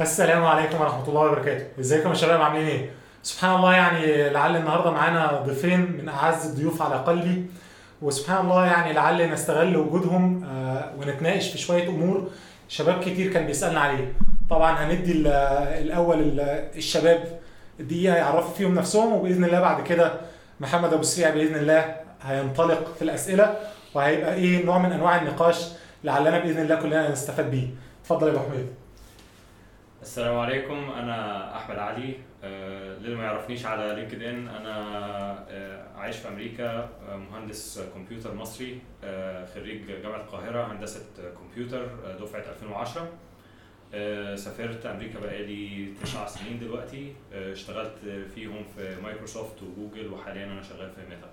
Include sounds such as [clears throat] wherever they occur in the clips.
السلام عليكم ورحمة الله وبركاته، ازيكم يا شباب عاملين إيه؟ سبحان الله يعني لعل النهارده معانا ضيفين من أعز الضيوف على قلبي وسبحان الله يعني لعل نستغل وجودهم آه، ونتناقش في شوية أمور شباب كتير كان بيسألنا عليه. طبعا هندي ال- الأول ال- الشباب دقيقة يعرفوا فيهم نفسهم وبإذن الله بعد كده محمد أبو سريع بإذن الله هينطلق في الأسئلة وهيبقى إيه نوع من أنواع النقاش لعلنا بإذن الله كلنا نستفاد بيه. اتفضل يا أبو حميد. السلام عليكم. أنا أحمد علي. آه، للي ما يعرفنيش على LinkedIn أنا آه، عايش في أمريكا آه، مهندس كمبيوتر مصري خريج جامعة القاهرة هندسة كمبيوتر دفعة 2010 آه، سافرت أمريكا بقالي تسع سنين دلوقتي. اشتغلت فيهم في مايكروسوفت وجوجل وحاليا أنا شغال في ميتا.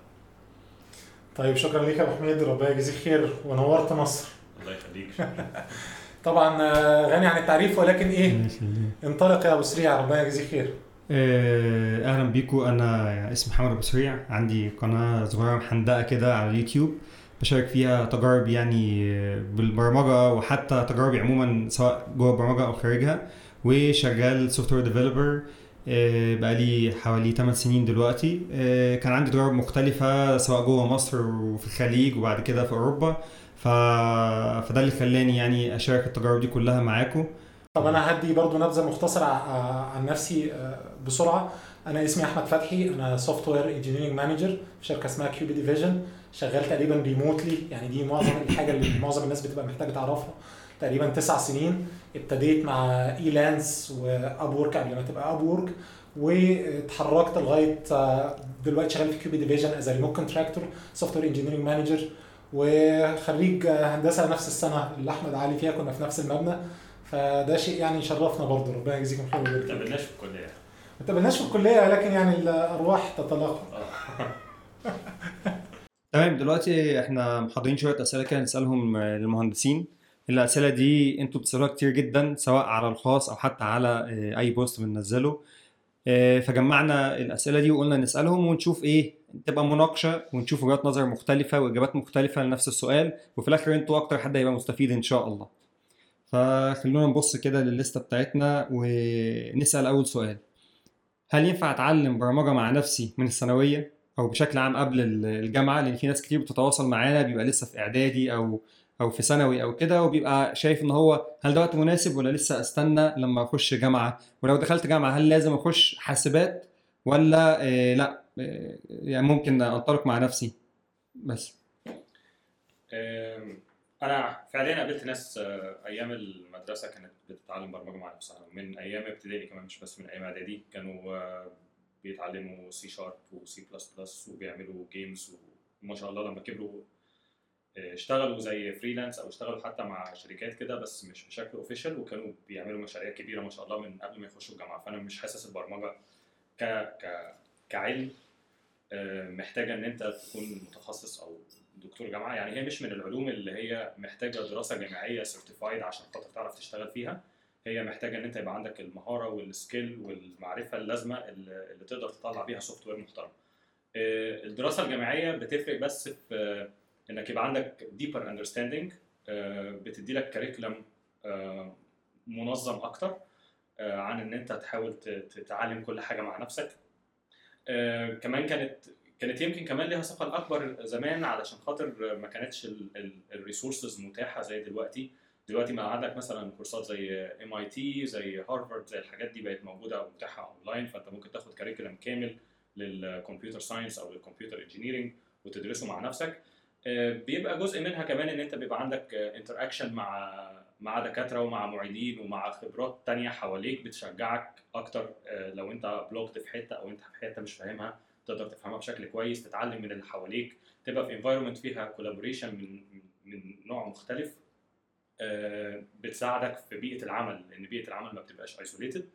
طيب شكرا ليك يا أبو حميد. ربنا يجزيك خير. ونورت مصر. الله يخليك. [laughs] طبعا آه، غني عن التعريف ولكن إيه. انطلق يا أبو سريع. ربنا يجزيك خير. آه، أهلا بيكم أنا اسمي محمد أبو سريع. عندي قناة صغيرة محندقه كده على اليوتيوب بشارك فيها تجارب يعني آه، بالبرمجة وحتى تجاربي عموما سواء جوه البرمجة أو خارجها. وشغال software developer بقالي حوالي 8 سنين دلوقتي. كان عندي تجارب مختلفة سواء جوه مصر وفي الخليج وبعد كده في أوروبا. ف... فده اللي خلاني يعني أشارك التجارب دي كلها معاكم. طب أنا هدي برضو نبذة مختصرة ع- عن نفسي آه، بسرعة. أنا اسمي أحمد فتحي أنا software engineering manager في شركة اسمها كيوبي ديفيجن شغال تقريبا remotely يعني دي معظم الحاجة اللي معظم الناس بتبقى محتاجة تعرفها. تقريبا تسع سنين ابتديت مع Elance و Upwork قبل ما تبقى Upwork واتحركت لغاية آه، دلوقتي شغال في كيوبي ديفيجن as remote contractor software engineering manager وخريج هندسة نفس السنة اللي أحمد علي فيها كنا في نفس المبنى. فده شيء يعني يشرفنا برضه ربنا يجزيكم خير ما. تقابلناش في الكلية. ما تقابلناش في الكلية لكن يعني الأرواح تتلاقى. آه. [laughs] تمام دلوقتي إحنا محضرين شوية أسئلة كده نسألهم للمهندسين. الأسئلة دي أنتوا بتسألوها كتير جدا سواء على الخاص أو حتى على آه، أي بوست بننزله. آه، فجمعنا الأسئلة دي وقلنا نسألهم ونشوف إيه تبقى مناقشة ونشوف وجهات نظر مختلفة وإجابات مختلفة لنفس السؤال وفي الآخر أنتوا أكتر حد هيبقى مستفيد إن شاء الله. فخلونا نبص كده للليستة بتاعتنا ونسأل أول سؤال. هل ينفع أتعلم برمجة مع نفسي من الثانوية أو بشكل عام قبل ال- الجامعة؟ لأن في ناس كتير بتتواصل معانا بيبقى لسه في إعدادي أو أو في ثانوي أو كده وبيبقى شايف إن هو هل ده وقت مناسب ولا لسه أستنى لما أخش جامعة؟ ولو دخلت جامعة هل لازم أخش حاسبات ولا آه لأ؟ يعني ممكن انطلق مع نفسي. بس. أنا فعليا قابلت ناس آه، أيام المدرسة كانت بتتعلم برمجة مع نفسها. من أيام ابتدائي كمان مش بس من أيام إعدادي كانوا آه، بيتعلموا C sharp و C plus plus وبيعملوا games وما شاء الله لما كبروا آه، اشتغلوا زي freelance أو اشتغلوا حتى مع شركات كده بس مش بشكل official وكانوا بيعملوا مشاريع كبيرة ما شاء الله من قبل ما يخشوا الجامعة. فأنا مش حاسس البرمجة ك ك كعلم آه، محتاجة إن أنت تكون متخصص أو دكتور جامعة. يعني هي مش من العلوم اللي هي محتاجة دراسة جامعية certified عشان خاطر تعرف تشتغل فيها. هي محتاجة إن أنت يبقى عندك المهارة وال skill والمعرفة اللازمة اللي تقدر تطلع بيها software محترم. آه، الدراسة الجامعية بتفرق بس في آه، إنك يبقى عندك deeper understanding بتدي لك curriculum منظم أكتر آه، عن إن أنت تحاول تتعلم كل حاجة مع نفسك. آه، كمان كانت كانت يمكن كمان ليها ثقل اكبر زمان علشان خاطر ما كانتش ال resources متاحة زي دلوقتي. دلوقتي ما عندك مثلا كورسات زي MIT زي هارفارد زي الحاجات دي بقت موجودة ومتاحه اونلاين فأنت ممكن تاخد curriculum كامل لل computer science أو لل computer engineering وتدرسه مع نفسك. آه، بيبقى جزء منها كمان إن أنت بيبقى عندك interaction مع مع دكاترة ومع معيدين ومع خبرات تانية حواليك بتشجعك أكتر آه، لو أنت blocked في حتة أو أنت في حتة مش فاهمها تقدر تفهمها بشكل كويس تتعلم من اللي حواليك تبقى في environment فيها collaboration من من نوع مختلف آه، بتساعدك في بيئة العمل لأن بيئة العمل ما بتبقاش isolated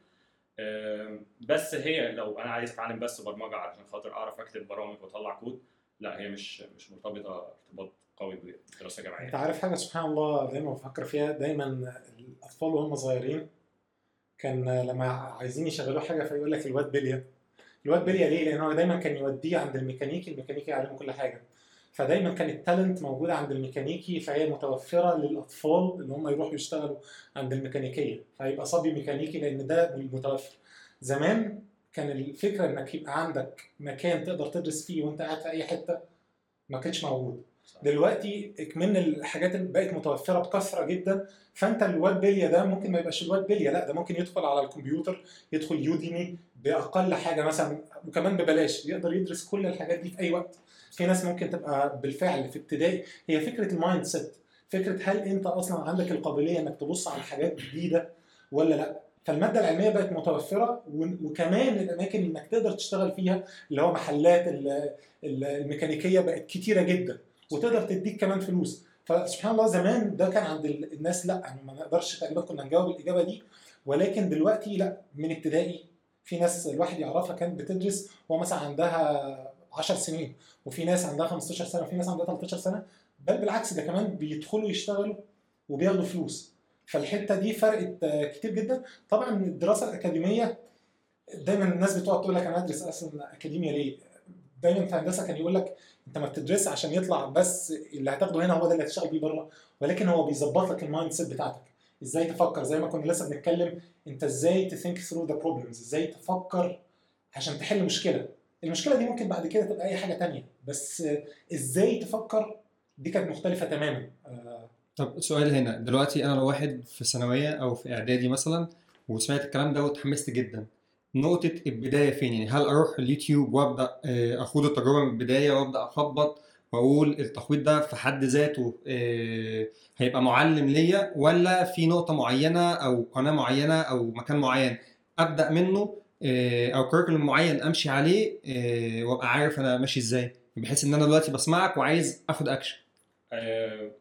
بس هي لو أنا عايز أتعلم بس برمجة علشان خاطر أعرف أكتب برامج وأطلع كود لا هي مش مش مرتبطة ارتباط قوي بدراسة انت جامعيه عارف حاجة سبحان الله دايما بفكر فيها؟ دايما الأطفال وهم صغيرين كان لما عايزين يشغلوا حاجة فيقول لك الواد بليا الواد بليا ليه؟ لأن هو دايما كان يوديه عند الميكانيكي الميكانيكي يعلمه كل حاجة. فدايما كان التالنت موجوده عند الميكانيكي فهي متوفرة للأطفال اللي هم يروحوا يشتغلوا عند الميكانيكية. فيبقى صبي ميكانيكي لأن ده المتوفر زمان كان الفكرة إنك يبقى عندك مكان تقدر تدرس فيه وأنت قاعد في أي حتة ما كانش موجود. دلوقتي اكمن الحاجات اللي بقت متوفرة بكثرة جدا فأنت الواد بليا ده ممكن ما يبقاش الواد بليا لا ده ممكن يدخل على الكمبيوتر يدخل يوديمي بأقل حاجة مثلا وكمان ببلاش يقدر يدرس كل الحاجات دي في أي وقت. في ناس ممكن تبقى بالفعل في ابتدائي. هي فكرة ال mindset فكرة هل أنت أصلا عندك القابلية إنك تبص على حاجات جديدة ولا لا؟ فالمادة العلمية بقت متوفرة وكمان الأماكن إنك تقدر تشتغل فيها اللي هو محلات ال- ال- الميكانيكية بقت كتيرة جدا. وتقدر تديك كمان فلوس. فسبحان الله زمان ده كان عند ال- الناس لا يعني ما نقدرش تقريبا كنا نجاوب الإجابة دي. ولكن دلوقتي لا من ابتدائي في ناس الواحد يعرفها كانت بتدرس وهو مثلا عندها 10 سنين وفي ناس عندها 15 سنة وفي ناس عندها 13 سنة. بل بالعكس ده كمان بيدخلوا يشتغلوا وبياخدوا فلوس. فالحتة دي فرقت آه، كتير جدا. طبعا الدراسة الأكاديمية دايما الناس بتقعد تقول لك أنا أدرس أصلا اكاديميا ليه؟ دايما في هندسة كان يقول لك انت ما بتدرس عشان يطلع بس اللي هتاخده هنا هو ده اللي هتشتغل بيه بره ولكن هو بيظبط لك ال mindset بتاعتك. إزاي تفكر؟ زي ما كنا لسه بنتكلم انت إزاي ت think through the problems إزاي تفكر عشان تحل مشكلة؟ المشكلة دي ممكن بعد كده تبقى أي حاجة تانية بس إزاي تفكر؟ دي كانت مختلفة تماما. طب سؤال هنا دلوقتي أنا لو واحد في ثانوية أو في إعدادي مثلا وسمعت الكلام ده واتحمست جدا نقطة البداية فين؟ يعني هل أروح اليوتيوب وأبدأ آه، أخوض التجربة من البداية وأبدأ أخبط وأقول التخبيط ده في حد ذاته آه، هيبقى معلم ليا ولا في نقطة معينة أو قناة معينة أو مكان معين أبدأ منه آه، أو curriculum معين أمشي عليه وأبقى عارف أنا ماشي إزاي بحيث إن أنا دلوقتي بسمعك وعايز آخد أكشن. آه،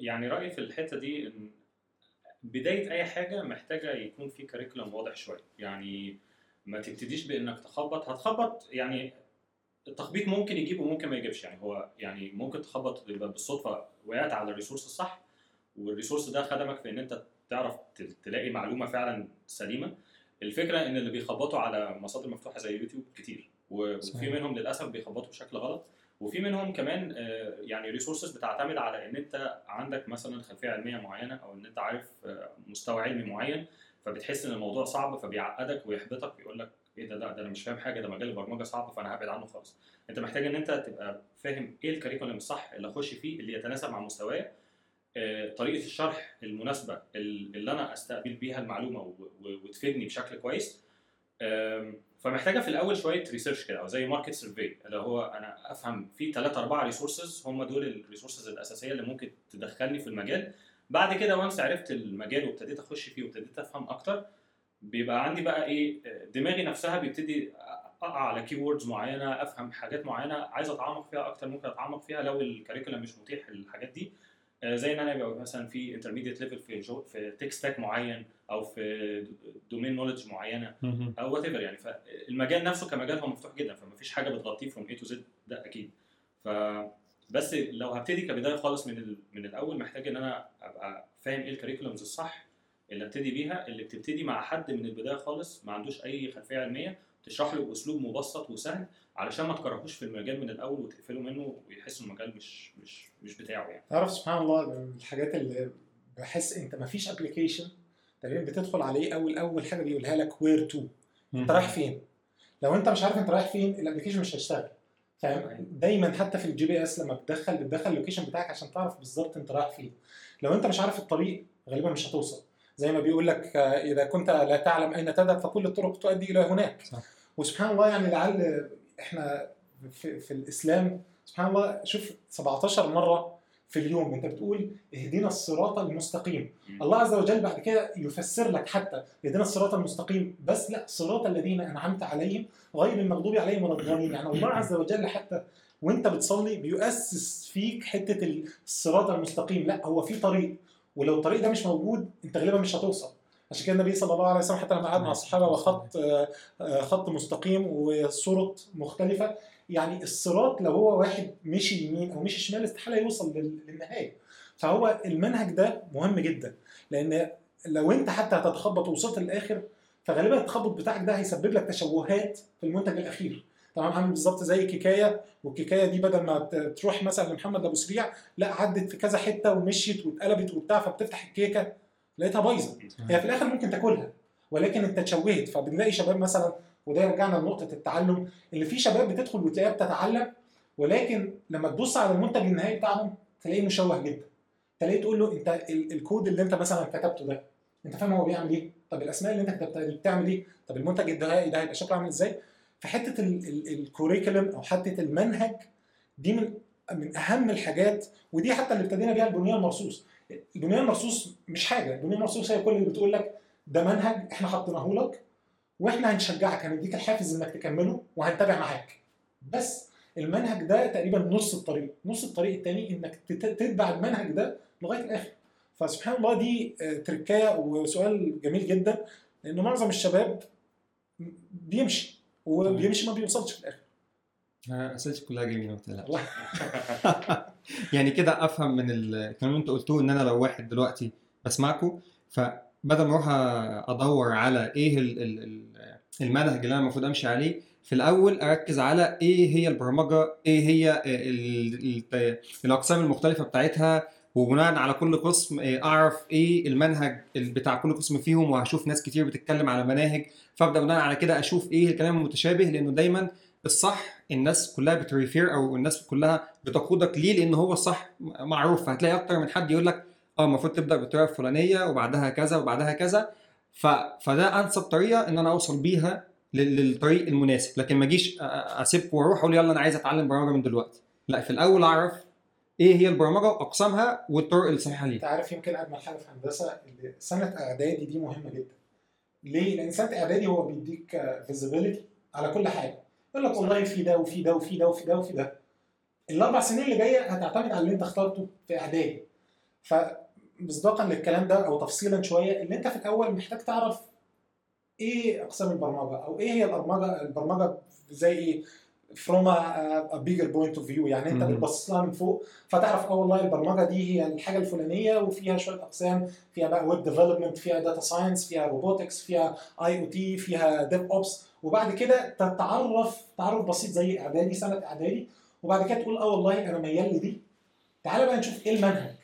يعني رأيي في الحتة دي إن بداية أي حاجة محتاجة يكون في curriculum واضح شوية يعني ما تبتديش بإنك تخبط. هتخبط يعني التخبيط ممكن يجيب وممكن ما يجيبش. يعني هو يعني ممكن تخبط يبقى بالصدفة وقعت على ال resource الصح وال resource ده خدمك في إن أنت تعرف تلاقي معلومة فعلا سليمة. الفكرة إن اللي بيخبطوا على مصادر مفتوحة زي يوتيوب كتير وفي. منهم للأسف بيخبطوا بشكل غلط. وفي منهم كمان آه، يعني resources بتعتمد على إن أنت عندك مثلا خلفية علمية معينة أو إن أنت عارف آه، مستوى علمي معين. فبتحس إن الموضوع صعب فبيعقدك ويحبطك ويقول لك إيه ده ده, أنا مش فاهم حاجة ده مجال البرمجة صعب فأنا هبعد عنه خالص. أنت محتاج إن أنت تبقى فاهم إيه ال curriculum الصح اللي أخش فيه اللي يتناسب مع مستواي آه، طريقة الشرح المناسبة اللي أنا أستقبل بيها المعلومة وتفيدني بشكل كويس. فمحتاجة في الأول شوية research كده أو زي market survey اللي هو أنا أفهم في ثلاثة أربعة resources هم دول ال resources الأساسية اللي ممكن تدخلني في المجال. بعد كده once عرفت المجال وابتديت أخش فيه وابتديت أفهم أكتر بيبقى عندي بقى إيه دماغي نفسها بيبتدي أقع على keywords معينة أفهم حاجات معينة عايز أتعمق فيها أكتر ممكن أتعمق فيها لو ال curriculum مش متيح للحاجات دي. آه، زي إن أنا يبقى مثلا في intermediate level في جو في tech stack معين أو في domain knowledge معينة أو what يعني. فالمجال نفسه كمجال هو مفتوح جدا فما فيش حاجة بتغطيه from A to Z ده أكيد. ف بس لو هبتدي كبداية خالص من ال... من الأول محتاج إن أنا أبقى فاهم إيه ال curriculums الصح اللي أبتدي بيها اللي بتبتدي مع حد من البداية خالص ما عندوش أي خلفية علمية تشرح له بأسلوب مبسط وسهل علشان ما تكرهوش في المجال من الأول وتقفله منه ويحس المجال مش مش مش بتاعه يعني. تعرف سبحان الله من الحاجات اللي بحس أنت ما فيش application تقريبا بتدخل عليه اول أول حاجة بيقولها لك where to أنت رايح فين؟ لو أنت مش عارف أنت رايح فين ال application مش هيشتغل. فاهم؟ دايما حتى في ال GPS لما بتدخل بتدخل ال location بتاعك عشان تعرف بالظبط انت رايح فين. لو انت مش عارف الطريق غالبا مش هتوصل. زي ما بيقول لك آه، إذا كنت لا تعلم أين تذهب فكل الطرق تؤدي إلى هناك. صح. وسبحان الله يعني لعل إحنا في, في الإسلام سبحان الله شوف 17 مرة في اليوم انت بتقول اهدنا الصراط المستقيم. الله عز وجل بعد كده يفسر لك حتى اهدنا الصراط المستقيم. بس لا صراط الذين أنعمت عليهم غير المغضوب عليهم ولا الضالين. يعني الله عز وجل حتى وأنت بتصلي بيؤسس فيك حتة الصراط المستقيم. لا هو في طريق ولو الطريق ده مش موجود أنت غالبا مش هتوصل. عشان كده النبي صلى الله عليه وسلم حتى لما قعد مع الصحابة وخط آه، آه، خط مستقيم وصورة مختلفة يعني الصراط لو هو واحد مشي يمين أو مشي شمال استحالة يوصل لل- للنهاية. فهو المنهج ده مهم جدا لأن لو أنت حتى هتتخبط ووصلت للآخر فغالبا التخبط بتاعك ده هيسبب لك تشوهات في المنتج الأخير. تمام عامل بالظبط زي كيكايه والكيكايه دي بدل ما تروح مثلا لمحمد أبو سريع لا عدت في كذا حتة ومشيت واتقلبت وبتاع فبتفتح الكيكة لقيتها بايظة. هي في الآخر ممكن تاكلها ولكن أنت اتشوهت فبنلاقي شباب مثلا وده يرجعنا لنقطة التعلم اللي في شباب بتدخل وتلاقيها بتتعلم ولكن لما تبص على المنتج النهائي بتاعهم تلاقيه مشوه جدا تلاقيه تقول له أنت ال- الكود اللي أنت مثلا كتبته ده أنت فاهم هو بيعمل إيه؟ طب الأسماء اللي أنت كتبتها دي بتعمل إيه؟ طب المنتج النهائي ده هيبقى شكله عامل إزاي؟ فحتة الكوريكولم أو حتة المنهج دي من من أهم الحاجات ودي حتى اللي ابتدينا بيها البنيان المرصوص البنيان المرصوص مش حاجة البنيان المرصوص هي كل اللي بتقول لك ده منهج إحنا حطيناه لك وإحنا هنشجعك هنديك الحافز إنك تكمله وهنتابع معاك. بس المنهج ده تقريبا نص الطريق. نص الطريق التاني إنك تت- تتبع المنهج ده لغاية الآخر. فسبحان الله دي آه، تركاية وسؤال جميل جدا لأن معظم الشباب بيمشي وبيمشي ما بيوصلش في الآخر. آه، أسئلتي كلها جميلة ما تقلقش والله. [laughs] يعني كده أفهم من الكلام اللي أنت قلتوه إن أنا لو واحد دلوقتي بسمعكم فبدل ما أروح أدور على إيه ال- ال- ال- المنهج اللي أنا المفروض أمشي عليه في الأول أركز على إيه هي البرمجة إيه هي ال- ال- الأقسام المختلفة بتاعتها وبناء على كل قسم آه، أعرف إيه المنهج ال- بتاع كل قسم فيهم وهشوف ناس كتير بتتكلم على مناهج. فأبدأ بناء على كده أشوف إيه الكلام المتشابه لأنه دايما الصح الناس كلها بتريفير أو الناس كلها بتقودك ليه لأن هو الصح معروف. فهتلاقي أكتر من حد يقول لك آه المفروض تبدأ بالطريقة الفلانية وبعدها كذا وبعدها كذا. ف... فده أنسب طريقة إن أنا أوصل بيها لل- للطريق المناسب. لكن ما أجيش اسيبكم وأروح أقول يلا أنا عايز أتعلم برمجة من دلوقتي. لا في الأول أعرف إيه هي البرمجة وأقسامها والطرق الصحيحه انت ليها. عارف يمكن أجمل حاجة في هندسة سنة إعدادي دي مهمة جدا. ليه؟ لأن سنة إعدادي هو بيديك فيزيبيليتي على كل حاجة. يقول لك والله في ده وفي ده وفي ده وفي ده وفي ده. الأربع سنين اللي جاية هتعتمد على اللي أنت اخترته في إعدادي. فمصداقا للكلام ده أو تفصيلا شوية اللي أنت في الأول محتاج تعرف إيه أقسام البرمجة أو إيه هي البرمجة البرمجة زي إيه؟ from a, a bigger point of view. يعني أنت. بتبص لها من فوق فتعرف آه والله البرمجة دي هي الحاجة الفلانية وفيها شوية أقسام فيها بقى web development فيها data science فيها robotics فيها IoT فيها DevOps وبعد كده تتعرف تعرف بسيط زي إعدادي سنة إعدادي. وبعد كده تقول آه والله أنا ميال لدي. تعالى بقى نشوف إيه المنهج.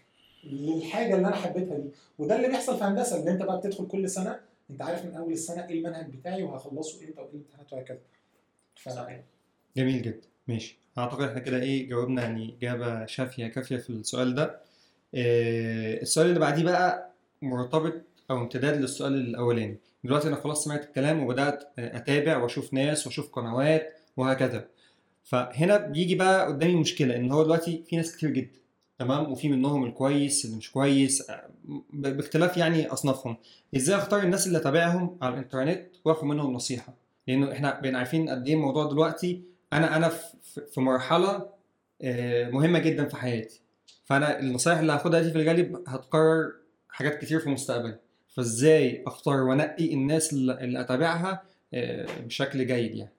للحاجة اللي أنا حبيتها دي. وده اللي بيحصل في هندسة إن أنت بقى بتدخل كل سنة أنت عارف من أول السنة إيه المنهج بتاعي وهخلصه إمتى وإيه الامتحانات وهكذا. ف... صحيح. جميل جدا. ماشي. أعتقد إحنا كده إيه جاوبنا يعني إجابة شافية كافية في السؤال ده. إيه السؤال اللي بعديه بقى مرتبط أو امتداد للسؤال الأولاني. دلوقتي أنا خلاص سمعت الكلام وبدأت أتابع وأشوف ناس وأشوف قنوات وهكذا. فهنا بيجي بقى قدامي مشكلة إن هو دلوقتي في ناس كتير جدا. تمام؟ وفي منهم الكويس اللي مش كويس ب- باختلاف يعني أصنافهم. إزاي أختار الناس اللي أتابعهم على الإنترنت وآخد منهم نصيحة؟ لأنه إحنا بقينا عارفين قد إيه الموضوع دلوقتي أنا أنا في- مرحلة آه، مهمة جدا في حياتي. فأنا النصايح اللي هاخدها دي في الغالب هتكرر حاجات كتير في المستقبل. فإزاي أختار وأنقي الناس اللي أتابعها آه، بشكل جيد يعني؟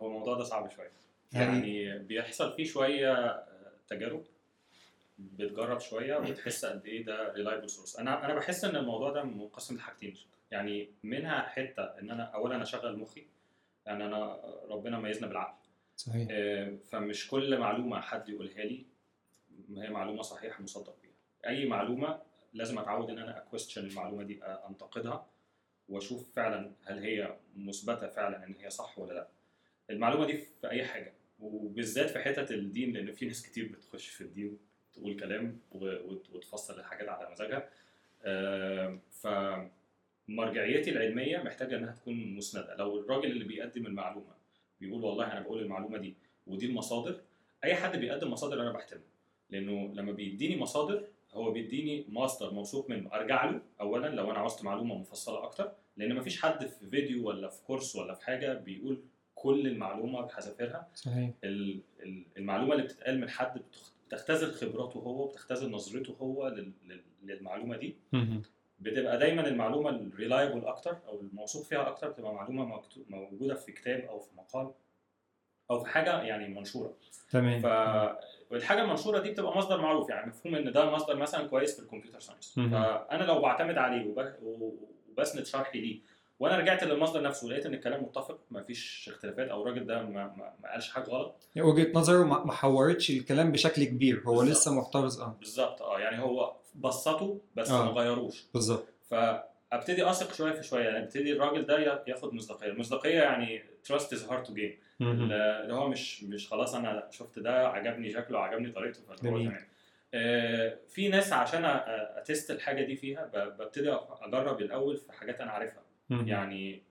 هو الموضوع ده صعب شوية. يعني- يعني بيحصل فيه شوية آه، تجارب بتجرب شوية وبتحس قد إيه ده reliable source أنا أنا بحس إن الموضوع ده منقسم لحاجتين. يعني منها حتة إن أنا اولا اشغل مخي يعني أنا ربنا ميزنا بالعقل. صحيح. آه، فمش كل معلومة حد يقولها لي هي معلومة صحيحة مصدق بيها. أي معلومة لازم أتعود إن أنا اكويستشن المعلومة دي أنتقدها وأشوف فعلا هل هي مثبتة فعلا إن هي صح ولا لأ. المعلومة دي في أي حاجة. وبالذات في حتة الدين لأن في ناس كتير بتخش في الدين تقول كلام و- وت- وتفسر الحاجات على مزاجها. آه، فمرجعيتي العلمية محتاجة إنها تكون مسندة. لو الراجل اللي بيقدم المعلومة بيقول والله أنا بقول المعلومة دي ودي المصادر أي حد بيقدم مصادر أنا بحترمه. لأنه لما بيديني مصادر هو بيديني مصدر موثوق منه. أرجع له اولا لو أنا عاوزت معلومة مفصلة أكتر لأن مفيش حد في فيديو ولا في كورس ولا في حاجة بيقول كل المعلومة بحذافيرها. صحيح. ال- ال- المعلومة اللي بتتقال من حد بتخ- بتختزل خبراته هو بتختزل نظرته هو لل- لل- للمعلومة دي. بتبقى دايما المعلومة ال reliable أكتر أو الموثوق فيها أكتر بتبقى معلومة موجودة في كتاب أو في مقال أو في حاجة يعني منشورة. تمام. ف والحاجة المنشورة دي بتبقى مصدر معروف يعني مفهوم إن ده مصدر مثلا كويس في ال computer science. فأنا لو بعتمد عليه وب- وبسند شرحي ليه وأنا رجعت للمصدر نفسه لقيت إن الكلام متفق ما فيش اختلافات أو الراجل ده ما, ما, ما قالش حاجة غلط يعني وجهة نظره ما حورتش الكلام بشكل كبير هو بالظبط. لسه محتفظ آه بالظبط آه يعني هو بسطه بس آه. ما غيروش بالظبط فأبتدي أثق شوية في شوية يعني ابتدي الراجل ده يا- ياخد مصداقية المصداقية يعني is hard to gain مهم. اللي هو مش مش خلاص أنا شفت ده عجبني شكله عجبني طريقته فهو. تمام آه، في ناس عشان أ test الحاجة دي فيها ببتدي أجرب الأول في حاجات أنا عارفها. يعني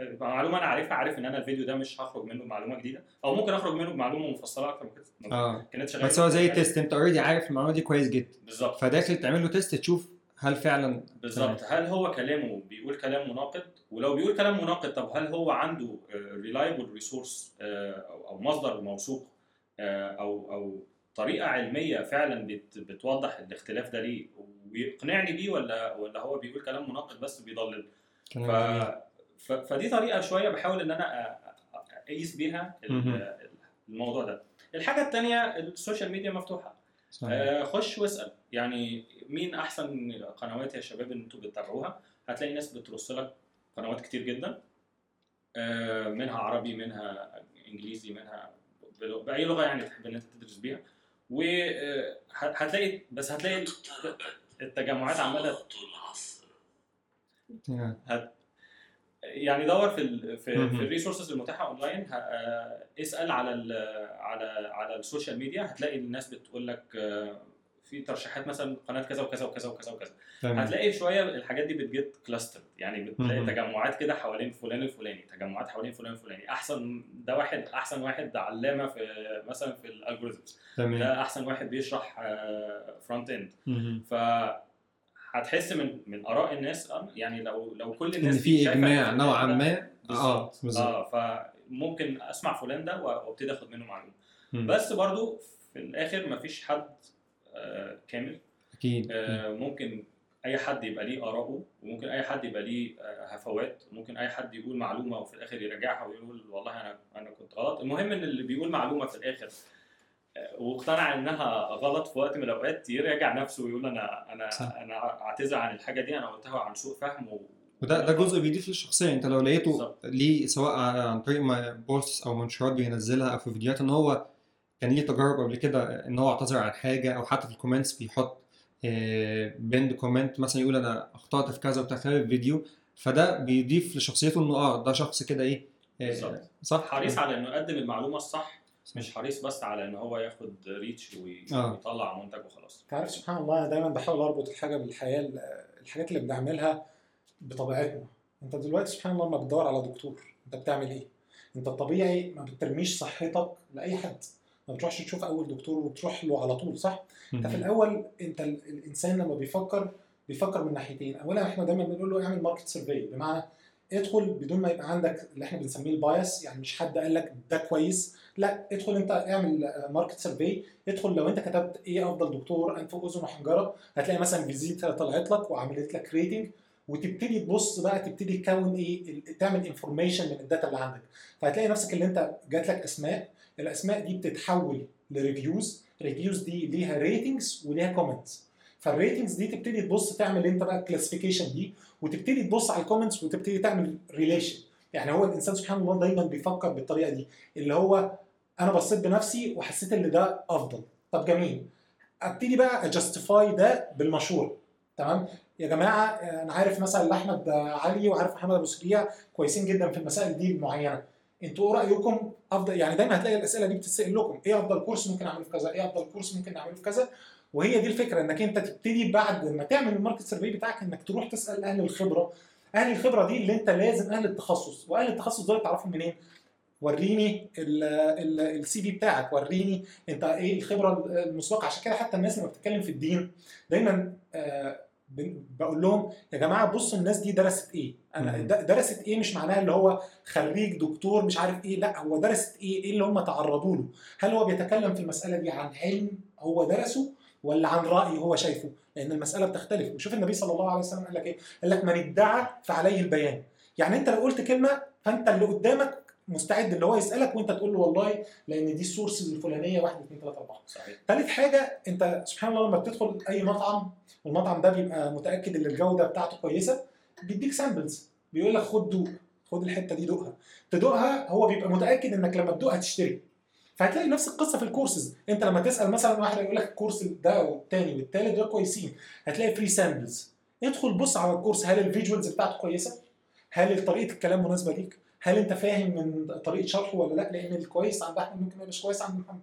معلومة أنا عارفها عارف إن أنا الفيديو ده مش هخرج منه بمعلومة جديدة أو ممكن أخرج منه بمعلومة مفصلة أكتر من كده. آه. كانتش غاية. بس هو زي test أنت already عارف المعلومة دي كويس جدا. بالظبط. فداخل تعمل له test تشوف هل فعلا بالظبط. هل هو كلامه بيقول كلام مناقض؟ ولو بيقول كلام مناقض طب هل هو عنده reliable resource أو مصدر موثوق آه، أو أو طريقة علمية فعلا بت بتوضح الاختلاف ده ليه؟ ويقنعني بيه ولا ولا هو بيقول كلام مناقض بس بيضلل؟ ف... ف... فدي طريقة شوية بحاول إن أنا أقيس بيها. الموضوع ده. الحاجة الثانية السوشيال ميديا مفتوحة. صحيح. آه، خش واسأل. يعني مين أحسن قنوات يا شباب اللي أنتوا بتتابعوها؟ هتلاقي ناس بترص لك قنوات كتير جدا. آه، منها عربي منها إنجليزي منها بأي لغة يعني تحب إن أنت تدرس بيها. وهتلاقي بس هتلاقي التجمعات عماله يعني يعني دور في ال في. في ال resources المتاحه اونلاين ه- آه، اسأل على ال على على ال social media. هتلاقي الناس بتقول لك آه، في ترشيحات مثلا قناة كذا وكذا وكذا وكذا وكذا. تمام. هتلاقي شوية الحاجات دي بت get cluster يعني بتلاقي مهم. تجمعات كده حوالين فلان الفلاني تجمعات حوالين فلان الفلاني. أحسن ده واحد أحسن واحد علامة في مثلا في ال algorithms ده أحسن واحد بيشرح front end مهم. ف هتحس من من آراء الناس آه، يعني لو لو كل إن الناس دي في إجماع نوعا ما. آه بالظبط. آه فممكن أسمع فلان ده وأبتدي أخد منه معلومة. بس برضو في الآخر مفيش حد آه كامل. أكيد آه ممكن أي حد يبقى ليه آراءه وممكن أي حد يبقى ليه آه هفوات وممكن أي حد يقول معلومة وفي الآخر يراجعها ويقول والله أنا أنا كنت غلط. المهم إن اللي بيقول معلومة في الآخر واقتنع انها غلط في وقت من الاوقات يراجع نفسه ويقول أنا أنا صح. أنا أعتذر عن الحاجة دي أنا قلتها عن سوء فهم و... وده ده جزء بيضيف للشخصية انت لو لقيته. ليه سواء عن طريق ما post أو منشورات بينزلها أو في فيديوهات إن هو كان ليه تجارب قبل كده إن هو اعتذر عن حاجة أو حتى في ال comments بيحط pinned comment مثلا يقول أنا أخطأت في كذا وبتاع خلال الفيديو فده بيضيف لشخصيته إنه آه ده شخص كده إيه آه، بالظبط. صح حريص على إنه يقدم المعلومة الصح مش حريص بس على إن هو ياخد reach آه. ويطلع منتج وخلاص. أنت عارف سبحان الله أنا دايما بحاول أربط الحاجة بالحياة الحاجات اللي بنعملها بطبيعتنا. أنت دلوقتي سبحان الله لما بتدور على دكتور. أنت بتعمل إيه؟ أنت الطبيعي ما بترميش صحتك لأي حد. ما بتروحش تشوف أول دكتور وتروح له على طول صح؟ أنت في الأول أنت ال- الإنسان لما بيفكر بيفكر من ناحيتين. اولا إحنا دايما بنقول له اعمل market survey بمعنى ادخل بدون ما يبقى عندك اللي إحنا بنسميه ال bias يعني مش حد قال لك ده كويس. لا ادخل انت اعمل market survey ادخل لو انت كتبت إيه أفضل دكتور انف واذن وحنجرة هتلاقي مثلا فيزيتا طلعت لك وعملت لك rating وتبتدي تبص بقى تبتدي تكون إيه تعمل information من ال data اللي عندك. فهتلاقي نفسك اللي انت جات لك أسماء. الأسماء دي بتتحول ل reviews reviews دي ليها ratings وليها comments فال ratings دي تبتدي تبص تعمل انت بقى ال classification دي وتبتدي تبص على ال comments وتبتدي تعمل relation يعني هو الإنسان سبحان الله دايما بيفكر بالطريقة دي اللي هو أنا بصيت بنفسي وحسيت إن ده أفضل. طب جميل. أبتدي بقى أ justify ده بالمشهور تمام؟ يا جماعة أنا عارف مثلا احمد علي وعارف محمد أبو سريع كويسين جدا في المسائل دي المعينة. أنتوا إيه رأيكم؟ أفضل يعني دايما هتلاقي الأسئلة دي بتتسأل لكم. إيه أفضل course ممكن أعمله في كذا؟ إيه أفضل course ممكن نعمله في كذا؟ وهي دي الفكرة إنك أنت تبتدي بعد ما تعمل ال market survey بتاعك إنك تروح تسأل أهل الخبرة أهل الخبرة دي اللي أنت لازم أهل التخصص وأهل التخصص دول تعرفهم منين؟ وريني ال CV بتاعك وريني أنت إيه الخبرة المسبقة. عشان كده حتى الناس لما بتتكلم في الدين دايما آه، بقول لهم يا جماعة بصوا الناس دي درست إيه؟ أنا درست إيه؟ مش معناها اللي هو خريج دكتور مش عارف إيه لأ هو درست إيه؟ إيه اللي هم تعرضوا له؟ هل هو بيتكلم في المسألة دي عن علم هو درسه؟ ولا عن رأي هو شايفه لأن المسألة بتختلف. وشوف النبي صلى الله عليه وسلم قال لك إيه؟ قال لك من ادعى فعليه البيان. يعني أنت لو قلت كلمة فأنت اللي قدامك مستعد اللي هو يسألك وأنت تقول له والله لأن دي ال source الفلانية 1 2 3 4 صحيح. ثالث حاجة أنت سبحان الله لما بتدخل أي مطعم والمطعم ده بيبقى متأكد إن الجودة بتاعته كويسة بيديك samples بيقول لك خد دوق. خد الحتة دي دوقها. تدوقها هو بيبقى متأكد إنك لما تدوقها تشتري فهتلاقي نفس القصة في الكورسز. انت لما تسأل مثلا واحد يقول لك ال course ده والتاني والتالت دول كويسين هتلاقي free samples ادخل بص على ال course هل ال visuals بتاعته كويسة؟ هل طريقة الكلام مناسبة ليك؟ هل انت فاهم من طريقة شرحه ولا لا؟ لأن الكويس عند أحمد ممكن يبقاش كويس عند محمد.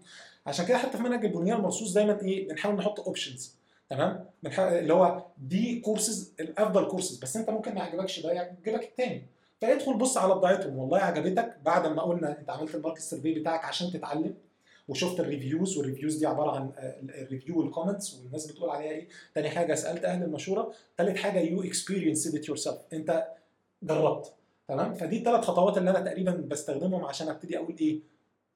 عشان كده حتى في منهج البنيان المرصوص دايما إيه؟ بنحاول نحط options تمام؟ اللي هو دي كورسز الأفضل كورسز بس أنت ممكن ما يعجبكش ده يعجبك التاني. فادخل بص على بضاعتهم. والله عجبتك بعد ما قلنا انت عملت ال market survey بتاعك عشان تتعلم وشفت ال reviews وال reviews دي عبارة عن ال review وال comments والناس بتقول عليها إيه. تاني حاجة سألت أهل المشورة تالت حاجة you experience it yourself انت جربت. تمام؟ فدي الثلاث خطوات اللي أنا تقريبا بستخدمهم عشان أبتدي أقول إيه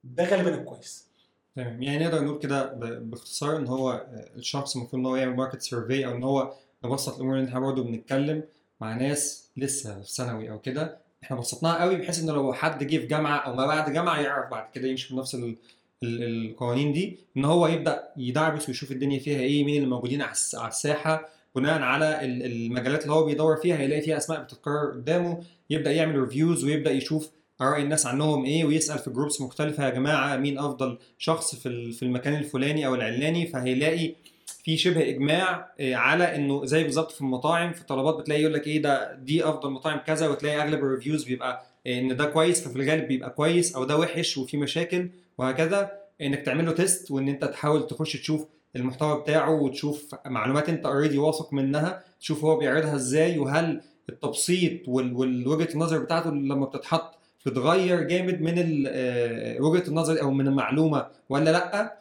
ده غالبا الكويس. تمام. يعني نقدر نقول كده باختصار إن هو الشخص المفروض إن هو يعمل market survey أو إن هو نبسط الأمور ان إحنا برضه بنتكلم مع ناس لسه في ثانوي أو كده إحنا بسطناها قوي بحيث ان لو حد جه في جامعة أو ما بعد جامعة يعرف بعد كده يمشي بنفس ال ال- القوانين دي إن هو يبدأ يدعبس ويشوف الدنيا فيها إيه مين اللي موجودين على الس- على الساحة. بناء على ال- المجالات اللي هو بيدور فيها هيلاقي فيها أسماء بتتكرر قدامه يبدأ يعمل reviews ويبدأ يشوف آراء الناس عنهم إيه ويسأل في groups مختلفة يا جماعة مين أفضل شخص في المكان الفلاني أو العلاني؟ فهيلاقي في شبه إجماع آه، على إنه زي بالظبط في المطاعم في الطلبات بتلاقي يقول لك إيه ده دي أفضل مطاعم كذا وتلاقي أغلب ال reviews بيبقى آه، إن ده كويس ففي الغالب بيبقى كويس أو ده وحش وفي مشاكل وهكذا. إنك تعمل له test وإن أنت تحاول تخش تشوف المحتوى بتاعه وتشوف معلومات أنت already واثق منها تشوف هو بيعرضها إزاي وهل التبسيط وال- والوجهه النظر بتاعته لما بتتحط بتغير جامد من آه، وجهة النظر أو من المعلومة ولا لأ.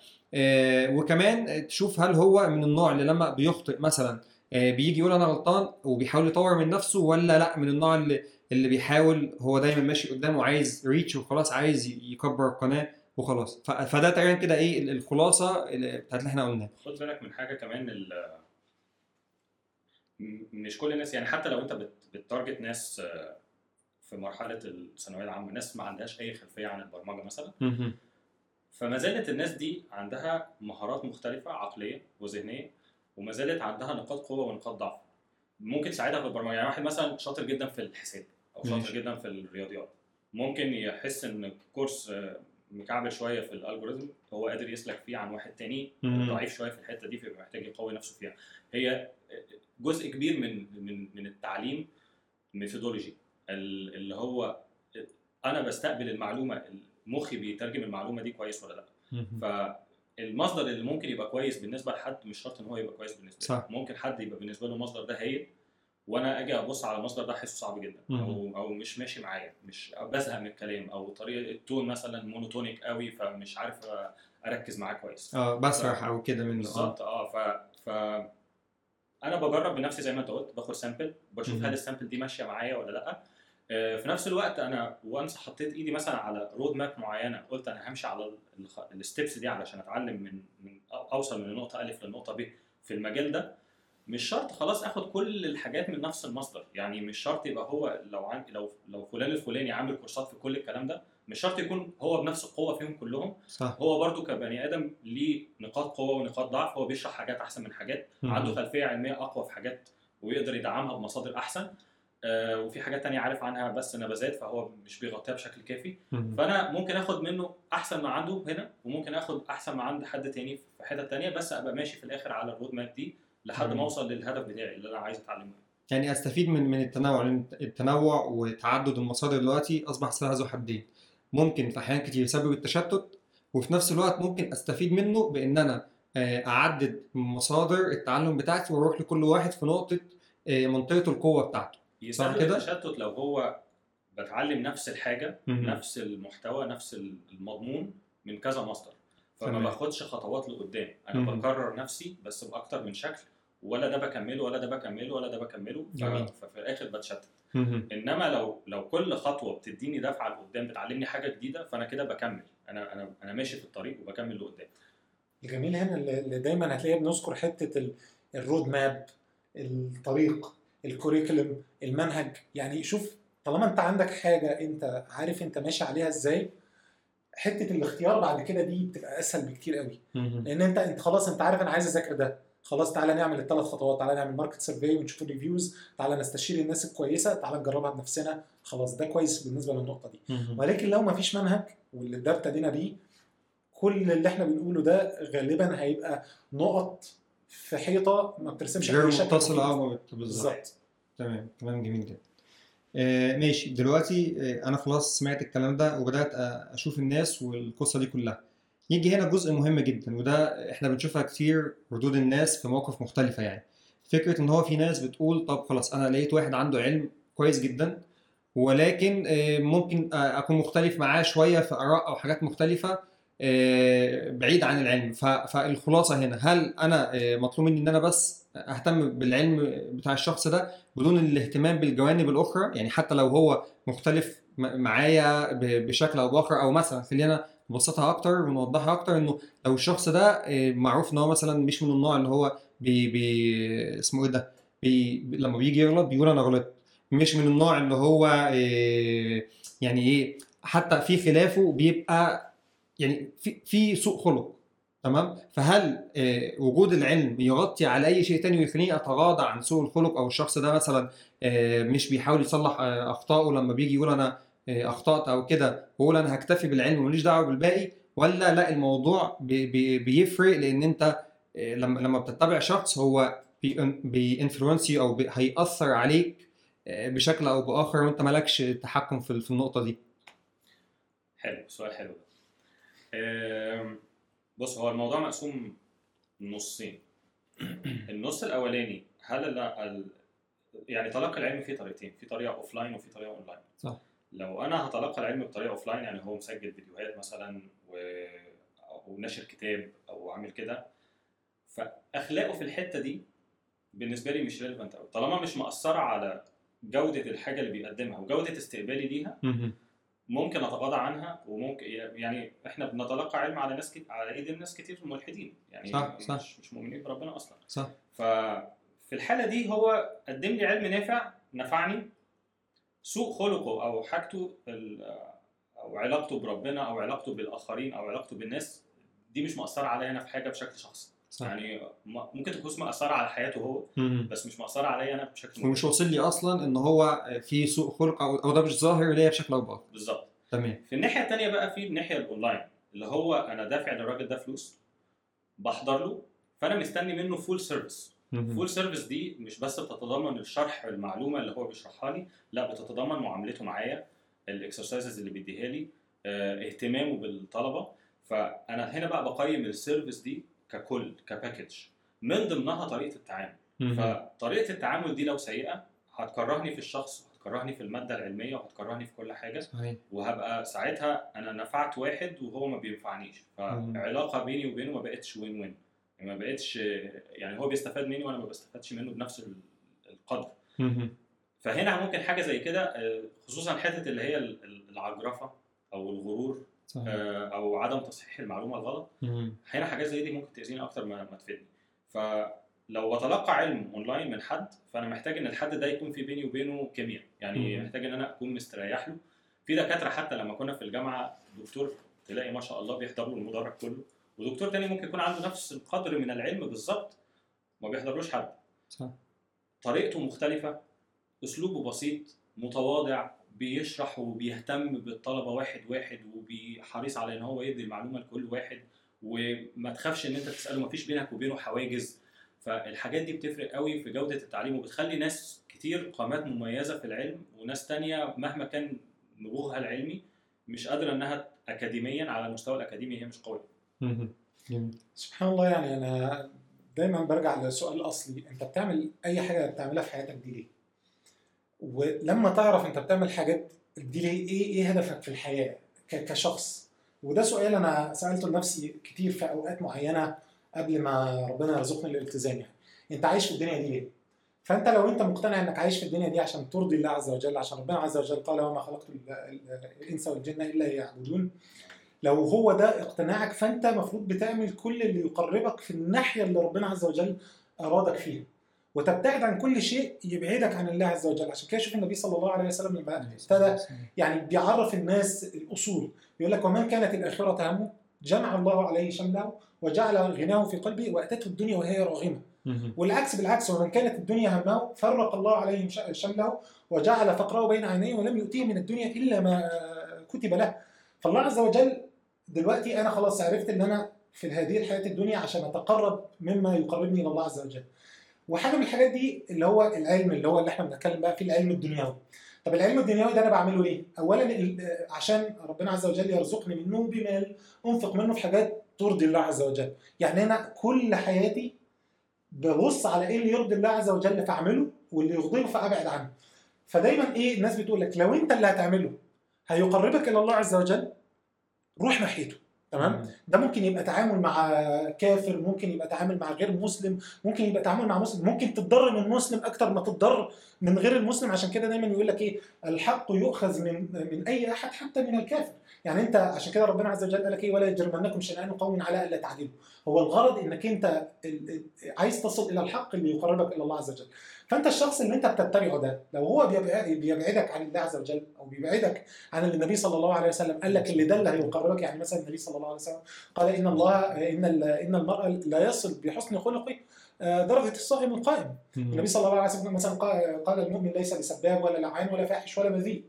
وكمان تشوف هل هو من النوع اللي لما بيخطئ مثلا آه، بيجي يقول أنا غلطان وبيحاول يطور من نفسه ولا لأ من النوع اللي اللي بيحاول هو دايما ماشي قدامه عايز ريتش وخلاص عايز يكبر القناة وخلاص. فده تقريبا كده إيه ال- الخلاصة اللي- بتاعت اللي إحنا قلناه خد بالك من حاجة كمان مش كل الناس يعني حتى لو أنت بت- بتارجت ناس آه، في مرحلة الثانوية العامة ناس ما عندهاش أي خلفية عن البرمجة مثلا فما زالت الناس دي عندها مهارات مختلفة عقلية وذهنية وما زالت عندها نقاط قوة ونقاط ضعف. ممكن تساعدها في البرمجة. يعني واحد مثلا شاطر جدا في الحساب أو شاطر. جدا في الرياضيات. ممكن يحس إن course مكعبل شوية في ال algorithm هو قادر يسلك فيه عن واحد تاني. ضعيف شوية في الحتة دي فيبقى محتاج يقوي نفسه فيها. هي جزء كبير من من من التعليم methodology اللي هو أنا بستقبل المعلومة مخي بيترجم المعلومة دي كويس ولا لأ فالمصدر اللي ممكن يبقى كويس بالنسبة لحد مش شرط إن هو يبقى كويس بالنسبة صح. لي ممكن حد يبقى بالنسبة له المصدر ده هايل وأنا أجي أبص على المصدر ده أحسه صعب جدا. أو أو مش ماشي معايا مش بزهق من الكلام أو طريقة ال tone مثلا monotonic قوي فمش عارف أركز معاه كويس آه بسرح أو كده منه آه بالظبط آه ف ف أنا بجرب بنفسي زي ما أنت قلت باخد sample بشوف. هل ال sample دي ماشية معايا ولا لأ آه، في نفس الوقت أنا once حطيت إيدي مثلا على road map معينة قلت أنا همشي على ال steps دي علشان أتعلم من من أوصل من النقطه الف للنقطه ب في المجال ده. مش شرط خلاص آخد كل الحاجات من نفس المصدر يعني مش شرط يبقى هو لو عن لو لو فلان الفلاني عامل كورسات في كل الكلام ده مش شرط يكون هو بنفس القوة فيهم كلهم. صح. هو برضو كبني آدم ليه نقاط قوة ونقاط ضعف هو بيشرح حاجات أحسن من حاجات. عنده خلفية علمية أقوى في حاجات ويقدر يدعمها بمصادر أحسن. آه وفي حاجات تانية عارف عنها بس نبذات فهو مش بيغطيها بشكل كافي. فأنا ممكن آخد منه أحسن ما عنده هنا وممكن آخد أحسن ما عند حد تاني في حتة تانية بس أبقى ماشي في الآخر على الرود ماب دي لحد. ما أوصل للهدف بتاعي اللي أنا عايز أتعلمه يعني أستفيد من من التنوع لأن التنوع وتعدد المصادر دلوقتي أصبح سلاح ذو حدين ممكن في أحيان كتير يسبب التشتت وفي نفس الوقت ممكن أستفيد منه بإن أنا آه، أعدد مصادر التعلم بتاعتي وأروح لكل واحد في نقطة آه، منطقه القوة بتاعته يسبب كده؟ التشتت لو هو بتعلم نفس الحاجة مم. نفس المحتوى نفس المضمون من كذا مصدر فما. باخدش خطوات لقدام أنا مم. بكرر نفسي بس بأكتر من شكل ولا ده بكمله ولا ده بكمله ولا ده بكمله جميل. ففي الآخر بتشتت. إنما لو لو كل خطوة بتديني دفعة لقدام بتعلمني حاجة جديدة فأنا كده بكمل أنا أنا أنا ماشي في الطريق وبكمل لقدام الجميل هنا اللي دايما هتلاقيه بنذكر حتة ال- ال road map الطريق ال curriculum المنهج. يعني شوف طالما انت عندك حاجة انت عارف انت ماشي عليها إزاي حتة الاختيار بعد كده دي بتبقى أسهل بكتير قوي. لأن انت انت خلاص انت عارف أنا عايز أذاكر ده. خلاص تعالى نعمل الثلاث خطوات تعالى نعمل market survey ونشوف ال reviews تعالى نستشير الناس الكويسة تعالى نجربها بنفسنا. خلاص ده كويس بالنسبة للنقطة دي. ولكن لو ما فيش منهج واللي ده ابتدينا بيه كل اللي إحنا بنقوله ده غالبا هيبقى نقط في حيطة ما بترسمش غير. آه بت- بالظبط. تمام كلام جميل جدا. آه ماشي. دلوقتي آه أنا خلاص سمعت الكلام ده وبدأت أشوف الناس والقصة دي كلها. يجي هنا جزء مهم جدا وده إحنا بنشوفها كتير ردود الناس في مواقف مختلفة يعني. فكرة إن هو في ناس بتقول طب خلاص أنا لقيت واحد عنده علم كويس جدا ولكن آه، ممكن أكون مختلف معاه شوية في آراء أو حاجات مختلفة بعيد عن العلم. فالخلاصة هنا هل أنا آه، مطلوب مني إن أنا بس أهتم بالعلم بتاع الشخص ده بدون الاهتمام بالجوانب الأخرى؟ يعني حتى لو هو مختلف معايا بشكل أو بآخر أو مثلا خلينا نبسطها أكتر ونوضحها أكتر إنه لو الشخص ده آه، معروف إن هو مثلا مش من النوع اللي هو بي بي اسمه إيه ده بي لما بيجي يغلط بيقول أنا غلطت. مش من النوع اللي هو آه، يعني إيه حتى في خلافه بيبقى يعني في في سوء خلق تمام؟ فهل آه، وجود العلم يغطي على أي شيء تاني ويخليني أتغاضى عن سوء الخلق؟ أو الشخص ده مثلا آه، مش بيحاول يصلح آه، أخطائه لما بيجي يقول أنا أخطأت أو كده ويقول أنا هكتفي بالعلم وماليش دعوة بالباقي؟ ولا لا الموضوع بي بي بيفرق؟ لأن أنت لما لما بتتبع شخص هو ب influence أو هيأثر عليك بشكل أو بآخر وأنت مالكش تحكم في النقطة دي. حلو سؤال حلو بص هو الموضوع مقسوم نصين. [clears throat] النص الأولاني هل ال- ال- يعني تلقي العلم فيه طريقتين في طريقة offline وفي طريقة اون لاين صح. لو أنا هتلقى العلم بطريقة offline يعني هو مسجل فيديوهات مثلا و... أو ناشر كتاب أو عامل كده فأخلاقه في الحتة دي بالنسبة لي مش relevant قوي طالما مش مأثرة على جودة الحاجة اللي بيقدمها وجودة استقبالي ليها ممكن أتغاضى عنها وممكن يعني إحنا بنتلقى علم على ناس كت... على إيد ناس كتير ملحدين يعني صح، صح. مش مش مؤمنين بربنا أصلا. صح. ففي الحالة دي هو قدم لي علم نافع نفعني سوء خلقه أو حاجته ال- أو علاقته بربنا أو علاقته بالآخرين أو علاقته بالناس دي مش مأثرة عليا أنا في حاجة بشكل شخصي. صح. يعني ممكن تكون مأثرة على حياته هو مم. بس مش مأثرة عليا أنا بشكل ومش واصل لي أصلا إن هو في سوء خلق أو أو ده مش ظاهر ليا بشكل أو بآخر. بالظبط. تمام. في الناحية الثانية بقى في الناحية الأونلاين اللي هو أنا دافع للراجل ده فلوس بحضر له فأنا مستني منه full service. full service دي مش بس بتتضمن الشرح المعلومة اللي هو بيشرحها لي لا بتتضمن معاملته معايا ال exercises اللي بيديها لي آه، اهتمامه بالطلبة. فأنا هنا بقى بقيم ال service دي ككل ك package من ضمنها طريقة التعامل. فطريقة التعامل دي لو سيئة هتكرهني في الشخص وهتكرهني في المادة العلمية وهتكرهني في كل حاجة. صحيح. وهبقى ساعتها أنا نفعت واحد وهو ما بينفعنيش. فعلاقة بيني وبينه ما بقتش win win ما بقتش يعني هو بيستفاد مني وأنا ما بستفادش منه بنفس ال- القدر. مم. فهنا ممكن حاجة زي كده آه، خصوصا حتة اللي هي ال- ال- العجرفة أو الغرور. صحيح. آه، أو عدم تصحيح المعلومة الغلط. هنا حاجات زي دي ممكن تأذيني أكتر ما ما تفيدني. فلو بتلقى علم اونلاين من حد فأنا محتاج إن الحد ده يكون في بيني وبينه كيمياء. يعني مم. محتاج إن أنا أكون مستريح له. في دكاترة حتى لما كنا في الجامعة دكتور تلاقي ما شاء الله بيحضر له المدرج كله. ودكتور تاني ممكن يكون عنده نفس القدر من العلم بالظبط ما بيحضرلوش حد. صح. طريقته مختلفة أسلوبه بسيط متواضع بيشرح وبيهتم بالطلبة واحد واحد وبيحريص على إن هو يدي المعلومة لكل واحد وما تخافش إن أنت تسأله مفيش بينك وبينه حواجز فالحاجات دي بتفرق قوي في جودة التعليم وبتخلي ناس كتير قامات مميزة في العلم وناس تانية مهما كان نبوغها العلمي مش قادرة إنها أكاديميا على المستوى الأكاديمي هي مش. جميل سبحان الله يعني أنا دايما برجع للسؤال الأصلي أنت بتعمل أي حاجة بتعملها في حياتك دي ليه؟ ولما تعرف انت بتعمل حاجات دي ليه إيه إيه هدفك في الحياة كشخص؟ وده سؤال أنا سألته لنفسي كتير في أوقات معينة قبل ما ربنا يرزقني الالتزام يعني. انت عايش في الدنيا دي ليه؟ فانت لو انت مقتنع انك عايش في الدنيا دي عشان ترضي الله عز وجل عشان ربنا عز وجل قال وما خلقت ال- ال- الإنس والجن إلا ليعبدون لو هو ده اقتناعك فانت المفروض بتعمل كل اللي يقربك في الناحية اللي ربنا عز وجل أرادك فيها. وتبتعد عن كل شيء يبعدك عن الله عز وجل. عشان كده شوف النبي صلى الله عليه وسلم لما ابتدى يعني بيعرف الناس الأصول. يقول لك ومن كانت الآخرة همه؟ جمع الله عليه شمله وجعل غناه في قلبه وأتته الدنيا وهي راغمة. والعكس بالعكس ومن كانت الدنيا همه فرق الله عليه شمله وجعل فقره بين عينيه ولم يؤتيه من الدنيا إلا ما كتب له. فالله عز وجل دلوقتي أنا خلاص عرفت إن أنا في هذه الحياة الدنيا عشان أتقرب مما يقربني إلى الله عز وجل. وحاجة من الحاجات دي اللي هو العلم اللي هو اللي إحنا بنتكلم بقى فيه العلم الدنيوي. طب العلم الدنيوي ده أنا بعمله ليه؟ اولا آه، عشان ربنا عز وجل يرزقني منه بمال أنفق منه في حاجات ترضي الله عز وجل. يعني أنا كل حياتي ببص على إيه اللي يرضي الله عز وجل فأعمله واللي يغضبه فأبعد عنه. فدايما إيه الناس بتقول لك لو أنت اللي هتعمله هيقربك إلى الله عز وجل روح ناحيته. تمام؟ ده ممكن يبقى تعامل مع كافر ممكن يبقى تعامل مع غير مسلم ممكن يبقى تعامل مع مسلم. ممكن تتضر من مسلم أكتر ما تتضر من غير المسلم. عشان كده دايما يقول لك إيه؟ الحق يؤخذ من من أي أحد حتى من الكافر. يعني انت عشان كده ربنا عز وجل قال لك إيه؟ ولا يجرمنكم شنآن قوم على ألا تعدلوا. هو الغرض إنك انت عايز تصل إلى الحق اللي يقربك إلى الله عز وجل. فأنت الشخص اللي أنت بتتبعه ده لو هو بيبع- بيبعدك عن الله عز وجل أو بيبعدك عن اللي النبي صلى الله عليه وسلم قال لك اللي ده اللي هيقربك يعني مثلا النبي صلى الله عليه وسلم قال إن الله إن إن المرء لا يصل بحسن خلقه آه، درجة الصائم القائم. النبي صلى الله عليه وسلم مثلا قال المؤمن ليس بسباب ولا لعان ولا فاحش ولا بذيء.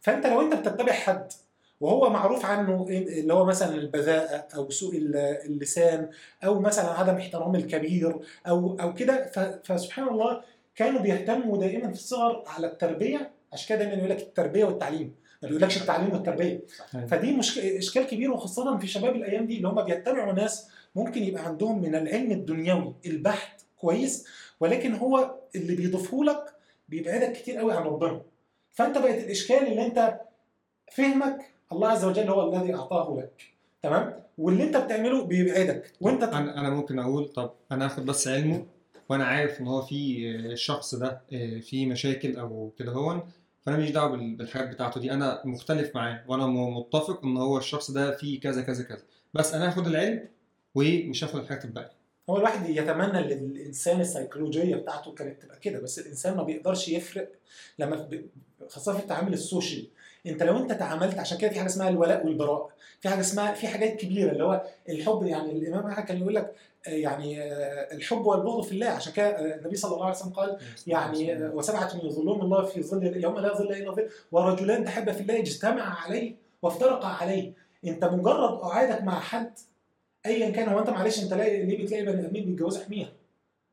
فأنت لو أنت بتتبع حد وهو معروف عنه إيه- اللي هو مثلا البذاءة أو سوء ال- اللسان أو مثلا عدم احترام الكبير أو أو كده. فسبحان الله كانوا بيهتموا دائما في الصغر على التربية عشان كده دايما يقول لك التربية والتعليم. ما بيقولكش التعليم والتربية. أيوة. فدي مشك... إشكال كبير وخاصة في شباب الأيام دي اللي هم بيتبعوا ناس ممكن يبقى عندهم من العلم الدنيوي البحت كويس ولكن هو اللي بيضيفه لك بيبعدك كتير قوي عن ربنا. فأنت بقت الإشكال اللي أنت فهمك الله عز وجل هو الذي أعطاه لك. تمام؟ واللي أنت بتعمله بيبعدك. وأنت أنا أنا ممكن أقول طب أنا آخد بس علمه وأنا عارف إن هو في الشخص ده آه، في مشاكل أو كده هون فأنا مش دعوة بال- بالحاجات بتاعته دي. أنا مختلف معاه وأنا متفق إن هو الشخص ده فيه كذا كذا كذا. بس أنا هاخد العلم ومش هاخد الحاجات الباقية. هو الواحد يتمنى إن الإنسان السيكولوجية بتاعته كانت تبقى كده بس الإنسان ما بيقدرش يفرق لما خاصة في التعامل السوشيال. انت لو انت تعاملت عشان كده في حاجة اسمها الولاء والبراء. في حاجة اسمها في حاجات كبيرة اللي هو الحب يعني الإمام أحمد كان يقول لك آه، يعني آه، الحب والبغض في الله. عشان كده آه، النبي صلى الله عليه وسلم قال يعني وسبعة يظلهم الله في ظل يوم لا ظل إلا ظل ورجلان تحبا في الله اجتمعا عليه وافترقا عليه. انت مجرد قعادك مع حد ايا كان هو انت معلش انت ليه بتلاقي بني آدمين بيتجوزوا حمير؟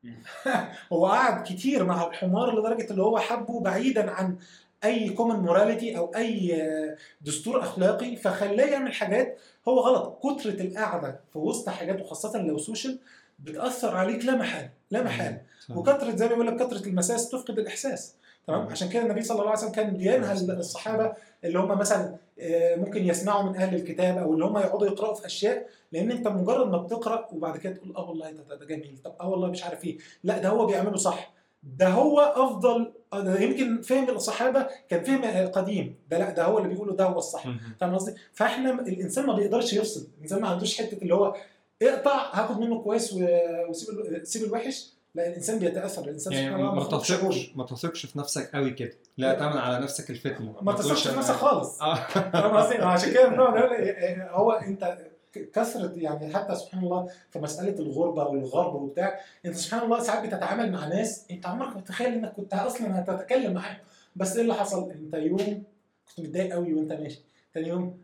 [laughs] هو قعد كتير مع الحمار لدرجة اللي هو حبه بعيدا عن أي common morality أو أي آه، دستور أخلاقي فخلاه يعمل حاجات هو غلط. كترة القعدة في وسط حاجات وخاصه لو social بتأثر عليك لا محاله لا محاله وكثره زي ما بيقول لك كثره المساس تفقد الإحساس تمام. عشان كده النبي صلى الله عليه وسلم كان بينهى الصحابة اللي هم مثلا آه، ممكن يسمعوا من أهل الكتاب أو اللي هم يقعدوا يقرأوا في أشياء لأن أنت مجرد ما بتقرأ وبعد كده تقول آه والله ده جميل طب آه والله مش عارف إيه. لا ده هو بيعمله صح. ده هو أفضل آه، ده يمكن فهم الصحابة كان فهم آه، قديم ده لأ ده هو اللي بيقوله ده هو الصح. فاهم قصدي؟ فإحنا الإنسان ما بيقدرش يفصل، الإنسان ما عندوش حتة اللي هو اقطع هاخد منه كويس وسيب سيب الوحش، لأ الإنسان بيتأثر الإنسان يعني سبحان الله ما. تثقش ما تثقش في نفسك قوي كده لا تعمل على نفسك الفتنة. ما تثقش في نفسك خالص. آه. فاهم قصدي؟ عشان كده نقول إيه، هو أنت كثرة يعني حتى سبحان الله في مسألة الغربة والغرب وبتاع انت سبحان الله ساعات بتتعامل مع ناس انت عمرك ما تتخيل انك كنت أصلا هتتكلم معاهم. بس إيه اللي حصل؟ انت يوم كنت متضايق قوي وأنت ماشي تاني يوم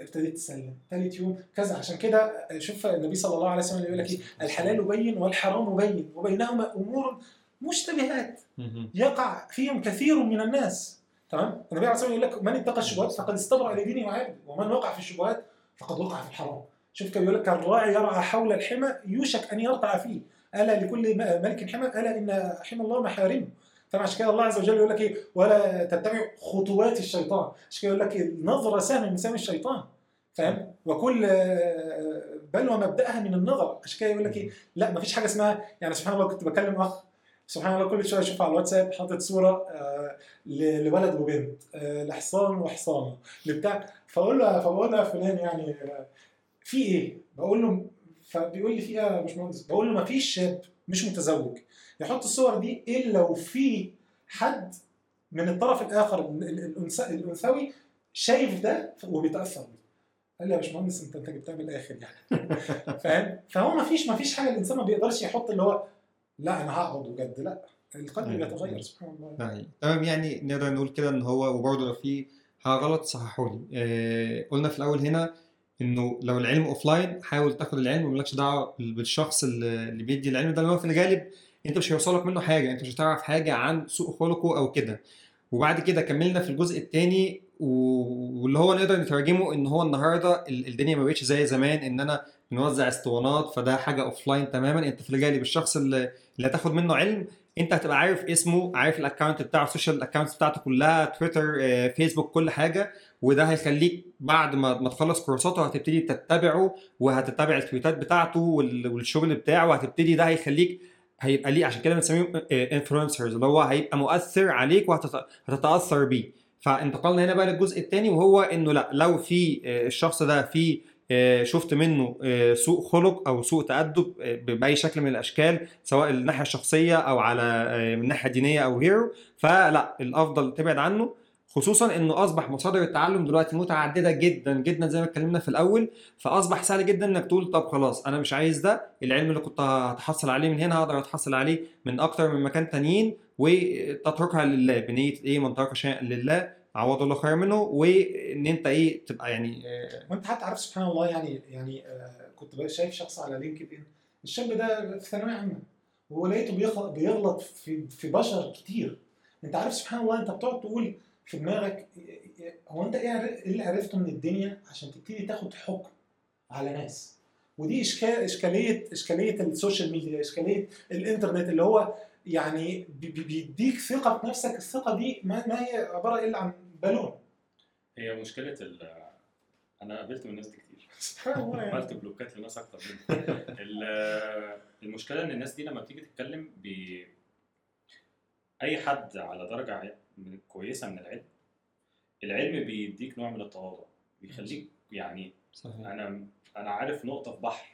ابتديت تسلم ثالث يوم كذا. عشان كده شوف النبي صلى الله عليه وسلم يقول لك إيه الحلال بين والحرام بين وبينهما أمور مشتبهات. يقع فيهم كثير من الناس. تمام؟ النبي عليه الصلاة والسلام يقول لك من اتقى الشبهات فقد استبرأ لدينه وعرضه ومن وقع في الشبهات فقد وقع في الحرام. شوف كان بيقول لك الراعي يرعى حول الحمى يوشك أن يرتع فيه. ألا لكل ملك حمى؟ ألا إن حمى الله محارمه طبعا عشان كده الله عز وجل يقول لك إيه؟ ولا تتبعوا خطوات الشيطان. عشان كده يقول لك النظره سهم من سهم الشيطان. فاهم؟ وكل آه، بلوى مبداها من النظر. عشان كده يقول لك إيه؟ لا مفيش حاجة اسمها يعني سبحان الله كنت بكلم أخ سبحان الله كل شوية أشوف على الواتساب حاطط صورة آه، لولد وبنت آه، لحصان وحصانة لبتاع. فأقول له فبقول له فلان يعني آه، في إيه؟ بقول له فبيقول لي في إيه يا باشمهندس؟ بقول له ما فيش شاب مش متزوج يحط الصور دي إلا وفي حد من الطرف الآخر الأنثوي شايف ده وبيتأثر بيه. قال لي يا باشمهندس أنت أنت جبتها من الآخر يعني [laughs] فاهم؟ فهو ما فيش ما فيش حاجة الإنسان ما بيقدرش يحط اللي هو لا أنا هقعد بجد لا القلب أيوة. بيتغير سبحان الله يعني تمام يعني نقدر نقول كده إن هو وبرضه لو في حاجة غلط صححوا لي آه قلنا في الأول هنا إنه لو العلم اوفلاين حاول تاخد العلم ومالكش دعوة بالشخص اللي بيدي العلم ده. هو في الغالب أنت مش هيوصلك منه حاجة أنت مش هتعرف حاجة عن سوء خلقه أو كده. وبعد كده كملنا في الجزء الثاني واللي هو نقدر نترجمه إن هو النهارده ال- الدنيا ما بقتش زي زمان إن أنا بنوزع اسطوانات فده حاجة offline تماما. أنت في الغالب الشخص اللي هتاخد منه علم انت هتبقى عارف اسمه عارف ال account بتاعه ال social accounts بتاعته كلها تويتر آه، فيسبوك كل حاجة. وده هيخليك بعد ما ما تخلص كورساته هتبتدي تتبعه وهتتبع ال tweetات بتاعته وال- والشغل بتاعه. وهتبتدي ده هيخليك هيبقى ليه عشان كده بنسميهم influencers اللي هو هيبقى مؤثر عليك وهتتاثر بيه. فانتقلنا هنا بقى للجزء الثاني وهو انه لا لو في آه، الشخص ده في آه، شفت منه آه، سوء خلق أو سوء تأدب آه، بأي شكل من الأشكال سواء الناحية الشخصية أو على آه، من الناحيه الدينيه أو غيره. فلا الأفضل تبعد عنه خصوصا إنه أصبح مصادر التعلم دلوقتي متعددة جدا جدا زي ما اتكلمنا في الأول. فأصبح سهل جدا إنك تقول طب خلاص أنا مش عايز ده العلم اللي كنت هتحصل عليه من هنا هقدر أتحصل عليه من أكتر من مكان تانيين وتتركها لله بنية إيه؟ من ترك شيئا لله. عوض الله خير منه وإن أنت إيه تبقى يعني آه، وأنت حتى عارف سبحان الله يعني يعني آه، كنت شايف شخص على لينكد ان الشاب ده في ثانوية عامة ولقيته بيغلط في في بشر كتير. أنت عارف سبحان الله أنت بتقعد تقول في دماغك هو أنت إيه إيه اللي عرفته من الدنيا؟ عشان تبتدي تاخد حكم على ناس. ودي اشكال إشكالية إشكالية ال social media إشكالية الإنترنت اللي هو يعني بي- بي- بيديك ثقة في نفسك. الثقة دي ما هي عبارة إلا عن بالون هي مشكلة ال [laughs] أنا قابلت من الناس دي كتير الله يعني. عملت بلوكات لناس أكتر مني. ال- [laughs] المشكلة إن الناس دي لما بتيجي تتكلم بي... أي حد على درجة من- كويسة من العلم العلم بيديك نوع من التواضع. بيخليك يعني صحيح. أنا أنا عارف نقطة في بحر.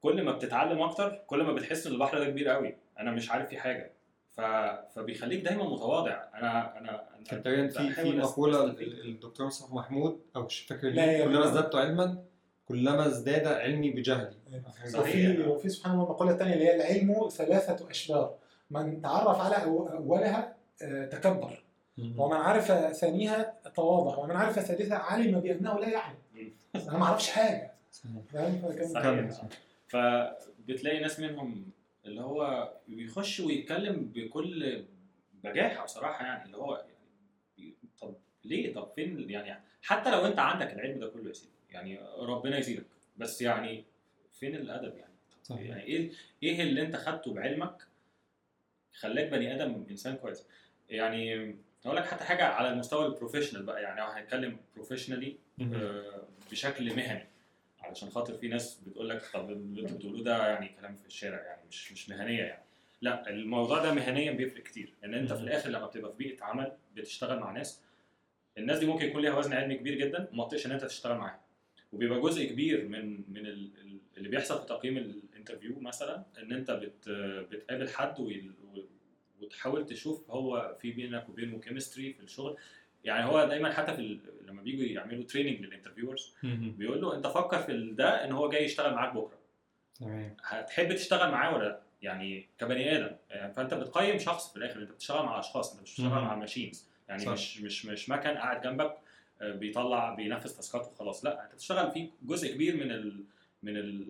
كل ما بتتعلم أكتر كل ما بتحس إن البحر ده كبير قوي أنا مش عارف فيه حاجة. ف... فبيخليك دايما متواضع أنا أنا تقريبا في في مقولة. الدكتور مصطفى محمود أو مش فاكر كلما. ازددت علما كلما ازداد علمي بجهلي صحيح. وفي وفي سبحان الله مقولة تانية اللي هي العلم ثلاثة أشبار من تعرف على أولها آه، تكبر ومن عرف ثانيها تواضع ومن عرف ثالثها علم بأنه لا يعلم. أنا ما أعرفش حاجة صحيح. فاهم. فبتلاقي ناس منهم اللي هو بيخش ويتكلم بكل بجاحة بصراحة يعني اللي هو يعني طب ليه؟ طب فين يعني؟ حتى لو انت عندك العلم ده كله يا سيدي يعني ربنا يزيدك بس يعني فين الأدب يعني؟ صحيح. يعني إيه إيه اللي انت خدته بعلمك خلاك بني آدم إنسان كويس؟ يعني أقول لك حتى حاجة على المستوى ال professional بقى يعني هنتكلم professionally آه، بشكل مهني. علشان خاطر في ناس بتقول لك طب اللي أنتوا بتقولوه ده يعني كلام في الشارع يعني مش مش مهنية يعني. لا الموضوع ده مهنيا بيفرق كتير. ان انت في. الآخر لما بتبقى في بيئة عمل بتشتغل مع ناس الناس دي ممكن يكون ليها وزن علمي كبير جدا وما تطيقش إن انت تشتغل معاها. وبيبقى جزء كبير من من ال- ال- اللي بيحصل في تقييم ال interview مثلا إن انت بت بتقابل حد وتحاول تشوف هو في بينك وبينه chemistry في الشغل. يعني هو دايما حتى في ال- لما بيجوا يعملوا training لل interviewers بيقول له أنت فكر في ده إن هو جاي يشتغل معاك بكرة. تمام. هتحب تشتغل معاه ولا لأ؟ يعني كبني آدم. يعني فأنت بتقيم شخص في الآخر. أنت بتشتغل مع اشخاص أنت مش بتشتغل. مع machines يعني صح. مش مش مش مكن قاعد جنبك آه، بيطلع بينفذ تاسكات وخلاص. لأ أنت بتشتغل في جزء كبير من ال من ال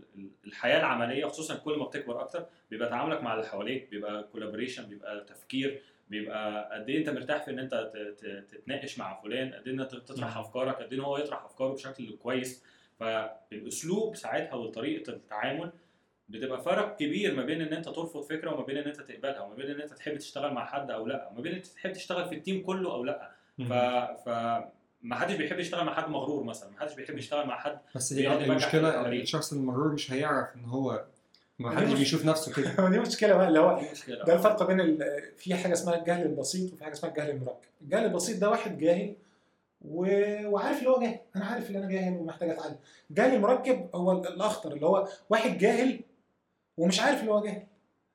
الحياة العملية خصوصا كل ما بتكبر أكتر بيبقى تعاملك مع اللي حواليك بيبقى collaboration بيبقى تفكير. بيبقى قد إيه أنت مرتاح في إن أنت تتناقش مع فلان قد إيه أنت تطرح. أفكارك قد إيه هو يطرح أفكاره بشكل كويس فالاسلوب ساعتها وطريقه التعامل بتبقى فرق كبير ما بين إن أنت ترفض فكرة وما بين إن أنت تقبلها وما بين إن أنت تحب تشتغل مع حد أو لأ وما بين إن أنت تحب تشتغل في التيم كله أو لأ ف ف ما حدش بيحب يشتغل مع حد مغرور مثلا ما حدش بيحب يشتغل مع حد بس هي المشكلة. الشخص المغرور مش هيعرف إن هو ما دي حدش بيشوف نفسه كده. [laughs] هو دي مشكلة بقى اللي هو مشكلة. ده الفرق بين ال- في حاجة اسمها الجهل البسيط وفي حاجة اسمها الجهل المركب. الجهل البسيط ده واحد جاهل و... وعارف اللي هو جاهل. أنا عارف إن أنا جاهل ومحتاج أتعلم. الجهل المركب هو ال- الأخطر اللي هو واحد جاهل ومش عارف اللي هو جاهل.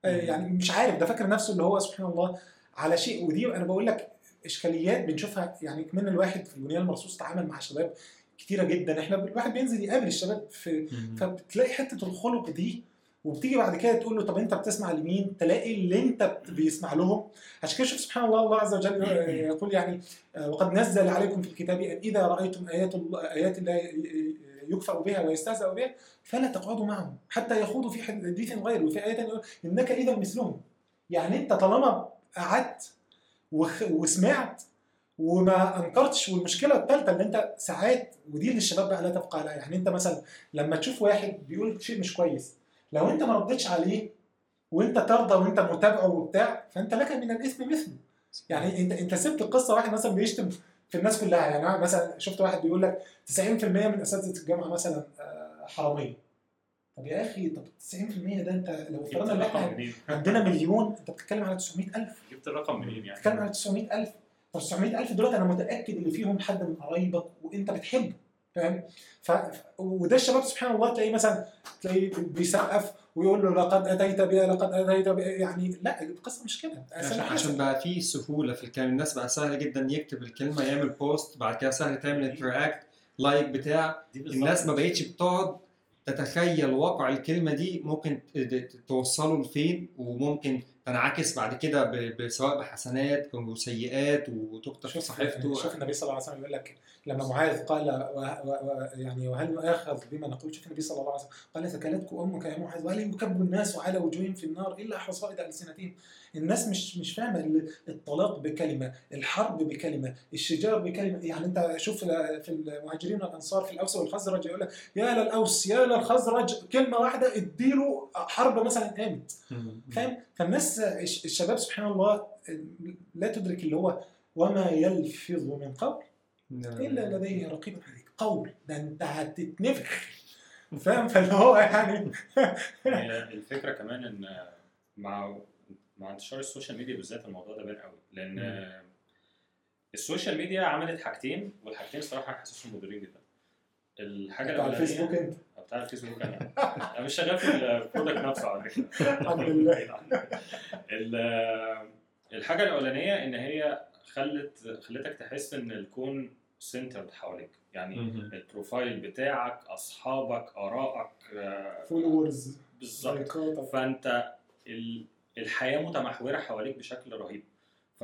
آه، يعني مش عارف ده فاكر نفسه اللي هو سبحان الله على شيء. ودي أنا بقول لك إشكاليات بنشوفها يعني كمان الواحد في البنيان المرصوص تعامل مع شباب كتيرة جدا. إحنا الواحد بينزل يقابل الشباب في فبتلاقي حتة الخلق دي وبتيجي بعد كده تقول له طب أنت بتسمع لمين؟ تلاقي اللي أنت بيسمع لهم. عشان كده شوف سبحان الله الله عز وجل يقول يعني آه، وقد نزل عليكم في الكتاب أن إذا رأيتم آيات الله آيات الله يكفر بها ويستهزأ بها فلا تقعدوا معهم حتى يخوضوا في حديث غيره وفي يقول إنك إذا مثلهم. يعني أنت طالما قعدت وسمعت وما أنكرتش والمشكلة الثالثه ان أنت ساعات ودي اللي الشباب بقى لا تبقى عليها يعني أنت مثلا لما تشوف واحد بيقول شيء مش كويس لو انت ما ردتش عليه وانت ترضى وانت متابعه وبتاع فانت لك من الاثم مثله يعني انت انت سبت القصة واحد مثلا بيشتم في الناس كلها. يعني مثلا شفت واحد بيقول لك 90% من أساتذة الجامعة مثلا آه، حرامية. طب يا أخي طب 90% ده أنت لو افترضنا إن إحنا؟ [laughs] عندنا مليون أنت بتتكلم على 900000 جبت الرقم منين يعني؟ بتتكلم على 900000 طب 900000 دول أنا متأكد إن فيهم حد من قرايبك وأنت بتحبه. فاهم؟ ف... وده الشباب سبحان الله تلاقيه مثلا تلاقيه بيسقف ويقول له لقد أتيت بها لقد أتيت بها يعني لا القصة مش كده. عشان عشان بقى في سهولة في الكلام. الناس بقى سهل جدا يكتب الكلمة يعمل post بعد كده سهل تعمل interact like بتاع. الناس ما بقتش بتقعد تتخيل واقع الكلمة دي ممكن ت- ت- توصله لفين وممكن تنعكس بعد كده سواء بحسنات أو سيئات وتكتب في صحيفته. شوف النبي صلى الله عليه وسلم يقول لك لما معاذ قال و... و... و... يعني وهل نؤاخذ بما نقول؟ شوف النبي صلى الله عليه وسلم قال ثكلتك أمك يا معاذ وهل يكب الناس على وجوههم في النار إلا حصائد ألسنتهم؟ الناس مش مش فاهمة ال- الطلاق بكلمة الحرب بكلمة الشجار بكلمة. يعني انت شوف في المهاجرين والأنصار في الاوس والخزرج يقول لك يا للأوس يا للخزرج كلمة واحدة اديله حرب مثلا قامت. فاهم؟ فالناس الش- الشباب سبحان الله لا تدرك اللي هو وما يلفظ من قول إلا لديه رقيب عتيد قول ده انت هتتنفخ. فاهم؟ فاللي هو يعني الفكرة كمان إن مع مع انتشار ال social media بالذات الموضوع ده بان قوي لأن مم. ال social media عملت حاجتين والحاجتين الصراحه أنا حاسسهم مضرين جدا. الحاجة بتاع الفيسبوك أنت؟ بتاع الفيسبوك أنا. أنا مش شغال في ال product نفسه على فكرة. [laughs] الحمد لله. ال- الحاجة الأولانية إن هي خلت خلتك تحس إن الكون centered حواليك. يعني ال profile بتاعك أصحابك آرائك آه، followers بالظبط. فأنت ال- الحياة متمحورة حواليك بشكل رهيب ف...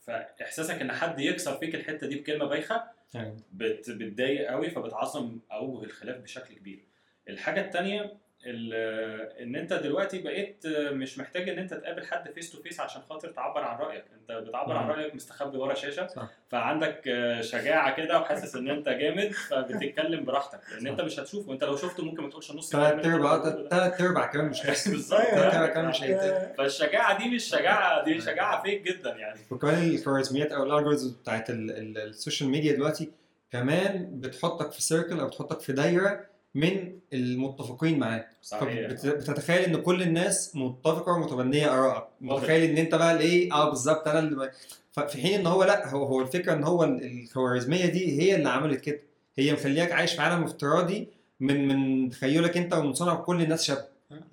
فإحساسك إن حد يكسر فيك الحتة دي بكلمة بايخة أيوة. بت... بتضايق قوي فبتعظم اوجه الخلاف بشكل كبير الحاجة الثانية إن أنت دلوقتي بقيت مش محتاج إن أنت تقابل حد face to face عشان خاطر تعبر عن رأيك. أنت بتعبر عن. رأيك مستخبي ورا شاشة صح. فعندك شجاعة كده وحاسس إن أنت جامد فبتتكلم براحتك. لأن أنت مش هتشوفه. انت لو شفته ممكن ما تقولش نص ثلاث ارباع. ثلاث أرباع كمان مش [laughs] بالظبط. ثلاث أرباع كمان مش هيتقال. فالشجاعة دي مش شجاعة دي شجاعة fake جدا يعني. وكمان الخوارزميات أو ال algorithms بتاعت ال- ال- ال social media دلوقتي كمان بتحطك في circle أو بتحطك في دايرة من المتفقين معاك. صحيح. فبتتخيل إن كل الناس متفقة ومتبنيه ارائك متخيل إن أنت بقى الإيه؟ آه بالظبط أنا اللي ففي حين إن هو لأ هو هو الفكرة إن هو ال- الخوارزمية دي هي اللي عملت كده. هي مخلياك عايش في عالم افتراضي من من تخيلك أنت ومن صنع كل الناس شبه.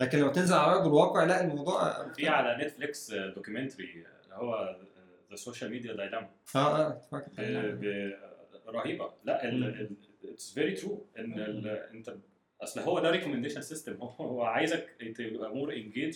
لكن لما تنزل على أرض الواقع لأ الموضوع في على نتفليكس documentary اللي هو The Social Media Dilemma آه آه. رهيبة. لأ it's very true ان ال- انت أصل هو ده recommendation [laughs] system هو عايزك تبقى more engaged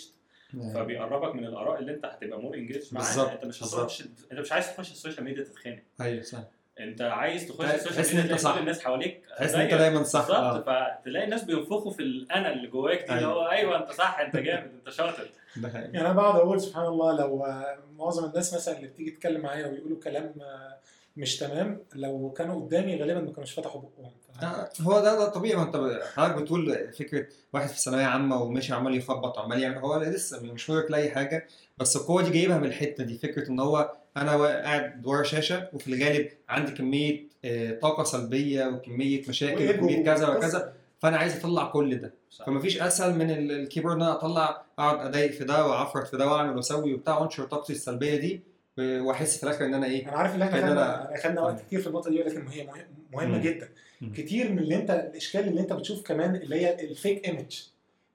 فبيقربك من الآراء اللي أنت هتبقى more engaged بالظبط، معاها أنت مش هتخش أنت مش عايز تخش ال social media تتخانق. أيوه صح. أنت عايز تخش تحس ال social media. كل الناس حواليك تحس إن أنت. دايما صح. بالظبط. آه. فتلاقي الناس بينفخوا في الانا اللي جواك دي اللي أيوة. هو أيوه أنت صح أنت جامد أنت شاطر. يعني أنا بقعد أقول سبحان الله لو آه، معظم الناس مثلا اللي بتيجي تتكلم معايا ويقولوا كلام آه، مش تمام. لو كانوا قدامي غالبا ما كانوش فتحوا بقهم. آه، هو ده ده طبيعي. ما انت حضرتك بتقول فكرة واحد في ثانوية عامة وماشي عمال يخبط وعمال يعمل. هو لسه مش مدرك لأي حاجة بس القوة دي جايبها من الحتة دي. فكرة إن هو أنا قاعد ورا شاشة وفي الغالب عندي كمية آه، طاقة سلبية وكمية مشاكل وكمية كذا. وكذا فأنا عايز أطلع كل ده. صح. فمفيش أسهل من ال- ال keyboard إن أنا أطلع أقعد أضايق في ده وأعفرت في ده وأعمل وأسوي وبتاع وانشر طاقتي السلبية دي واحس في الآخر إن أنا إيه؟ أنا عارف إن إحنا خدنا خدنا وقت كتير في النقطة دي ولكن هي مهم- مهمة. جدا. كتير من اللي انت الإشكال اللي أنت بتشوف كمان اللي هي ال fake image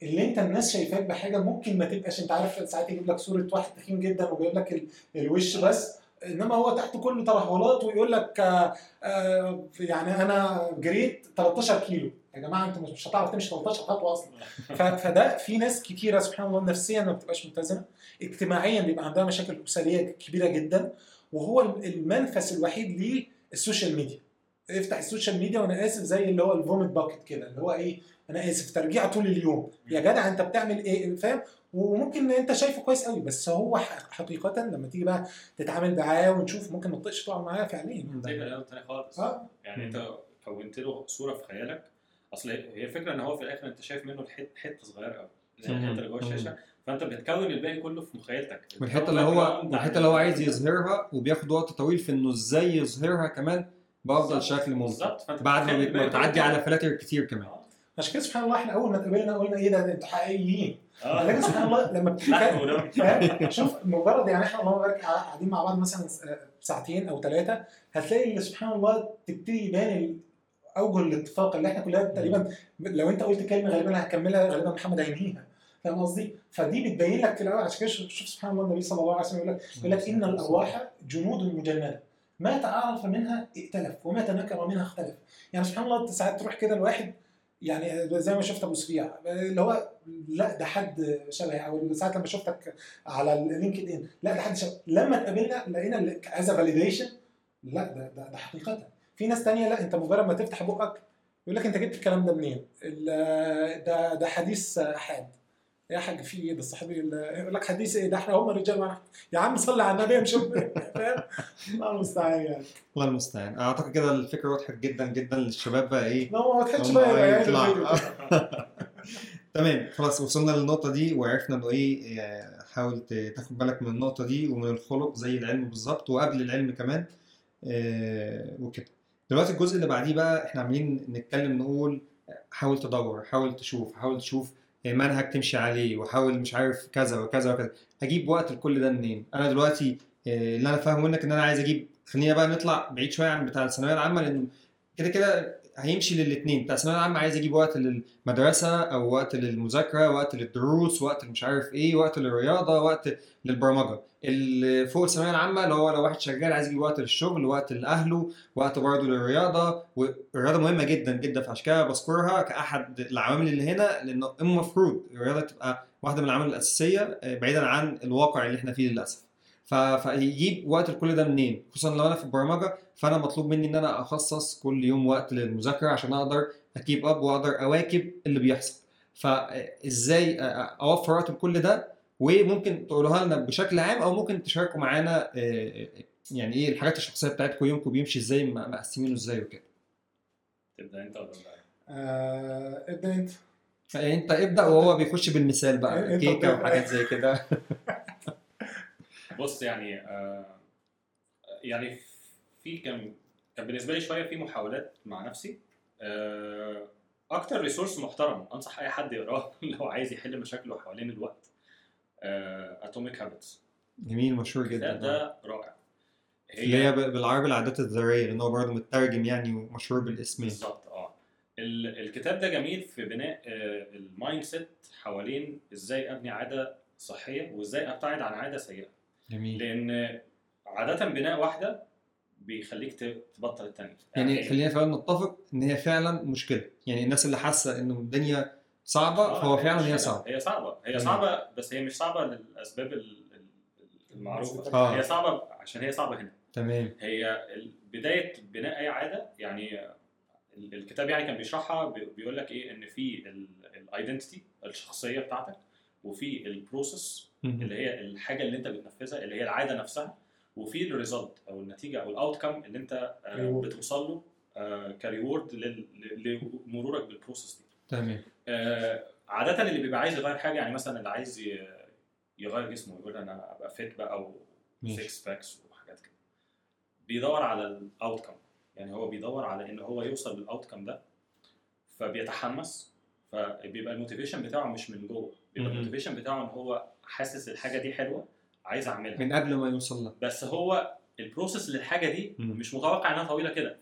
اللي أنت الناس شايفاك بحاجة ممكن ما تبقاش أنت عارف ساعات يجيب لك صورة واحد تخين جدا وجايب لك ال- الوش بس إنما هو تحت كله ترهلات ويقول لك آه، آه، يعني أنا جريت 13 كيلو. يا جماعة أنتوا مش- هتعرف تمشي 13 خطوة أصلا. [laughs] فده في ناس كتيرة سبحان الله نفسيا ما بتبقاش متزنة. اجتماعيا بيبقى عندها مشاكل أسرية كبيرة جدا وهو المنفس الوحيد ليه ال social media. افتح ال social media وأنا آسف زي اللي هو ال vomit bucket كده اللي هو إيه أنا آسف ترجيع طول اليوم. يا جدع أنت بتعمل إيه؟ فاهم؟ وممكن أنت شايفه كويس قوي بس هو ح- حقيقه لما تيجي بقى تتعامل معاه ونشوف ممكن ما تطقش تقع معاه فعليا. تاني خالص. آه. يعني أنت كونت له صورة في خيالك أصل هي الفكرة إن هو في الآخر أنت شايف منه حتة صغيرة قوي. الحتة اللي جوه الشاشة. فأنت بتكون الباقي كله في مخيلتك والحته اللي هو والحته اللي هو عايز يظهرها وبياخد وقت طويل في إنه إزاي يظهرها كمان بأفضل. شكل ممكن بالظبط بعد ما بتعدي على فلاتر كتير كمان آه. عشان كده سبحان الله إحنا أول ما اتقابلنا قلنا إيه ده أنتوا حقيقيين آه لكن سبحان الله لما؟ شوف مجرد يعني إحنا اللهم بارك قاعدين مع بعض مثلا ساعتين أو ثلاثة هتلاقي اللي سبحان الله تبتدي يبان أوجه الاتفاق اللي إحنا كلنا تقريبا لو أنت قلت كلمة غالبا هكملها غالبا محمد هينهيها فاهم قصدي؟ فدي بتبين لك عشان كده شوف سبحان الله النبي صلى الله عليه وسلم يقول لك يقول لك إن الأرواح جنود مجندة. ما تعارف منها ائتلف وما تنكر منها اختلف. يعني سبحان الله أنت ساعات تروح كده الواحد يعني زي ما شفت أبو سفيع اللي هو لا ده حد شبهي. أو ساعات لما شفتك على ال LinkedIn لا ده حد شبه لما اتقابلنا لقينا as validation لا ده, ده ده حقيقة. في ناس تانية لا أنت مجرد ما تفتح بقك يقول لك أنت جبت الكلام ده منين؟ ده ده حديث أحاد. يا حاج في إيه ده الصحابي يقول لك حديث إيه؟ ده إحنا هم معانا يا عم صلي على النبي فاهم؟ الله المستعان يعني. الله المستعان أعتقد كده الفكرة وضحت جدا جدا للشباب بقى إيه؟ لو ما هم بقى. الفيديو ده. [laughs] تمام. خلاص وصلنا للنقطة دي وعرفنا إنه إيه حاول تاخد بالك من النقطة دي ومن الخلق زي العلم بالظبط وقبل العلم كمان. آه، وكده. دلوقتي الجزء اللي بعديه بقى إحنا عاملين نتكلم نقول حاول تدور حاول تشوف حاول تشوف منهج تمشي عليه وحاول مش عارف كذا وكذا وكذا. أجيب وقت لكل ده منين؟ أنا دلوقتي آه، اللي أنا فاهمه منك إن أنا عايز أجيب خلينا بقى نطلع بعيد شوية عن بتاع الثانوية العامة لأن كده كده هيمشي للاثنين بتاع الثانوية العامة عايز أجيب وقت للمدرسة أو وقت للمذاكرة وقت للدروس وقت مش عارف إيه وقت للرياضة وقت للبرمجة. اللي فوق الثانوية العامة اللي هو لو واحد شغال عايز يجيب وقت للشغل وقت لأهله وقت برضه للرياضة. والرياضة مهمة جدا جدا فعشان كده بذكرها كأحد العوامل اللي هنا لأنه المفروض الرياضة تبقى واحدة من العوامل الأساسية آه، بعيدا عن الواقع اللي إحنا فيه للأسف. فيجيب وقت لكل ده منين؟ خصوصا لو أنا في البرمجة فأنا مطلوب مني إن أنا أخصص كل يوم وقت للمذاكرة عشان أقدر أكيب أب وأقدر أواكب اللي بيحصل. فإزاي أوفر وقت لكل ده؟ وممكن تقولوها لنا بشكل عام أو ممكن تشاركوا معانا آه، يعني إيه الحاجات الشخصية بتاعتكم يومكم بيمشي إزاي مقسمينه إزاي وكده. تبدأ أنت ولا؟ آه، ابدأ أنت. أنت ابدأ وهو بيخش بالمثال بقى كيكة بتبدأ. وحاجات زي كده. بص يعني آه يعني في كان كان بالنسبة لي شوية في محاولات مع نفسي. آه أكتر resource محترم أنصح أي حد يقراه [laughs] لو عايز يحل مشاكله حوالين الوقت. Atomic Habits جميل مشهور جدا. ده رائع. اللي هي بالعربي العادات الذرية لأن هو برضه مترجم يعني ومشهور بالاسمين بالظبط آه. ال- الكتاب ده جميل في بناء آه، ال mindset حوالين إزاي أبني عادة صحية وإزاي أبتعد عن عادة سيئة. جميل. لأن عادة بناء واحدة بيخليك تبطل الثانية يعني خلينا فعلا نتفق إن هي فعلا مشكلة. يعني الناس اللي حاسة إنه الدنيا صعبة آه، فهو فعلا هي. صعبة هي صعبة هي. صعبة بس هي مش صعبة للأسباب ال- ال- المعروفة آه. هي صعبة عشان هي صعبة هنا تمام هي بداية بناء أي عادة يعني ال- الكتاب يعني كان بيشرحها بي- بيقول لك إيه إن في ال identity الشخصية بتاعتك وفي ال process. اللي هي الحاجة اللي أنت بتنفذها اللي هي العادة نفسها وفي ال result أو النتيجة أو ال outcome اللي أنت آه، Reward. بتوصل له آه، ك reward لمرورك بال process دي تمام آه، عادة اللي بيبقى عايز يغير حاجة يعني مثلا اللي عايز يغير جسمه يقول أنا أبقى fit بقى أو. six packs وحاجات كده بيدور على ال outcome يعني هو بيدور على إن هو يوصل لل outcome ده فبيتحمس فبيبقى ال motivation بتاعه مش من جوه بيبقى. ال motivation بتاعه إن هو حاسس الحاجة دي حلوة عايز أعملها من قبل ما يوصل لها بس هو ال process للحاجة دي. مش متوقع إنها طويلة كده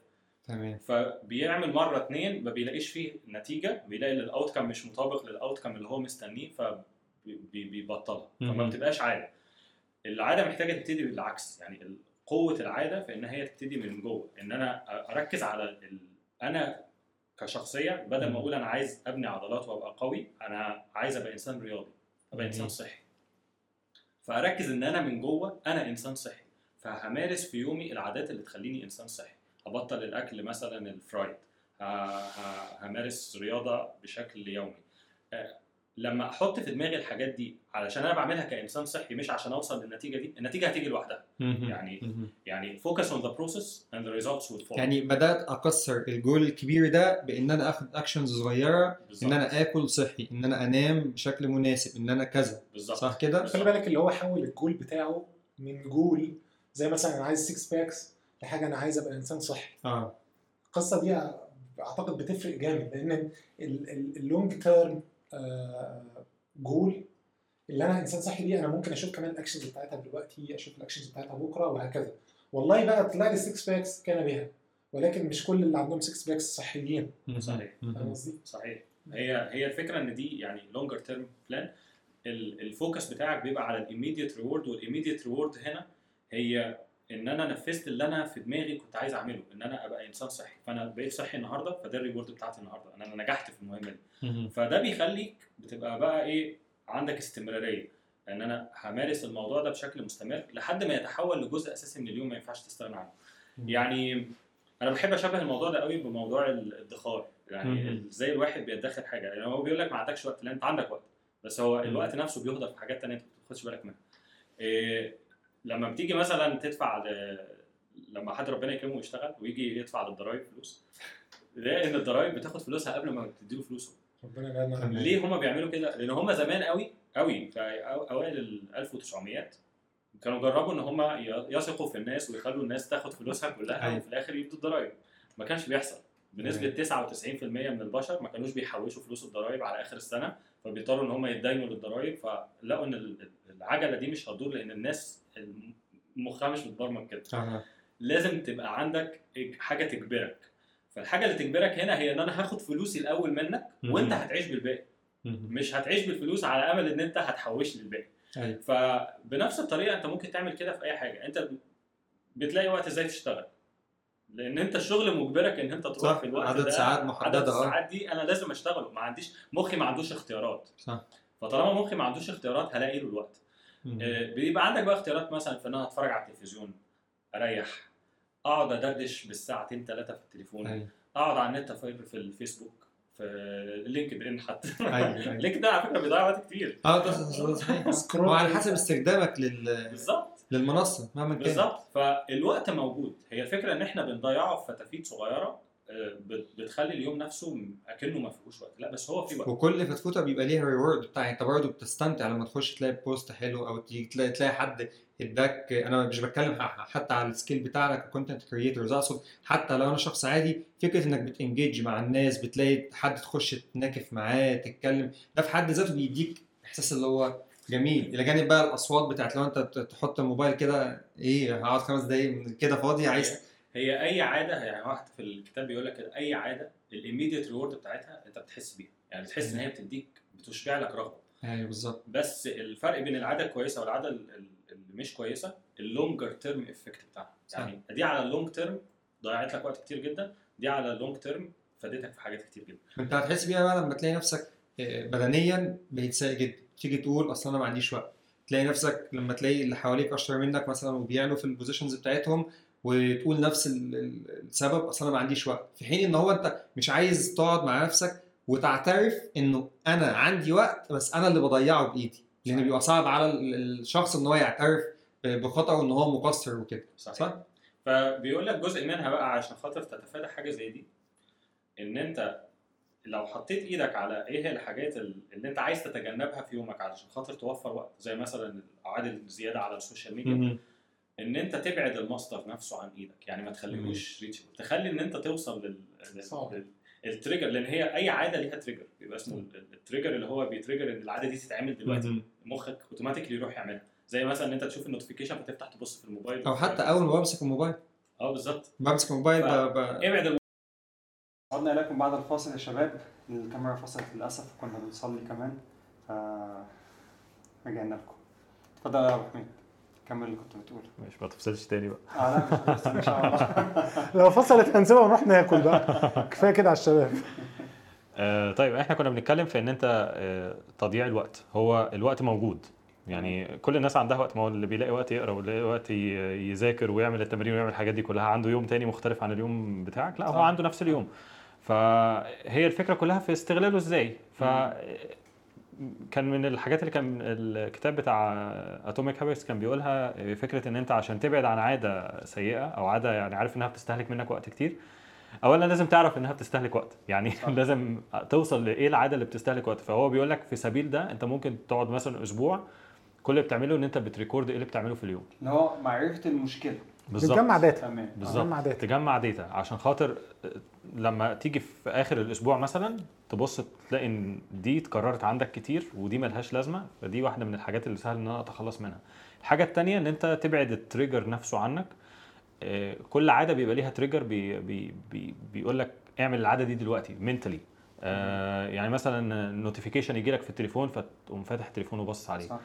تمام. فبيعمل مرة اتنين ما بيلاقيش فيه نتيجة بيلاقي إن ال outcome مش مطابق لل outcome اللي هو مستنيه فبيبطلها فما. بتبقاش عادة. العادة محتاجة تبتدي بالعكس. يعني قوة العادة في إن هي تبتدي من جوه. إن أنا أركز على ال... أنا كشخصية بدل. ما أقول أنا عايز أبني عضلات وأبقى قوي أنا عايز أبقى إنسان رياضي أبقى إنسان. صحي. فأركز إن أنا من جوه أنا إنسان صحي. فهمارس في يومي العادات اللي تخليني إنسان صحي. هبطل الأكل مثلا الفرايد. همارس رياضة بشكل يومي. آه، لما أحط في دماغي الحاجات دي علشان أنا بعملها كإنسان صحي مش عشان أوصل للنتيجة دي النتيجة هتيجي لوحدها. يعني. يعني focus on the process and the results will follow. يعني بدأت اكسر الجول الكبير ده بإن أنا آخد actions صغيرة بالظبط. إن أنا آكل صحي إن أنا أنام بشكل مناسب إن أنا كذا. بالظبط. صح كده؟ خلي بالك اللي هو حول الجول بتاعه من جول زي مثلا أنا عايز 6 packs لحاجة أنا عايز أبقى إنسان صحي. آه. القصة دي أعتقد بتفرق جامد لأن ال long term goal اللي أنا إنسان صحي دي أنا ممكن أشوف كمان ال actions بتاعتها دلوقتي أشوف ال actions بتاعتها بكرة وهكذا. والله بقى طلع لي 6 packs كان بها ولكن مش كل اللي عندهم 6 packs صحيين. صحيح. فاهم قصدي؟ صحيح. هي هي الفكرة إن دي يعني longer term plan ال focus بتاعك بيبقى على ال immediate reward وال immediate reward هنا هي ان أنا نفذت اللي أنا في دماغي كنت عايز اعمله ان أنا ابقى انسان صحي. فانا بقيت صحي النهارده فده الريورد بتاعتي النهارده. ان أنا نجحت في المهمة دي. فده بيخليك بتبقى بقى إيه عندك استمرارية. ان أنا همارس الموضوع ده بشكل مستمر لحد ما يتحول لجزء أساسي من اليوم ما ينفعش تستغنى عنه. يعني أنا بحب اشبه الموضوع ده قوي بموضوع الادخار. يعني. إزاي الواحد بيدخر حاجة. يعني هو بيقول لك ما عندكش وقت لا انت عندك وقت. بس هو. الوقت نفسه بيهدر في حاجات تانية انت ما بتاخدش بالك منها. إيه لما بتيجي مثلا تدفع ل... لما حد ربنا يكرمه ويشتغل ويجي يدفع للضرايب فلوس تلاقي إن الضرايب بتاخد فلوسها قبل ما تديله فلوسه. ربنا ليه هما بيعملوا كده؟ لأن هما زمان قوي قوي في أوائل ال 1900 كانوا جربوا إن هما يثقوا في الناس ويخلوا الناس تاخد فلوسها كلها أيوة. وفي الآخر يدوا الضرايب. ما كانش بيحصل. بنسبة 99% من البشر ما كانوش بيحوشوا فلوس الضرايب على آخر السنة فبيضطروا إن هم يتداينوا للضرايب فلقوا إن ال- العجلة دي مش هتدور لأن الناس مخها مش متبرمج كده. آه. لازم تبقى عندك حاجة تجبرك. فالحاجة اللي تجبرك هنا هي إن أنا هاخد فلوسي الأول منك وأنت. هتعيش بالباقي. مش هتعيش بالفلوس على أمل إن أنت هتحوش لي الباقي. أيوه. فبنفس الطريقة أنت ممكن تعمل كده في أي حاجة. أنت بتلاقي وقت إزاي تشتغل. لأن انت الشغل مجبرك ان انت تروح صح، في الوقت عدد ده ساعات محددة، عدد آه. الساعات دي أنا لازم اشتغله ما عنديش مخي ما عندوش اختيارات صح فطالما مخي ما عندوش اختيارات هلاقي له الوقت. آه، بيبقى عندك بقى اختيارات مثلا في ان أنا اتفرج على التلفزيون اريح اقعد ادردش بالساعتين ثلاثة في التليفون أيوه اقعد على النت في في الفيسبوك في لينكد ان حتى. لينكد ان على فكره بيضيع وقت كتير آه ده صحيح scroll. هو على حسب استخدامك لل... بالظبط للمنصة مهما كان بالظبط. فالوقت موجود. هي الفكرة إن إحنا بنضيعه في فتافيت صغيرة آه، بت- بتخلي اليوم نفسه أكنه ما فيهوش وقت. لا بس هو في وقت. وكل فتفوتة بيبقى ليها reward بتاع أنت برضه بتستمتع لما تخش تلاقي post حلو أو تلاقي, تلاقي حد اداك أنا مش بتكلم حتى على ال scale بتاعنا ك content creators أقصد. حتى لو أنا شخص عادي فكرة إنك بت engage مع الناس بتلاقي حد تخش تناكف معاه تتكلم ده في حد ذاته بيديك إحساس اللي هو جميل. إلى جانب بقى الأصوات بتاعت لو أنت تحط الموبايل كده إيه هقعد خمس دقايق من كده فاضي عايز هي أي عادة يعني واحد في الكتاب بيقول لك أي عادة ال immediate reward بتاعتها أنت بتحس بيها. يعني بتحس إن هي بتديك بتشبع لك رغبة. أيوه بالظبط. بس الفرق بين العادة الكويسة والعادة ال- ال- اللي مش كويسة ال longer term effect بتاعها. يعني دي على ال long term ضيعت لك وقت كتير جدا دي على ال long term فادتك في حاجات كتير جدا. انت هتحس بيها بقى لما تلاقي نفسك آه، بدنيا بقيت سيء جدا. تيجي تقول أصل أنا ما عنديش وقت تلاقي نفسك لما تلاقي اللي حواليك أشطر منك مثلا وبيعلوا في ال positions بتاعتهم وتقول نفس ال- ال- السبب أصل أنا ما عنديش وقت في حين إن هو أنت مش عايز تقعد مع نفسك وتعترف إنه أنا عندي وقت بس أنا اللي بضيعه بإيدي لأن. بيبقى صعب على ال- الشخص إن هو يعترف بخطأه إن هو مقصر وكده صحيح صح؟ فبيقول لك جزء منها بقى عشان خاطر تتفادى حاجة زي دي إن أنت لو حطيت إيدك على إيه هي الحاجات ال- اللي انت عايز تتجنبها في يومك علشان خاطر توفر وقت زي مثلا القعاد الزيادة على ال social media. ان انت تبعد المصدر نفسه عن إيدك يعني ما تخليهوش reachable تخلي ان انت توصل لل, لل... ال trigger لأن هي اي عادة ليها trigger بيبقى اسمه ال- trigger اللي هو بي trigger ان العادة دي تتعمل دلوقتي. مخك automatically يروح يعملها. زي مثلا ان انت تشوف ال notification فتفتح تبص في الموبايل. أو حتى أول ما بمسك الموبايل. آه بالظبط. بمسك الموبايل ف- ب... ابعد. عدنا إليكم بعد الفاصل يا شباب. الكاميرا فصلت للأسف كنا بنصلي كمان. ف رجعنا لكم. اتفضل يا أبو حميد. كمل اللي كنت بتقوله. مش ما تفصلش تاني بقى. آه لا مش إن شاء الله. [laughs] لو فصلت هنسيبها ونروح ناكل بقى. كفاية كده على الشباب. [laughs] آه طيب إحنا كنا بنتكلم في إن أنت آه تضييع الوقت. هو الوقت موجود. يعني كل الناس عندها وقت ما هو اللي بيلاقي وقت يقرأ واللي يلاقي وقت يذاكر ويعمل التمارين ويعمل الحاجات دي كلها. عنده يوم تاني مختلف عن اليوم بتاعك؟ لا هو. عنده نفس اليوم. فهي الفكرة كلها في استغلاله إزاي؟ ف كان من الحاجات اللي كان الكتاب بتاع Atomic Habits كان بيقولها فكرة إن أنت عشان تبعد عن عادة سيئة أو عادة يعني عارف إنها بتستهلك منك وقت كتير اولا لازم تعرف إنها بتستهلك وقت. يعني صح. [laughs] لازم توصل لإيه العادة اللي بتستهلك وقت. فهو بيقول لك في سبيل ده أنت ممكن تقعد مثلا أسبوع كل اللي بتعمله إن أنت بت record إيه اللي بتعمله في اليوم. اللي هو معرفة المشكلة. بتجمع data تمام. تجمع بالظبط. data. تجمع data عشان خاطر لما تيجي في آخر الأسبوع مثلا تبص تلاقي إن دي اتكررت عندك كتير ودي ملهاش لازمة. فدي واحدة من الحاجات اللي سهل إن أنا أتخلص منها. الحاجة التانية إن أنت تبعد ال trigger نفسه عنك. آه، كل عادة بيبقى ليها trigger بي بي بي بيقول لك اعمل العادة دي دلوقتي mentally آه يعني مثلا notification يجي لك في التليفون فتقوم فاتح التليفون وبص عليه. صح. آه،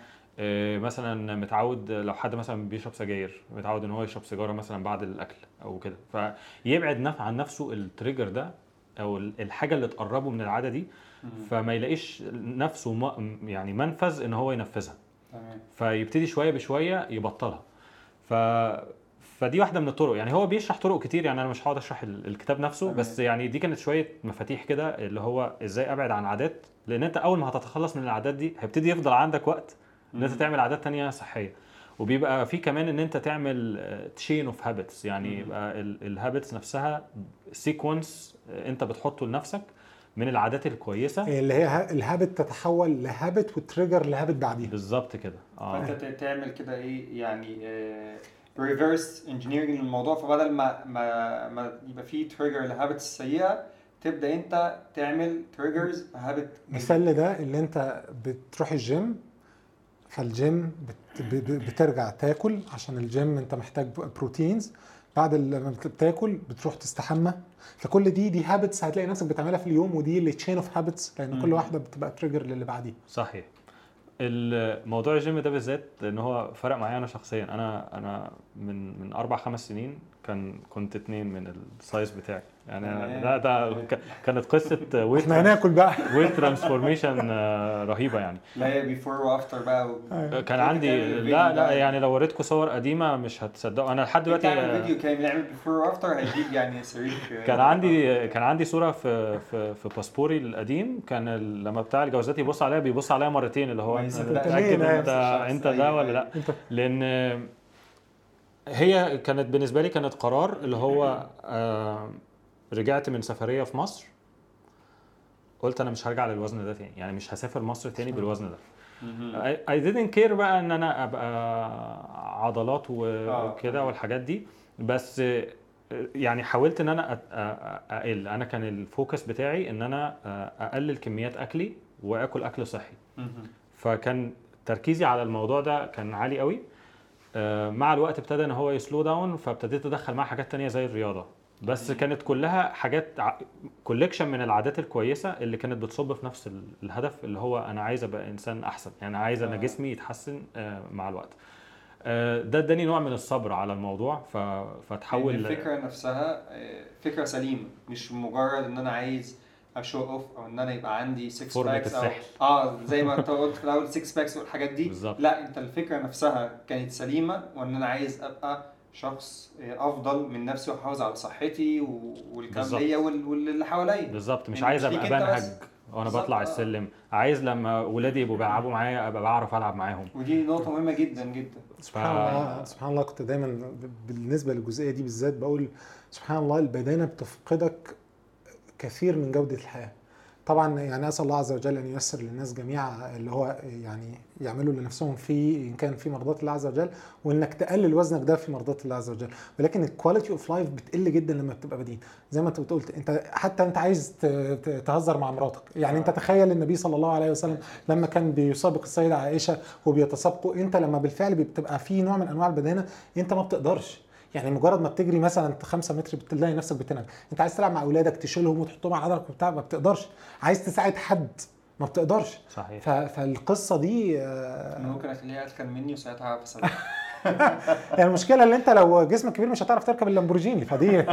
مثلا متعود لو حد مثلا بيشرب سجاير متعود إن هو يشرب سيجارة مثلا بعد الأكل أو كده. فيبعد عن نفسه ال trigger ده أو ال- الحاجة اللي تقربه من العادة دي فما يلاقيش نفسه م- يعني منفذ إن هو ينفذها. فيبتدي شوية بشوية يبطلها. ف فدي واحدة من الطرق. يعني هو بيشرح طرق كتير يعني أنا مش هقعد أشرح ال- الكتاب نفسه تمام. بس يعني دي كانت شوية مفاتيح كده اللي هو إزاي أبعد عن عادات. لأن أنت أول ما هتتخلص من العادات دي هيبتدي يفضل عندك وقت إن أنت. تعمل عادات تانية صحية. وبيبقى في كمان إن أنت تعمل chain of habits يعني. يبقى ال habits نفسها sequence أنت بتحطه لنفسك من العادات الكويسة. اللي هي ها- الهابت تتحول لهابت وتريجر لهابت بعديها. بالظبط كده. آه. فأنت ت- تعمل كده إيه؟ يعني reverse engineering للموضوع فبدل ما ما ما يبقى فيه trigger ل habits السيئه تبدأ أنت تعمل triggers habit مثال لده اللي أنت بتروح الجيم فالجيم بترجع تاكل عشان الجيم انت محتاج proteins. بعد لما بت- بتاكل بتروح تستحمى. فكل دي دي habits هتلاقي نفسك بتعملها في اليوم ودي اللي chain of habits لأن كل. واحدة بتبقى trigger للي بعديها. صحيح. الموضوع الجيم ده بالذات لأن هو فرق معايا أنا شخصيا. أنا أنا من من أربع خمس سنين كان كنت اتنين من ال size بتاعي يعني لا ده ك- كانت قصة weight إحنا هناكل بقى [laughs] weight transformation رهيبة يعني لا هي before و after بقى. أيوة. كان عندي لا لا. يعني لو وريتكم صور قديمة مش هتصدقوا أنا لحد دلوقتي تعمل فيديو كان بنعمل before و after هيجيب يعني صريخ كان عندي كان عندي صورة في في في باسبوري القديم كان لما بتاع الجوازات يبص عليها بيبص عليها مرتين اللي هو أنت. متأكد انت؟ ده ولا لأ لأن هي كانت بالنسبة لي كانت قرار اللي هو آه، رجعت من سفرية في مصر. قلت أنا مش هرجع للوزن ده تاني يعني مش هسافر مصر تاني بالوزن ده. I didn't care بقى إن أنا أبقى عضلات آه. وكده والحاجات دي بس آه، يعني حاولت إن أنا أقل. أنا كان ال focus بتاعي إن أنا آه، أقلل كميات أكلي وآكل أكل صحي. فكان تركيزي على الموضوع ده كان عالي قوي آه، مع الوقت ابتدى إن هو ي slow down فابتديت أدخل معاه حاجات تانية زي الرياضة. بس كانت كلها حاجات collection من العادات الكويسة اللي كانت بتصب في نفس ال- الهدف اللي هو أنا عايز أبقى إنسان أحسن. يعني عايز أنا آه. جسمي يتحسن آه، مع الوقت. آه، ده اداني نوع من الصبر على الموضوع فتحول الفكرة نفسها آه، فكرة سليمة. مش مجرد إن أنا عايز أ show off أو إن أنا يبقى عندي 6 فورمة packs أو السحر. آه زي ما أنت قلت في الأول 6 packs والحاجات دي بالظبط. لا أنت الفكرة نفسها كانت سليمة وإن أنا عايز أبقى شخص أفضل من نفسي واحافظ على صحتي و- والكلام بالظبط. ليا وال- واللي حواليا بالظبط مش يعني عايز أبقى بنهج. وأنا بطلع آه. السلم عايز لما ولادي يبقوا بيلعبوا معايا أبقى بعرف ألعب معاهم ودي نقطة مهمة جدا جدا سبحان الله سبحان الله كنت دايما بالنسبة للجزئية دي بالذات بقول سبحان الله البدانه بتفقدك كثير من جودة الحياة. طبعا يعني أسأل الله عز وجل أن ييسر للناس جميعا اللي هو يعني يعملوا لنفسهم فيه إن كان في مرضات الله عز وجل وإنك تقلل وزنك ده في مرضات الله عز وجل. ولكن ال quality of life بتقل جدا لما بتبقى بدين. زي ما أنت قلت أنت حتى أنت عايز تهزر مع مراتك. يعني أنت تخيل النبي صلى الله عليه وسلم لما كان بيسابق السيدة عائشة وبيتسابقوا أنت لما بالفعل بتبقى في نوع من أنواع البدانة أنت ما بتقدرش. يعني مجرد ما بتجري مثلا 5 متر بتلاقي نفسك بتنهج أنت عايز تلعب مع أولادك تشيلهم وتحطهم على عضلك وبتاع ما بتقدرش. عايز تساعد حد ما بتقدرش. صحيح. ف- فالقصة دي أنا آه، ممكن أخليها اتخن مني وساعتها هعرف يعني [laughs] المشكلة اللي أنت لو جسمك كبير مش هتعرف تركب اللامبورجيني فدي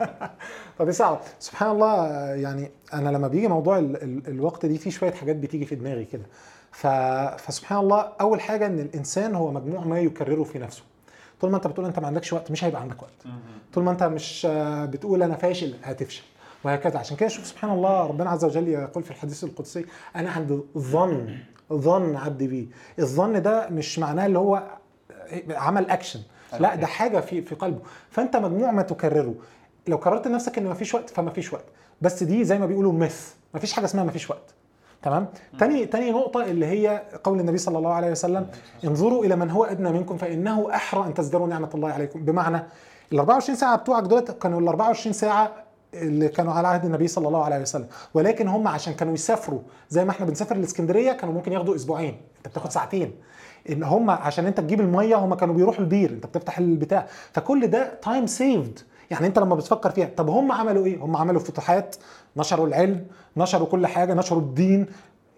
[laughs] فدي صعبة. سبحان الله يعني أنا لما بيجي موضوع ال... ال... الوقت دي في شوية حاجات بتيجي في دماغي كده. ف... فسبحان الله أول حاجة إن الإنسان هو مجموع ما يكرره في نفسه. طول ما انت بتقول انت ما عندكش وقت مش هيبقى عندك وقت. طول ما انت مش آه، بتقول أنا فاشل هتفشل. وهكذا. عشان كده شوف سبحان الله ربنا عز وجل يقول في الحديث القدسي أنا عند ظن ظن عبدي بي الظن ده مش معناه اللي هو عمل اكشن لا ده حاجة في في قلبه. فأنت مجموع ما تكرره. لو قررت لنفسك إن مفيش وقت فمفيش وقت. بس دي زي ما بيقولوا مث مفيش حاجة اسمها مفيش وقت. تمام؟ تاني تاني نقطة اللي هي قول النبي صلى الله عليه وسلم انظروا إلى من هو أدنى منكم فإنه أحرى أن تزدروا نعمة الله عليكم. بمعنى ال 24 ساعة بتوعك دولت كانوا ال 24 ساعة اللي كانوا على عهد النبي صلى الله عليه وسلم. ولكن هم عشان كانوا يسافروا زي ما إحنا بنسافر الإسكندرية كانوا ممكن ياخدوا أسبوعين. أنت بتاخد ساعتين. إن هم عشان أنت تجيب المية هم كانوا بيروحوا البير. أنت بتفتح البتاع. فكل ده time saved يعني أنت لما بتفكر فيها طب هم عملوا إيه؟ هم عملوا فتوحات نشروا العلم نشروا كل حاجة نشروا الدين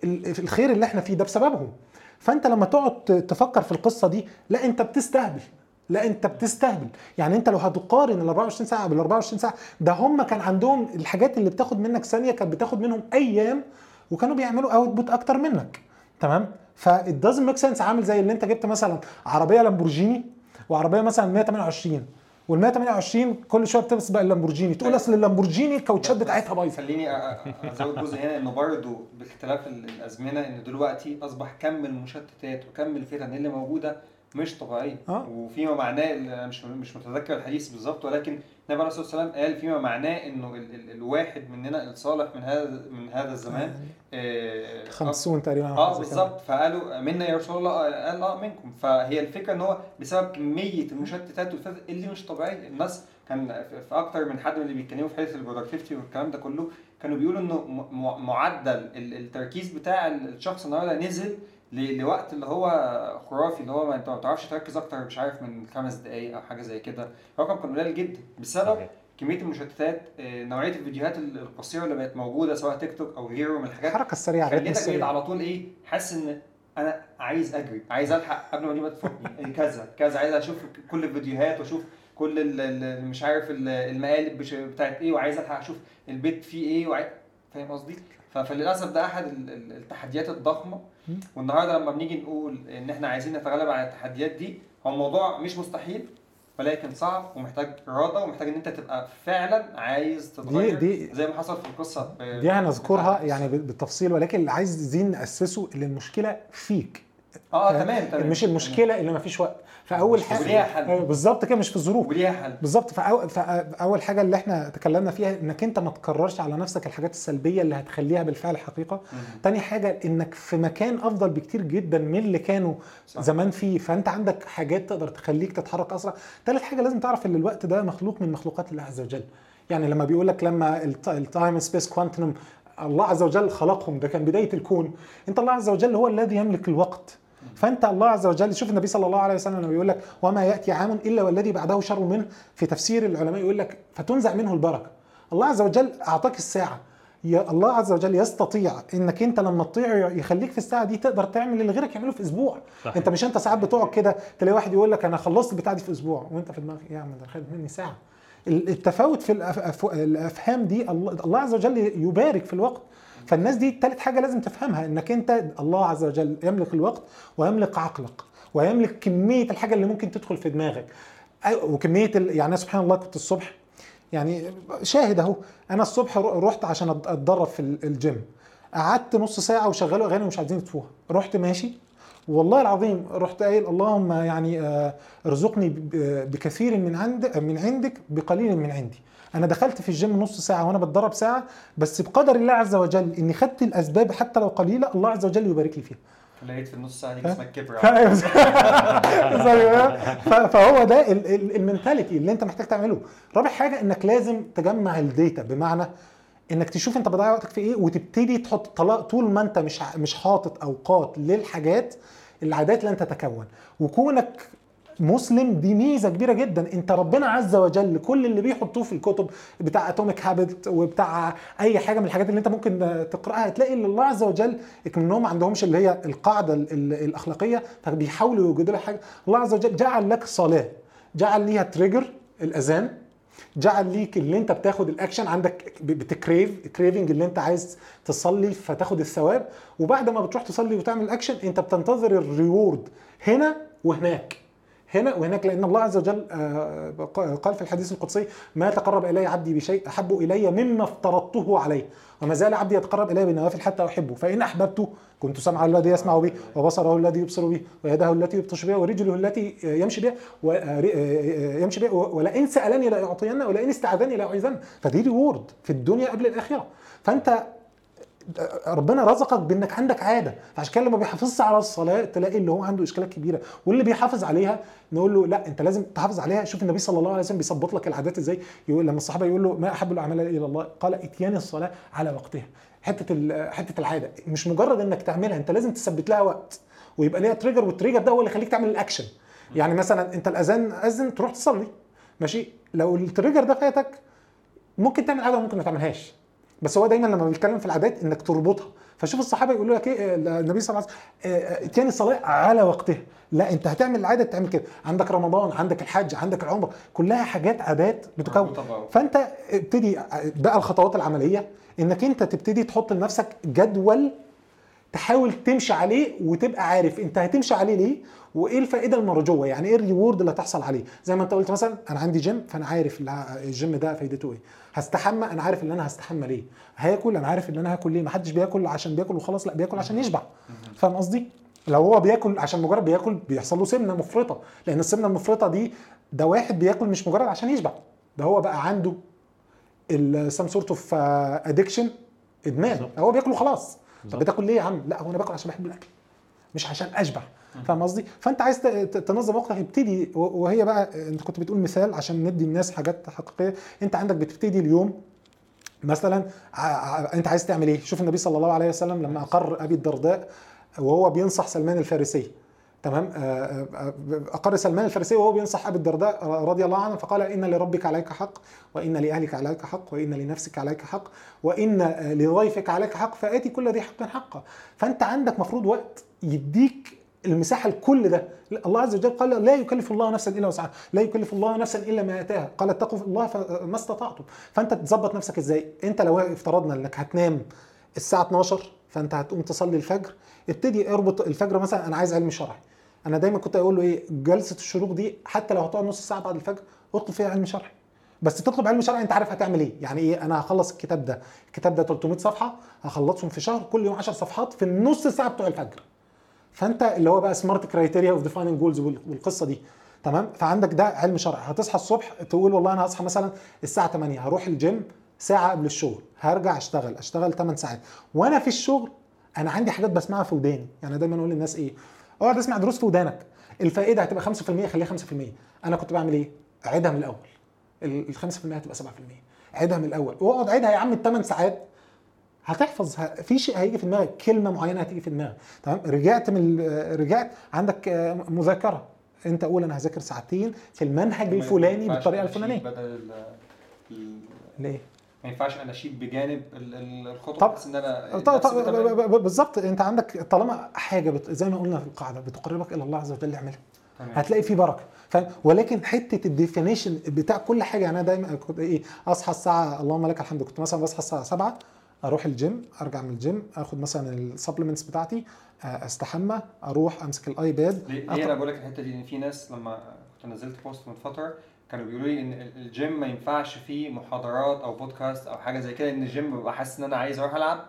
ال- الخير اللي إحنا فيه ده بسببهم. فانت لما تقعد تفكر في القصة دي لا انت بتستهبل لا انت بتستهبل. يعني انت لو هتقارن ال 24 ساعة بال 24 ساعة ده هم كان عندهم الحاجات اللي بتاخد منك ثانية كانت بتاخد منهم أيام وكانوا بيعملوا output أكتر منك. تمام؟ ف it doesn't make sense عامل زي اللي انت جبت مثلا عربية لامبورجيني وعربية مثلا 128 وال 128 كل شوية بتسبق اللامبورجيني. تقول أصل اللامبورجيني الكاوتشات بتاعتها بايظة. خليني أزود جزء هنا إنه برضه باختلاف ال- الأزمنة إن دلوقتي أصبح كم المشتتات وكم الفتن اللي موجودة مش طبيعية. آه. وفيما معناه مش مش متذكر الحديث بالظبط ولكن النبي عليه الصلاة والسلام قال فيما معناه إنه ال ال الواحد مننا الصالح من هذا من هذا الزمان آه، 50 تقريبا أو آه. بالظبط. فقالوا منا يا رسول الله قال آه منكم. فهي الفكرة إن هو بسبب كمية المشتتات اللي مش طبيعية. الناس كان في أكتر من حد من اللي بيتكلموا في حتة البرودكتيفيتي والكلام ده كله كانوا بيقولوا إنه معدل ال- التركيز بتاع الشخص النهارده نزل لوقت اللي هو خرافي اللي هو ما انت ما بتعرفش تركز أكتر مش عارف من خمس دقائق أو حاجة زي كده رقم كان قليل جدا بسبب صحيح. كمية المشتتات آه، نوعية الفيديوهات ال- القصيرة اللي بقت موجودة سواء تيك توك أو غيره من الحاجات الحركه السريعه خليتك السريع على طول إيه حاسس إن أنا عايز أجري عايز ألحق قبل ما دي ما تفوتني إيه كذا كذا عايز أشوف كل الفيديوهات وأشوف كل مش عارف ال- المقالب بتاعت إيه وعايز ألحق أشوف البيت فيه إيه وعايز فاهم قصدي؟ فللأسف ده أحد ال- ال- التحديات الضخمة. والنهاردة لما بنيجي نقول إن إحنا عايزين نتغلب على التحديات دي هو الموضوع مش مستحيل ولكن صعب ومحتاج إرادة ومحتاج إن أنت تبقى فعلا عايز تتغير دي- زي ما حصل في القصة ب- دي هنذكرها يعني بالتفصيل ولكن اللي عايزين ناسسه اللي المشكلة فيك. آه تمام تمام. مش المشكلة اللي مفيش وقت. فأول وليها حاجة حل. أيوة، بالظبط كده مش في الظروف وليها حل. بالظبط. فأول, فأول حاجة اللي إحنا تكلمنا فيها إنك أنت ما تكررش على نفسك الحاجات السلبية اللي هتخليها بالفعل حقيقة. تاني حاجة إنك في مكان أفضل بكتير جدا من اللي كانوا صح. زمان فيه. فأنت عندك حاجات تقدر تخليك تتحرك أسرع. تالت حاجة لازم تعرف إن الوقت ده مخلوق من مخلوقات الله عز وجل. يعني لما بيقول لك لما ال time space quantum الله عز وجل خلقهم ده كان بداية الكون. أنت الله عز وجل هو الذي يملك الوقت. فانت الله عز وجل شوف النبي صلى الله عليه وسلم لما بيقول لك وما يأتي عام إلا والذي بعده شر منه في تفسير العلماء يقول لك فتنزع منه البركة. الله عز وجل أعطاك الساعة. يا الله عز وجل يستطيع إنك أنت لما تطيع يخليك في الساعة دي تقدر تعمل اللي غيرك يعمله في أسبوع. صحيح. أنت مش أنت ساعات بتقعد كده تلاقي واحد يقول لك أنا خلصت البتاع دي في أسبوع وأنت في دماغك يا عم ده خد مني ساعة. ال- التفاوت في الأفهام دي الله عز وجل يبارك في الوقت. فالناس دي تالت حاجة لازم تفهمها إنك أنت الله عز وجل يملك الوقت ويملك عقلك ويملك كمية الحاجة اللي ممكن تدخل في دماغك. وكمية. يعني سبحان الله كنت الصبح يعني شاهد أهو أنا الصبح رحت عشان أتدرب في ال- الجيم. قعدت نص ساعة وشغلوا أغاني ومش عايزين يطفوها. رحت ماشي. والله العظيم رحت قايل اللهم يعني آه، ارزقني بكثير من عند من عندك بقليل من عندي. أنا دخلت في الجيم نص ساعة وأنا بتدرب ساعة بس بقدر الله عز وجل إني خدت الأسباب حتى لو قليلة الله عز وجل يبارك لي فيها. لقيت في النص ساعة دي؟ جسمك كبر [laughs] فهو ده ال- ال- ال mentality اللي أنت محتاج تعمله. رابع حاجة إنك لازم تجمع ال data بمعنى إنك تشوف أنت بضيع وقتك في إيه وتبتدي تحط طلا- طول ما أنت مش مش حاطط أوقات للحاجات العادات لن تتكون وكونك مسلم دي ميزة كبيرة جدا. انت ربنا عز وجل كل اللي بيحطوه في الكتب بتاع Atomic Habits وبتاع أي حاجة من الحاجات اللي انت ممكن تقرأها هتلاقي إن الله عز وجل إنهم ما عندهمش اللي هي القاعدة ال- ال- الأخلاقية فبيحاولوا يوجدوا لها حاجة. الله عز وجل جعل لك صلاة جعل ليها trigger الأذان جعل ليك اللي انت بتاخد الأكشن عندك بت crave craving اللي انت عايز تصلي فتاخد الثواب وبعد ما بتروح تصلي وتعمل الاكشن انت بتنتظر ال reward هنا وهناك. هنا وهناك لأن الله عز وجل آه، قال في الحديث القدسي ما تقرب إلي عبدي بشيء أحب إلي مما افترضته عليه وما زال عبدي يتقرب إلي بالنوافل حتى أحبه فإن أحببته كنت سمعه الذي يسمع به وبصره الذي يبصر به ويده التي يبطش بها ورجله التي يمشي بها ويمشي بها ولئن سألني لأعطينه ولئن استعاذني لأعيذنه. فدي ريورد في الدنيا قبل الآخرة. فأنت ربنا رزقك بإنك عندك عادة. فعشان كده لما بيحافظش على الصلاة تلاقي اللي هو عنده إشكالات كبيرة. واللي بيحافظ عليها نقول له لا أنت لازم تحافظ عليها. شوف النبي صلى الله عليه وسلم بيظبط لك العادات إزاي. يقول لما الصحابة يقول له ما أحب الأعمال إلى الله قال اتيان الصلاة على وقتها. حتة حتة العادة. مش مجرد إنك تعملها أنت لازم تثبت لها وقت. ويبقى ليها trigger وال trigger ده هو اللي يخليك تعمل الاكشن يعني مثلا أنت الأذان أذن تروح تصلي ماشي؟ لو ال trigger ده فاتك ممكن تعمل عادة وممكن ما تعملهاش. بس هو دايما لما بيتكلم في العادات إنك تربطها. فشوف الصحابة يقولوا لك إيه آه، النبي صلى الله عليه وسلم آه، آه، اتيان الصلاة على وقتها. لا أنت هتعمل العادة تعمل كده. عندك رمضان عندك الحج عندك العمرة. كلها حاجات عادات بتكون. فأنت ابتدي بقى الخطوات العملية. إنك أنت تبتدي تحط لنفسك جدول تحاول تمشي عليه وتبقى عارف أنت هتمشي عليه ليه. وإيه الفائدة المرجوه يعني إيه ال reward اللي هتحصل عليه؟ زي ما أنت قلت مثلا أنا عندي جيم فأنا عارف الجيم ده فايدته إيه. هستحمى أنا عارف إن أنا هستحمى ليه. هاكل أنا عارف إن أنا هاكل ليه. ما حدش بياكل عشان بياكل وخلاص لأ بياكل عشان يشبع. فاهم قصدي؟ لو هو بياكل عشان مجرد بياكل بيحصل له سمنة مفرطة. لأن السمنة المفرطة دي ده واحد بياكل مش مجرد عشان يشبع. ده هو بقى عنده some sort of addiction إدمان. هو بياكل وخلاص طب. بتاكل ليه يا عم؟ لأ هو أنا باكل عشان بحب الأكل مش عشان أشبع. فاهم قصدي؟ فأنت عايز تنظم وقتك ابتدي وهي بقى أنت كنت بتقول مثال عشان ندي الناس حاجات حقيقية. أنت عندك بتبتدي اليوم مثلا أنت عايز تعمل إيه؟ شوف النبي صلى الله عليه وسلم لما أقر أبي الدرداء وهو بينصح سلمان الفارسي. تمام؟ آه، آه، أقر سلمان الفارسي وهو بينصح أبي الدرداء رضي الله عنه فقال إن لربك عليك حق وإن لأهلك عليك حق وإن لنفسك عليك حق وإن آه، لضيفك عليك حق فآتي كل ذي حق حقه. فأنت عندك مفروض وقت يديك المساحة لكل ده. الله عز وجل قال لا يكلف الله نفسا إلا وسعها. لا يكلف الله نفسا إلا ما آتاها. قال اتقوا الله ما استطعتم. فأنت تظبط نفسك إزاي؟ أنت لو افترضنا إنك هتنام الساعة 12 فأنت هتقوم تصلي الفجر. ابتدي اربط الفجر مثلا أنا عايز علم شرعي. أنا دايما كنت أقول له إيه؟ جلسة الشروق دي حتى لو هتقعد نص ساعة بعد الفجر اطلب فيها علم شرعي. بس تطلب علم شرعي أنت عارف هتعمل إيه؟ يعني إيه؟ أنا هخلص الكتاب ده. الكتاب ده 300 صفحة هخلصهم في شهر كل يوم 10 صفحات في النص ساعة بتوع الفجر. فانت اللي هو بقى smart criteria of defining goals والقصة دي. تمام؟ فعندك ده علم شرعي هتصحى الصبح تقول والله أنا هصحى مثلا الساعة 8 هروح الجيم ساعة قبل الشغل هرجع أشتغل أشتغل 8 ساعات. وأنا في الشغل أنا عندي حاجات بسمعها في وداني. يعني دايما أقول للناس إيه؟ أقعد أسمع دروس في ودانك. الفائدة هتبقى 5% خليها 5% أنا كنت بعمل إيه؟ أعيدها من الأول. ال 5% هتبقى 7% عيدها من الأول. وأقعد عيدها يا عم الثمان ساعات. هتحفظ في شيء هيجي في دماغك كلمة معينة هتيجي في دماغك. تمام؟ رجعت من رجعت عندك آه، مذاكرة. انت قول أنا هذاكر ساعتين في المنهج الفلاني بالطريقة الفلانية. بدل ليه؟ ما ينفعش اناشيد بجانب ال- ال- الخطب طب- بحيث إن أنا طب- طب- بالظبط انت عندك طالما حاجة بت... زي ما قلنا في القاعدة بتقربك إلى الله عز وجل اعملها. هتلاقي في بركة. فاهم؟ ولكن حتة ال definition بتاع كل حاجة يعني أنا دايما كنت إيه أصحى الساعة اللهم لك الحمد كنت مثلا بصحى الساعة 7 أروح الجيم ارجع من الجيم اخد مثلا ال supplements بتاعتي آه، استحمى أروح امسك ال iPad ليه؟ أقرأ. أنا بقول لك الحتة دي إن في ناس لما كنت نزلت post من فترة كانوا بيقولوا لي إن ال- الجيم ما ينفعش فيه محاضرات أو بودكاست أو حاجة زي كده ان الجيم ببقى حاسس إن أنا عايز أروح ألعب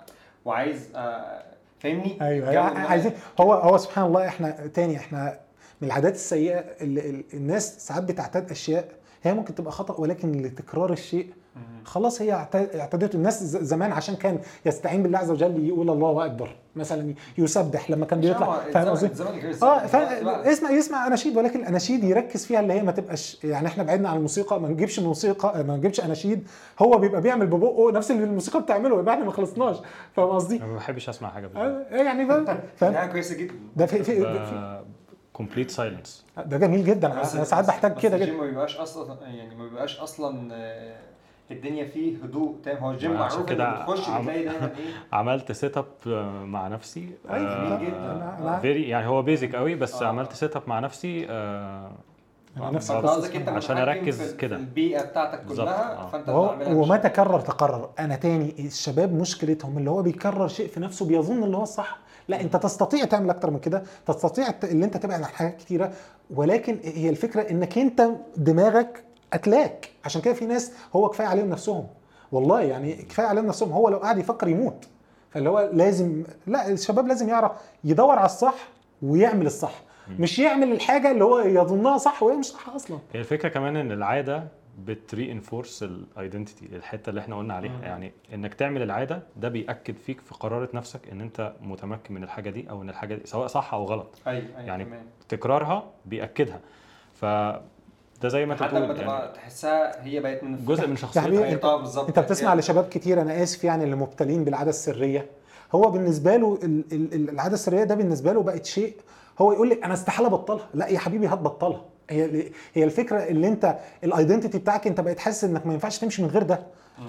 وعايز آه، فاهمني؟ أيوه إن أنا- عايزين هو هو سبحان الله إحنا تاني إحنا من العادات السيئة اللي الناس ساعات بتعتاد أشياء هي ممكن تبقى خطأ ولكن لتكرار الشيء. خلاص هي اعت- اعتادته الناس زمان عشان كان يستعين بالله عز وجل يقول الله أكبر مثلا يسبح لما كان بيطلع. فاهم قصدي؟ آه. اسمع يسمع أناشيد ولكن الاناشيد يركز فيها اللي هي ما تبقاش يعني إحنا بعدنا عن الموسيقى ما نجيبش موسيقى ما نجيبش أناشيد. هو بيبقى بيعمل ببقه نفس اللي الموسيقى بتعمله يبقى إحنا ما خلصناش. فاهم قصدي؟ أنا ما بحبش أسمع حاجة بالله آه، يعني فاهم؟ حاجة كويسة جدا. ده في في, في complete silence ده جميل جدا. أنا ساعات بحتاج كده جدا. ما بيبقاش أصلا يعني ما بيبقاش أصلا آه، الدنيا فيه هدوء تام. هو الجيم معروف كده بتخش عم- بتلاقي دايما [laughs] إيه؟ عملت setup مع نفسي. أيوة، جميل جدا. أنا- أنا- very يعني هو بيزك قوي بس آه. عملت setup مع نفسي آه، أنت عشان أركز كده. البيئة بتاعتك كلها آه. فأنت وما تكرر تقرر أنا تاني الشباب مشكلتهم اللي هو بيكرر شيء في نفسه بيظن اللي هو الصح. لا أنت تستطيع تعمل أكتر من كده. تستطيع اللي أنت تبعد عن حاجات كتيرة. ولكن هي الفكرة إنك أنت دماغك اتلاك عشان كده في ناس هو كفاية عليهم نفسهم. والله يعني كفاية عليهم نفسهم. هو لو قاعد يفكر يموت. فاللي هو لازم لا الشباب لازم يعرف يدور على الصح ويعمل الصح. مش يعمل الحاجة اللي هو يظنها صح وهي مش صح أصلا. هي الفكرة كمان إن العادة بت reinforce ال identity الحتة اللي إحنا قلنا عليها. مم. يعني إنك تعمل العادة ده بيأكد فيك في قرارة نفسك إن أنت متمكن من الحاجة دي أو إن الحاجة دي سواء صح أو غلط. أيوه أيوه يعني تمام. تكرارها بيأكدها. ف ده زي ما انت لما بتقول تبقى يعني. تحسها هي بقت من جزء من شخصيتك انت- آه بالظبط انت بتسمع لشباب كتير أنا آسف يعني اللي مبتلين بالعادة السرية. هو بالنسبة له ال- ال- ال- العادة السرية ده بالنسبة له بقت شيء هو يقول لك أنا استحالة أبطلها. لا يا حبيبي هتبطلها هي هي الفكرة اللي انت الايدنتيتي بتاعك انت بقيت حاسس انك ما ينفعش تمشي من غير ده.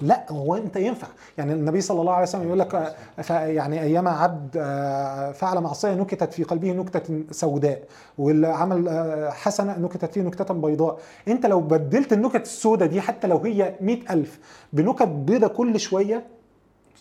لا هو انت ينفع. يعني النبي صلى الله عليه وسلم يقول لك ف- يعني أيام عبد آه، فعل معصية نكتت في قلبه نكتة سوداء واللي عمل آه، حسنة نكتت فيه نكتة بيضاء. انت لو بدلت النكت السوداء دي حتى لو هي مئة ألف بنكت بيضة كل شوية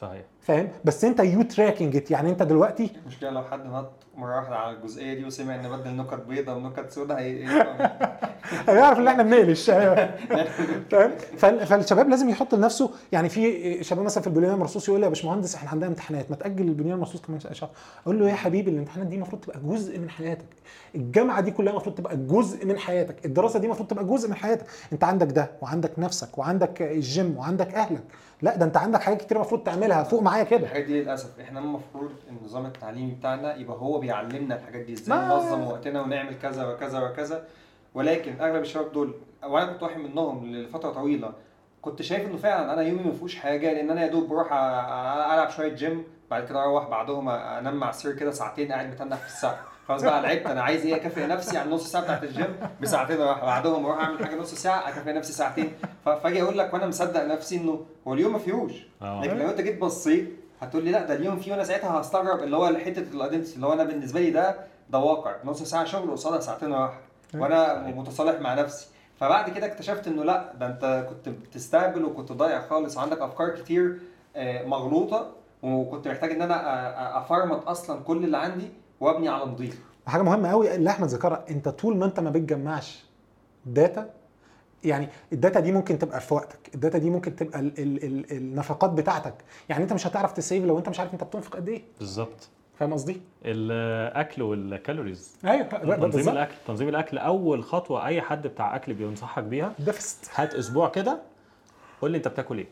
صحيح. فاهم؟ بس انت you tracking يعني انت دلوقتي المشكلة لو حد نط مرة واحدة على الجزئية دي وسمع إن بدل نكت بيضاء ونكت سوداء هي هي- [laughs] هيعرف إن إحنا بنقلش [laughs] فالشباب لازم يحط لنفسه يعني في شباب مثلا في البنيان المرصوص يقول لي يا باشمهندس إحنا عندنا امتحانات ما تأجل البنيان المرصوص كمان شهر. أقول له يا حبيبي الامتحانات دي المفروض تبقى جزء من حياتك. الجامعة دي كلها المفروض تبقى جزء من حياتك. الدراسة دي المفروض تبقى جزء من حياتك. أنت عندك ده وعندك نفسك وعندك الجيم وعندك أهلك. لا ده أنت عندك حاجات كتير المفروض تعملها. فوق معايا كده. الحاجات دي للأسف إحنا المفروض النظام التعليمي بتاعنا يبقى هو بيعلمنا الحاجات دي إزاي ننظم وقتنا ونعمل كذا وكذا وكذا. ولكن أغلب الشباب دول وأنا كنت واحد منهم لفترة طويلة كنت شايف إنه فعلا أنا يومي ما فيهوش حاجة لأن أنا يا دوب بروح ألعب شوية جيم بعد كده أروح بعدهم أنام مع السرير كده ساعتين قاعد متنح في السقف. خلاص بقى لعبت أنا عايز إيه؟ أكافئ نفسي على النص ساعة بتاعت الجيم بساعتين أروح بعدهم أروح أعمل حاجة نص ساعة أكافئ نفسي ساعتين. فأجي أقول لك وأنا مصدق نفسي إنه هو اليوم ما فيهوش. آه. لكن لو أنت جيت بصيت هتقول لي لا ده اليوم فيه وأنا ساعتها هستغرب اللي هو حتة ال identity اللي هو أنا بالنسبة لي ده ده واقع. نص ساعة شغل قصادها ساعتين راحة. وأنا متصالح مع نفسي. فبعد كده اكتشفت إنه لا ده أنت كنت بتستهبل وكنت ضايع خالص. وعندك أفكار كتير آه، مغلوطة. وكنت محتاج إن أنا أفرمط أصلا كل اللي عندي وأبني على نظيف وحاجه مهمة قوي اللي احمد ذكرها أنت طول ما أنت ما بتجمعش data يعني ال data دي ممكن تبقى في وقتك ال data دي ممكن تبقى ال ال ال النفقات بتاعتك. يعني انت مش هتعرف ت save لو انت مش عارف انت بتنفق قد إيه. بالظبط. فاهم قصدي؟ الأكل وال calories أيوه تنظيم بالظبط. الأكل تنظيم الأكل أول خطوة أي حد بتاع أكل بينصحك بيها. the first هات أسبوع كده قول لي أنت بتاكل إيه.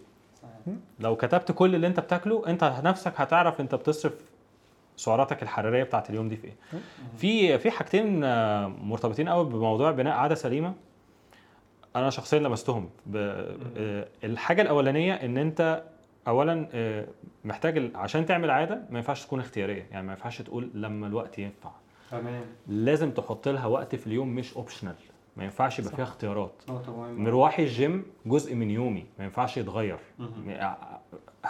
لو كتبت كل اللي أنت بتاكله أنت نفسك هتعرف أنت بتصرف سعراتك الحرارية بتاعت اليوم دي في إيه. في في حاجتين آه، مرتبطين قوي بموضوع بناء عادة سليمة. أنا شخصيا لمستهم. ب- آه، الحاجة الأولانية إن أنت اولا آه، محتاج عشان تعمل عادة ما ينفعش تكون اختيارية. يعني ما ينفعش تقول لما الوقت ينفع. تمام. لازم تحط لها وقت في اليوم مش اوبشنال ما ينفعش يبقى فيها اختيارات. مهمه مرواحي الجيم جزء من يومي ما ينفعش يتغير. مهم.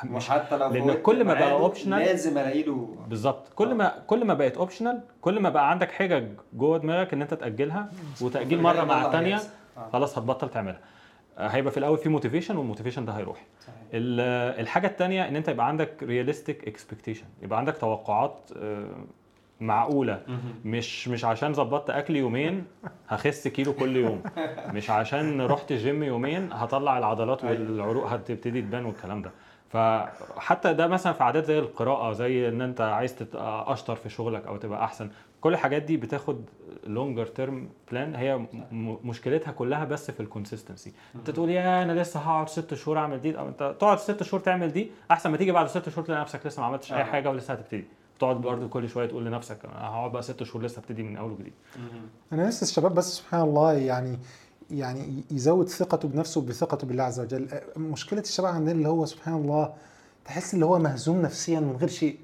مش وحتى لو فوتت كل ما بقى optional- لازم ألاقي له بالظبط. كل ما كل ما بقت optional كل ما بقى عندك حجج جوه دماغك إن أنت تأجلها وتأجيل مرة مع الثانية. خلاص هتبطل تعملها. آه، هيبقى في الأول في motivation وال motivation ده هيروح. صحيح. ال- الحاجة الثانية إن أنت يبقى عندك realistic expectation يبقى عندك توقعات آه، معقولة. مش مش عشان ظبطت أكل يومين هخس كيلو كل يوم. [laughs] مش عشان رحت الجيم يومين هطلع العضلات أيوة. والعروق هتبتدي تبان والكلام ده. فحتى ده مثلا في عادات زي القراءة زي إن أنت عايز تبقى أشطر في شغلك أو تبقى أحسن. كل الحاجات دي بتاخد longer term plan هي مشكلتها كلها بس في ال consistency انت تقول يا أنا لسه هقعد ست شهور اعمل دي. أو انت تقعد ست شهور تعمل دي احسن ما تيجي بعد ست شهور تلاقي نفسك لسه ما عملتش اي آه. حاجة ولسه هتبتدي. تقعد برضه كل شوية تقول لنفسك أنا هقعد بقى ست شهور لسه ابتدي من أول وجديد. أنا نفس الشباب بس سبحان الله يعني يعني يزود ثقته بنفسه بثقته بالله عز وجل. مشكلة الشباب عندنا اللي هو سبحان الله تحس اللي هو مهزوم نفسيا من غير شيء.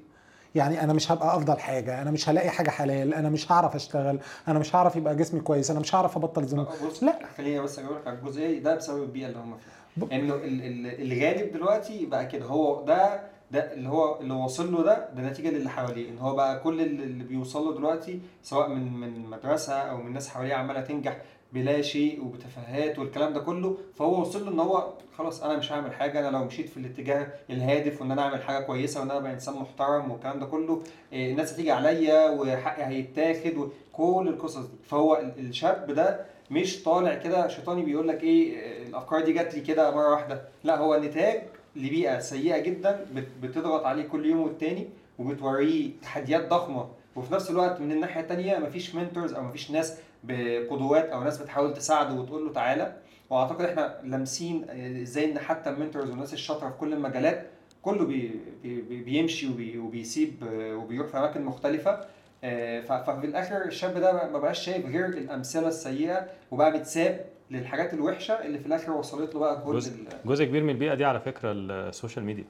يعني أنا مش هبقى أفضل حاجة أنا مش هلاقي حاجة حلال أنا مش هعرف أشتغل أنا مش هعرف يبقى جسمي كويس أنا مش هعرف أبطل ذنوب بص لا. خليني بس اجاوب لك على الجزئية ده بسبب البيئة اللي هم فيها. إنه ال- ال- الغالب دلوقتي بقى كده هو ده ده اللي هو اللي واصل له ده ده نتيجة للي حواليه. إن هو بقى كل اللي اللي بيوصل له دلوقتي سواء من من مدرسة أو من ناس حواليه عمالة تنجح بلا شيء وبتفاهات والكلام ده كله فهو وصل له إن هو خلاص أنا مش هعمل حاجة أنا لو مشيت في الاتجاه الهادف وإن أنا أعمل حاجة كويسة وإن أنا أبقى إنسان محترم والكلام ده كله إيه، الناس هتيجي عليا وحقي هيتاخد وكل القصص دي. فهو ال- الشاب ده مش طالع كده شيطاني بيقول لك إيه آه، الأفكار دي جات لي كده مرة واحدة. لا هو نتاج لبيئة سيئة جدا بت- بتضغط عليه كل يوم والتاني وبتوريه تحديات ضخمة. وفي نفس الوقت من الناحية التانية مفيش mentors أو مفيش ناس بقدوات أو ناس بتحاول تساعده وتقول له تعالى. وأعتقد إحنا لامسين آه، إزاي إن حتى ال mentors والناس الشاطرة في كل المجالات كله بي بي بي- بيمشي وبي وبيسيب آه، وبيروح في أماكن مختلفة. آه، ففي الآخر الشاب ده ما بقاش شايف غير الأمثلة السيئة وبقى متساب للحاجات الوحشة اللي في الآخر وصلت له بقى كل جزء جزء كبير من البيئة دي على فكرة السوشيال ميديا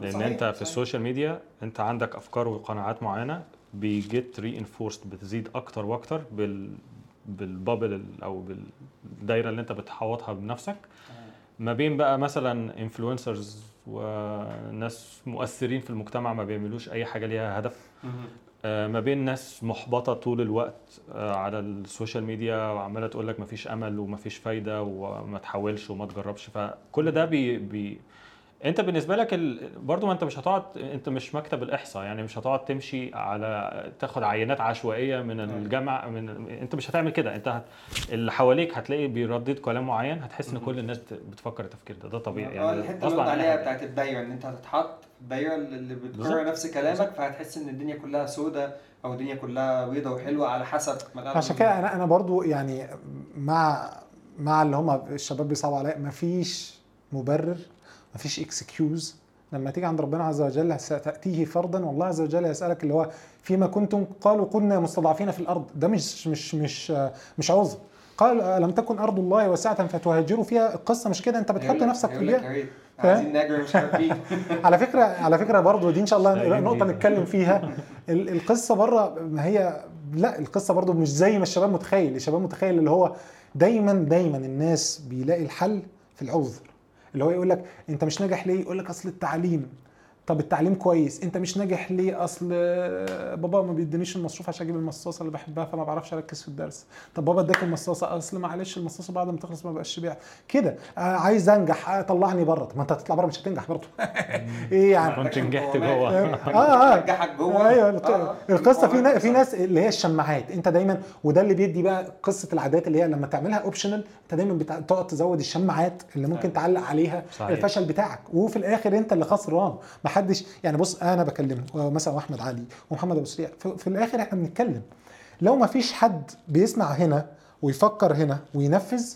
لأن صحيح، أنت في صحيح. السوشيال ميديا أنت عندك أفكار وقناعات معينة بي get reinforced بتزيد أكتر وأكتر بال بال bubble ال- أو بالدايرة اللي أنت بتحوطها بنفسك. ما بين بقى مثلا influencers وناس مؤثرين في المجتمع ما بيعملوش أي حاجة ليها هدف. آه، ما بين ناس محبطة طول الوقت آه، على السوشيال ميديا وعمالة تقول لك مفيش أمل ومفيش فايدة وما تحاولش وما تجربش. فكل ده بي, بي انت بالنسبة لك ال... برضو ما انت مش هتقعد انت مش مكتب الإحصاء يعني مش هتقعد تمشي على تاخد عينات عشوائية من الجامعة من انت مش هتعمل كده. انت هت... اللي حواليك هتلاقي بيردد كلام معين هتحس ان. كل الناس بت- بتفكر التفكير ده. ده طبيعي. آه يعني الحتة اللي عليها. بتاعت الدايره ان انت هتتحط في الدايره اللي بتكرر. نفس كلامك فهتحس ان الدنيا كلها سودة أو الدنيا كلها بيضة وحلوة على حسب عشان كده أنا أنا برضو يعني مع مع اللي هم الشباب بيصعبوا عليا مفيش مبرر مفيش اكسكيوز لما تيجي عند ربنا عز وجل ستأتيه فردا والله عز وجل يسالك اللي هو فيما كنتم قالوا كنا مستضعفين في الأرض. ده مش مش مش مش عذر. قال لم تكن أرض الله واسعة فتهاجروا فيها؟ القصة مش كده انت بتحط نفسك في هيقول لك البيئه يا ريت فاهم؟ عايزين نجري مش عارفين [laughs] على فكرة على فكرة برضو دي إن شاء الله جميل. نتكلم فيها. ال- القصة بره ما هي لا القصة برضو مش زي ما الشباب متخيل. الشباب متخيل اللي هو دايما دايما الناس بيلاقي الحل في العذر. اللي هو يقول لك انت مش ناجح ليه؟ يقول لك اصل التعليم. طب التعليم كويس انت مش ناجح ليه؟ اصل بابا ما بيدينيش المصروف عشان أجيب المصاصة اللي بحبها فما بعرفش اركز في الدرس. طب بابا اداك المصاصة؟ اصل معلش المصاصة بعد ما تخلص ما بقاش بيع كده. آه عايز انجح آه طلعني بره. ما انت هتطلع بره مش هتنجح برضه. [laughs] إيه يعني؟ كنت نجحت جوه. آه آه. [laughs] نجحك جوه. أيوه آه، آه. القصة في في. ناس اللي هي الشماعات. انت دايما وده اللي بيدي بقى قصة العادات اللي هي لما تعملها اوبشنال انت دايما بتع- تقعد تزود الشماعات اللي ممكن. تعلق عليها. الفشل بتاعك. وفي الآخر انت اللي خسران. محدش يعني بص أنا بكلمه مثلا أحمد علي ومحمد أبو سريع في في الآخر إحنا بنتكلم. لو ما فيش حد بيسمع هنا ويفكر هنا وينفذ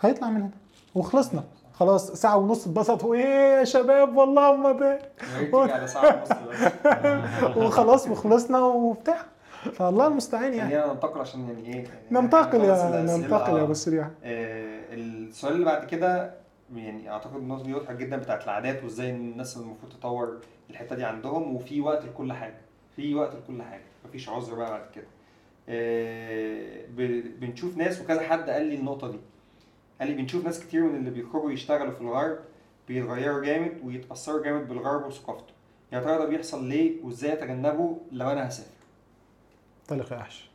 هيطلع من هنا. وخلصنا. خلاص ساعة ونص اتبسطوا. إيه يا شباب والله ما بس. [laughs] وخلاص وخلصنا وبتاع. فالله المستعان يعني. خلينا ننتقل عشان يعني إيه يعني ننتقل يا. ننتقل يا. أبو سريع آه، السؤال اللي بعد كده يعني أعتقد النقطة دي واضحة جدا بتاعت العادات وإزاي الناس المفروض تطور الحتة دي عندهم وفي وقت لكل حاجة في وقت لكل حاجة مفيش عذر بقى بعد كده. آه، بنشوف ناس وكذا حد قال لي النقطة دي. قال لي بنشوف ناس كتير من اللي بيخرجوا يشتغلوا في الغرب بيتغيروا جامد ويتأثروا جامد بالغرب وثقافته. يا ترى ده بيحصل ليه؟ وإزاي أتجنبه لو أنا هسافر؟ طلق يا احش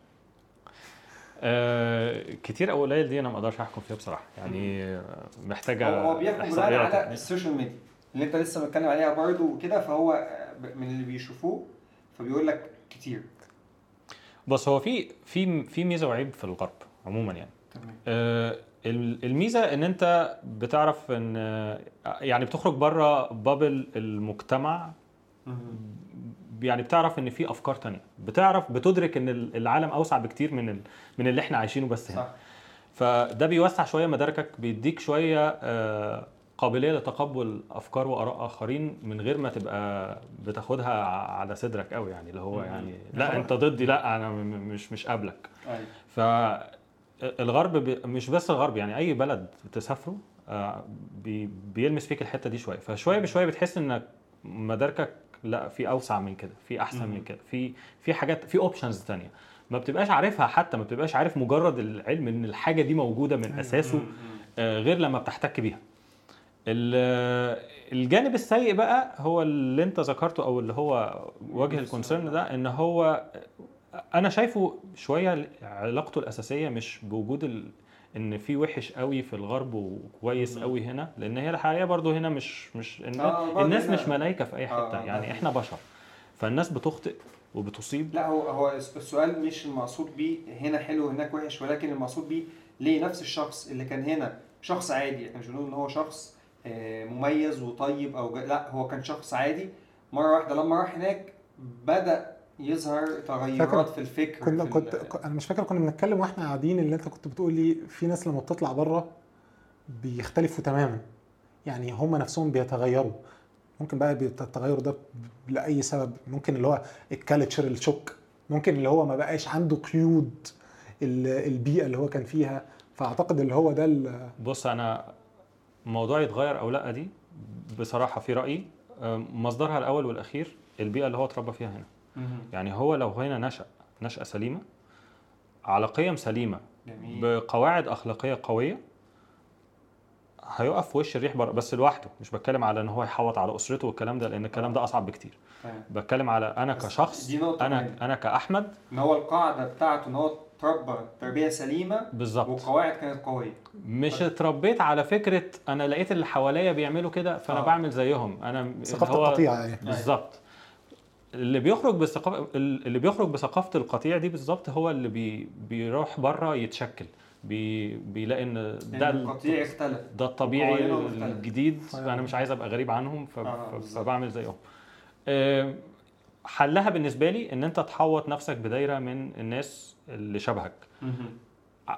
آه، كتير أو قليل دي أنا ما أقدرش أحكم فيها بصراحة. يعني محتاجة هو بيحكم بناء على. السوشيال ميديا اللي أنت لسه متكلم عليها برضه وكده فهو من اللي بيشوفوه فبيقول لك كتير. بص هو في في في ميزة وعيب في الغرب عموما يعني. تمام. آه، ال- الميزة إن أنت بتعرف إن يعني بتخرج بره بابل المجتمع يعني بتعرف إن في أفكار تانية. بتعرف بتدرك إن ال- العالم أوسع بكتير من ال- من اللي إحنا عايشينه بس هنا. صح. فده بيوسع شوية مداركك بيديك شوية آه، قابلية لتقبل أفكار وآراء آخرين من غير ما تبقى بتاخدها على صدرك قوي يعني. اللي هو. يعني لا أنت ضدي لا أنا مش مش قابلك. أيوه. فالغرب بي مش بس الغرب يعني أي بلد بتسافره آه، بي بيلمس فيك الحتة دي شوية. فشوية بشوية بتحس إنك مداركك لا في أوسع من كده في أحسن. من كده في في حاجات في options تانية ما بتبقاش عارفها حتى ما بتبقاش عارف مجرد العلم إن الحاجة دي موجودة من أساسه آه، غير لما بتحتك بيها ال- الجانب السيء بقى هو اللي أنت ذكرته أو اللي هو وجه ال concern ده إن هو أنا شايفه شوية علاقته الأساسية مش بوجود. إن في وحش قوي في الغرب وكويس. قوي هنا لأن هي الحقيقة برضو هنا مش مش الناس, آه، الناس مش ملايكة في أي آه، حتة آه، يعني. إحنا بشر فالناس بتخطئ وبتصيب لا هو هو السؤال مش المقصود بيه هنا حلو هناك وحش ولكن المقصود بيه ليه نفس الشخص اللي كان هنا شخص عادي إحنا مش بنقول إن هو شخص مميز وطيب أو لا هو كان شخص عادي مرة واحدة لما راح هناك بدأ يظهر تغيرات في الفكر كنا في كنت أنا مش فاكر كنا بنتكلم وإحنا قاعدين اللي أنت كنت بتقول لي في ناس لما بتطلع بره بيختلفوا تماما. يعني هم نفسهم بيتغيروا. ممكن بقى التغير ده لأي سبب. ممكن اللي هو الكالتشر الشوك. ممكن اللي هو ما بقاش عنده قيود ال- البيئة اللي هو كان فيها. فأعتقد اللي هو ده بص أنا موضوع يتغير أو لأ دي بصراحة في رأيي آه، مصدرها الأول والأخير البيئة اللي هو اتربى فيها هنا. يعني هو لو هنا نشأ نشأة سليمة على قيم سليمة جميل. بقواعد أخلاقية قوية هيقف في وش الريح بره بس لوحده. مش بتكلم على إن هو يحوط على أسرته والكلام ده لأن الكلام ده أصعب بكتير. تمام. بتكلم على أنا كشخص دي نقطة أنا مهمة. أنا كأحمد إن هو القاعدة بتاعته إن هو اتربى تربية سليمة بالظبط. وقواعد كانت قوية. مش اتربيت على فكرة أنا لقيت اللي حواليا بيعملوا كده فأنا آه. بعمل زيهم. أنا ثقافة القطيعه يعني. بالظبط. اللي بيخرج بثقافه اللي بيخرج بثقافة القطيع دي بالظبط هو اللي بي بيروح بره يتشكل بي بيلاقي إن ده ده ال- القطيع اختلف ده الطبيعي. الجديد. أنا مش عايز أبقى غريب عنهم. آه،. فبعمل زيهم حلها بالنسبة لي إن أنت تحوط نفسك بدايرة من الناس اللي شبهك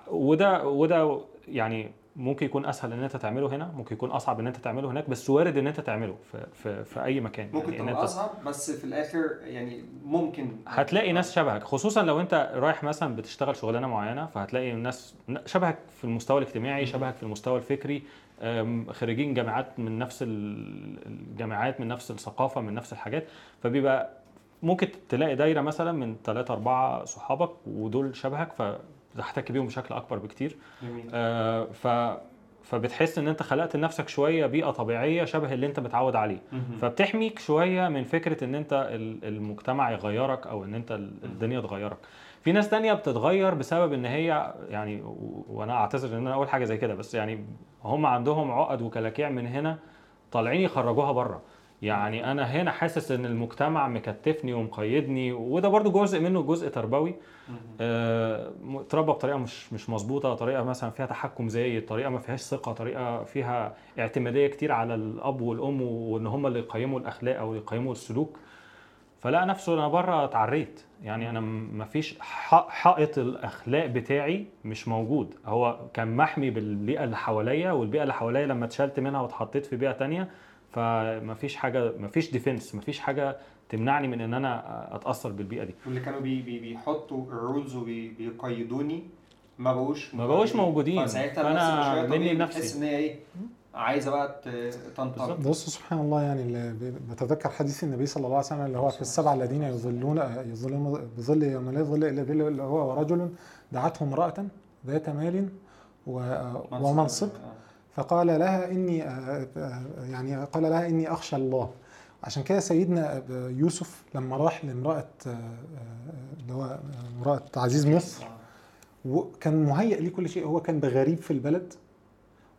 وده وده يعني ممكن يكون أسهل إن أنت تعمله هنا ممكن يكون أصعب إن أنت تعمله هناك بس وارد إن أنت تعمله في في, في أي مكان. ممكن يعني تبقى أصعب بس في الآخر يعني ممكن. هتلاقي ناس شبهك خصوصا لو أنت رايح مثلا بتشتغل شغلانة معينة فهتلاقي ناس شبهك في المستوى الاجتماعي شبهك في المستوى الفكري خريجين جامعات من نفس ال- الجامعات من نفس الثقافة من نفس الحاجات فبيبقى ممكن تلاقي دايرة مثلا من ثلاثة أربعة صحابك ودول شبهك فتحتك بيهم بشكل أكبر بكتير. جميل. آه، ف فبتحس إن أنت خلقت لنفسك شوية بيئة طبيعية شبه اللي أنت متعود عليه. مهم. فبتحميك شوية من فكرة إن أنت ال- المجتمع يغيرك أو إن أنت ال- الدنيا تغيرك. في ناس تانية بتتغير بسبب إن هي يعني وأنا أعتذر إن أنا أقول حاجة زي كده بس يعني هم عندهم عقد وكلاكيع من هنا طالعين يخرجوها بره. يعني أنا هنا حاسس إن المجتمع مكتفني ومقيدني وده برضو جزء منه جزء تربوي. مهم. آه، اتربى بطريقة مش مش مظبوطة طريقة مثلا فيها تحكم زايد طريقة ما فيهاش ثقة طريقة فيها اعتمادية كتير على الأب والأم وإن هم اللي يقيموا الأخلاق أو يقيموا السلوك. فلقى نفسه أنا بره اتعريت. يعني أنا ما فيش حائط الأخلاق بتاعي مش موجود. هو كان محمي بالبيئة اللي حواليا والبيئة اللي حواليا لما اتشلت منها واتحطيت في بيئة تانية فما فيش حاجة ما فيش defense ما فيش حاجة تمنعني من إن أنا أتأثر بالبيئة دي. واللي كانوا بي بي بيحطوا ال rules وبيقيدوني ما بقوش ما بقوش موجودين. فساعتها شوية مني لنفسي. بتحس إن هي إيه؟ عايزة بقى تنطلق. بص سبحان الله يعني بتذكر حديث النبي صلى الله عليه وسلم اللي هو في السبعه الذين يظلون يظلون بظل يوم لا يظل إلا ظله اللي هو ورجل دعته امراه ذات مال ومنصب. فقال لها إني آه، يعني قال لها إني أخشى الله. عشان كده سيدنا يوسف لما راح آه، اللي هو امرأة عزيز مصر وكان مهيئ ليه كل شيء. هو كان بغريب في البلد